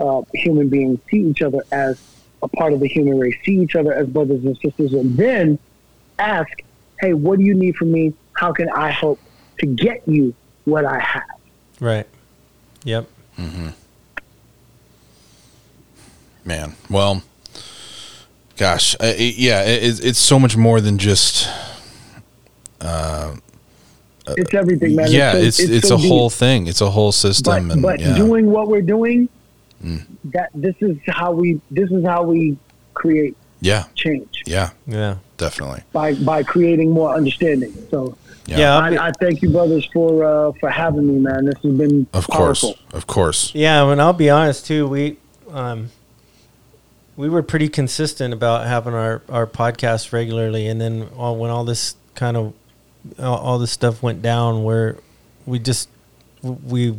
uh, human beings, see each other as a part of the human race, see each other as brothers and sisters, and then ask, hey, what do you need from me? How can I help to get you what I have? Right. Yep. Man, well, gosh, I- it, yeah, it, it's- it's so much more than just. It's everything, man. yeah, so- it's it's, so a deep. whole thing. It's a whole system, but, and but yeah, doing what we're doing, Mm. that this is how we this is how we create yeah, change yeah, Yeah. definitely. by by creating more understanding. So Yeah, Yeah. I'll I, I thank you, brothers, for uh, for having me, man. This has been of course, of course. Yeah, and I'll be honest too. We um, we were pretty consistent about having our our podcast regularly, and then all, when all this kind of all, all this stuff went down, where we just we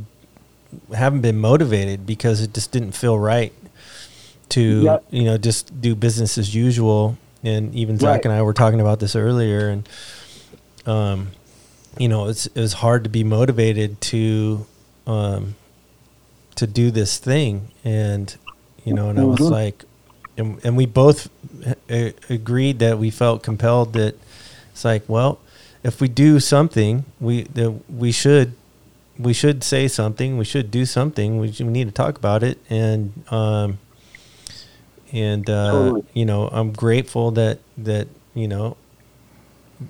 haven't been motivated because it just didn't feel right to Yep. you know just do business as usual. And even Zach Right. and I were talking about this earlier, and um, you know, it's it was hard to be motivated to um, to do this thing, and you know, and I was Mhm. like, and, and we both a- agreed that we felt compelled that it's like, well, if we do something, we that we should we should say something, we should do something, we, should- we need to talk about it, and um, and uh, Totally. you know, I'm grateful that that you know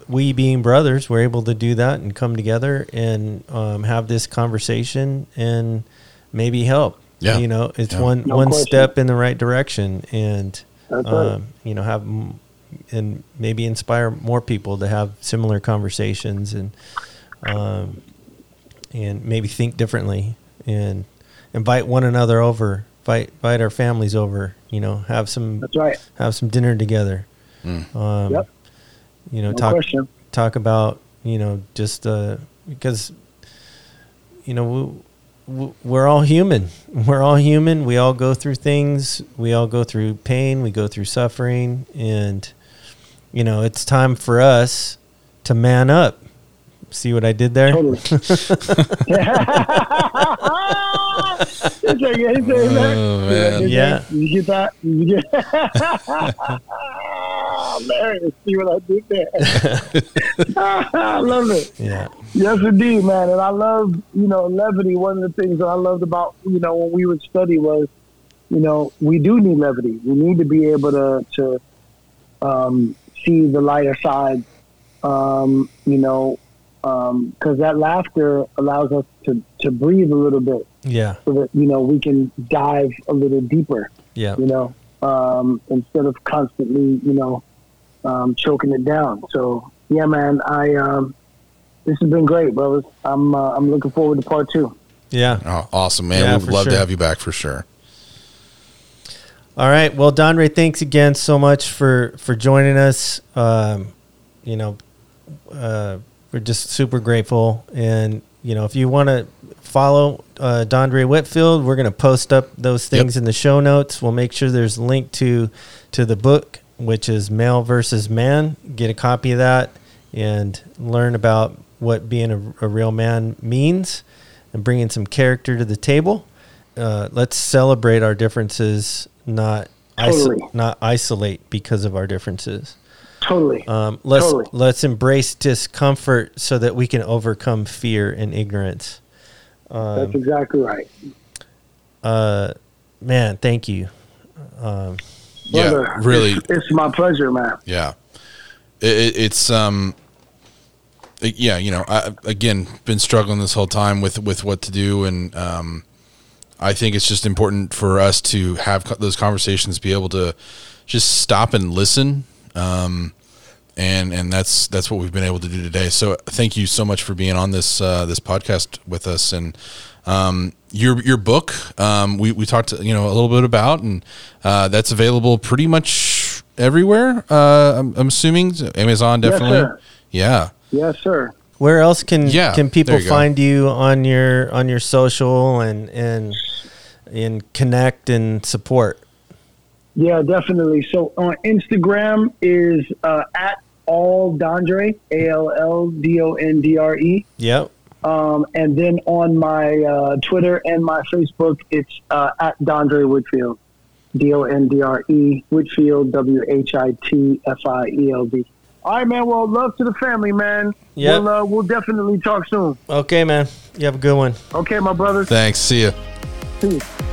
we being brothers we're able to do that and come together and um, have this conversation and maybe help. Yeah. you know, it's Yeah. one No one question. step in the right direction, and right. um, you know, have and maybe inspire more people to have similar conversations and um, and maybe think differently and invite one another over, invite invite our families over. You know, have some That's right. have some dinner together. Mm. Um, Yep. You know, No talk question. talk about you know just uh, because you know we, we- we're all human. <laughs> We're all human. We all go through things. We all go through pain. We go through suffering, and you know it's time for us to man up. See what I did there? Totally. <laughs> It's like, it's like, Oh, man. Yeah. You get that? You get Hilarious. See what I did there? <laughs> I love it. Yeah. Yes, indeed, man. And I love, you know, levity. One of the things that I loved about, you know, when we would study was, you know, we do need levity. We need to be able to to um, see the lighter side, um, you know, because that laughter allows us to, to breathe a little bit Yeah. so that, you know, we can dive a little deeper, Yeah. you know, um, instead of constantly, you know, um, choking it down. So, yeah, man, I, um, this has been great, brothers. I'm, uh, I'm looking forward to part two. Yeah. Oh, awesome, man. Yeah, We'd love sure. to have you back for sure. All right. Well, Dondre, thanks again so much for for joining us. Um, you know, uh, we're just super grateful, and you know, if you want to follow uh, Dondre Whitfield, we're going to post up those things in the show notes. We'll make sure there's a link to to the book, which is Male versus Man. Get a copy of that and learn about what being a, a real man means, and bringing some character to the table. Uh, let's celebrate our differences, not iso- not isolate because of our differences. Totally. Um, let's Totally. let's embrace discomfort so that we can overcome fear and ignorance. That's Um, exactly right. uh, man, thank you. Um, Yeah, Brother, really. It's, it's my pleasure, man. Yeah, it, it, it's um, it- yeah, you know, I again been struggling this whole time with with what to do, and um, I think it's just important for us to have those conversations, be able to just stop and listen, um, and and that's that's what we've been able to do today. So thank you so much for being on this uh, this podcast with us, and um, your your book um, we we talked you know a little bit about, and uh, that's available pretty much everywhere. Uh, I'm, I'm assuming Amazon Yes, definitely. sir. yeah. Yes, sir. where else can Yeah, can people there you go. find you on your on your social and and and connect and support? Yeah, definitely. So on Instagram is uh, at all Dondre, A L L D O N D R E. Yep. Um, and then on my uh, Twitter and my Facebook, it's uh, at Dondre Whitfield, D O N D R E Whitfield, W H I T F I E L D. All right, man. Well, love to the family, man. Yep. We'll, uh, we'll definitely talk soon. Okay, man. You have a good one. Okay, my brothers. Thanks. See ya. See you.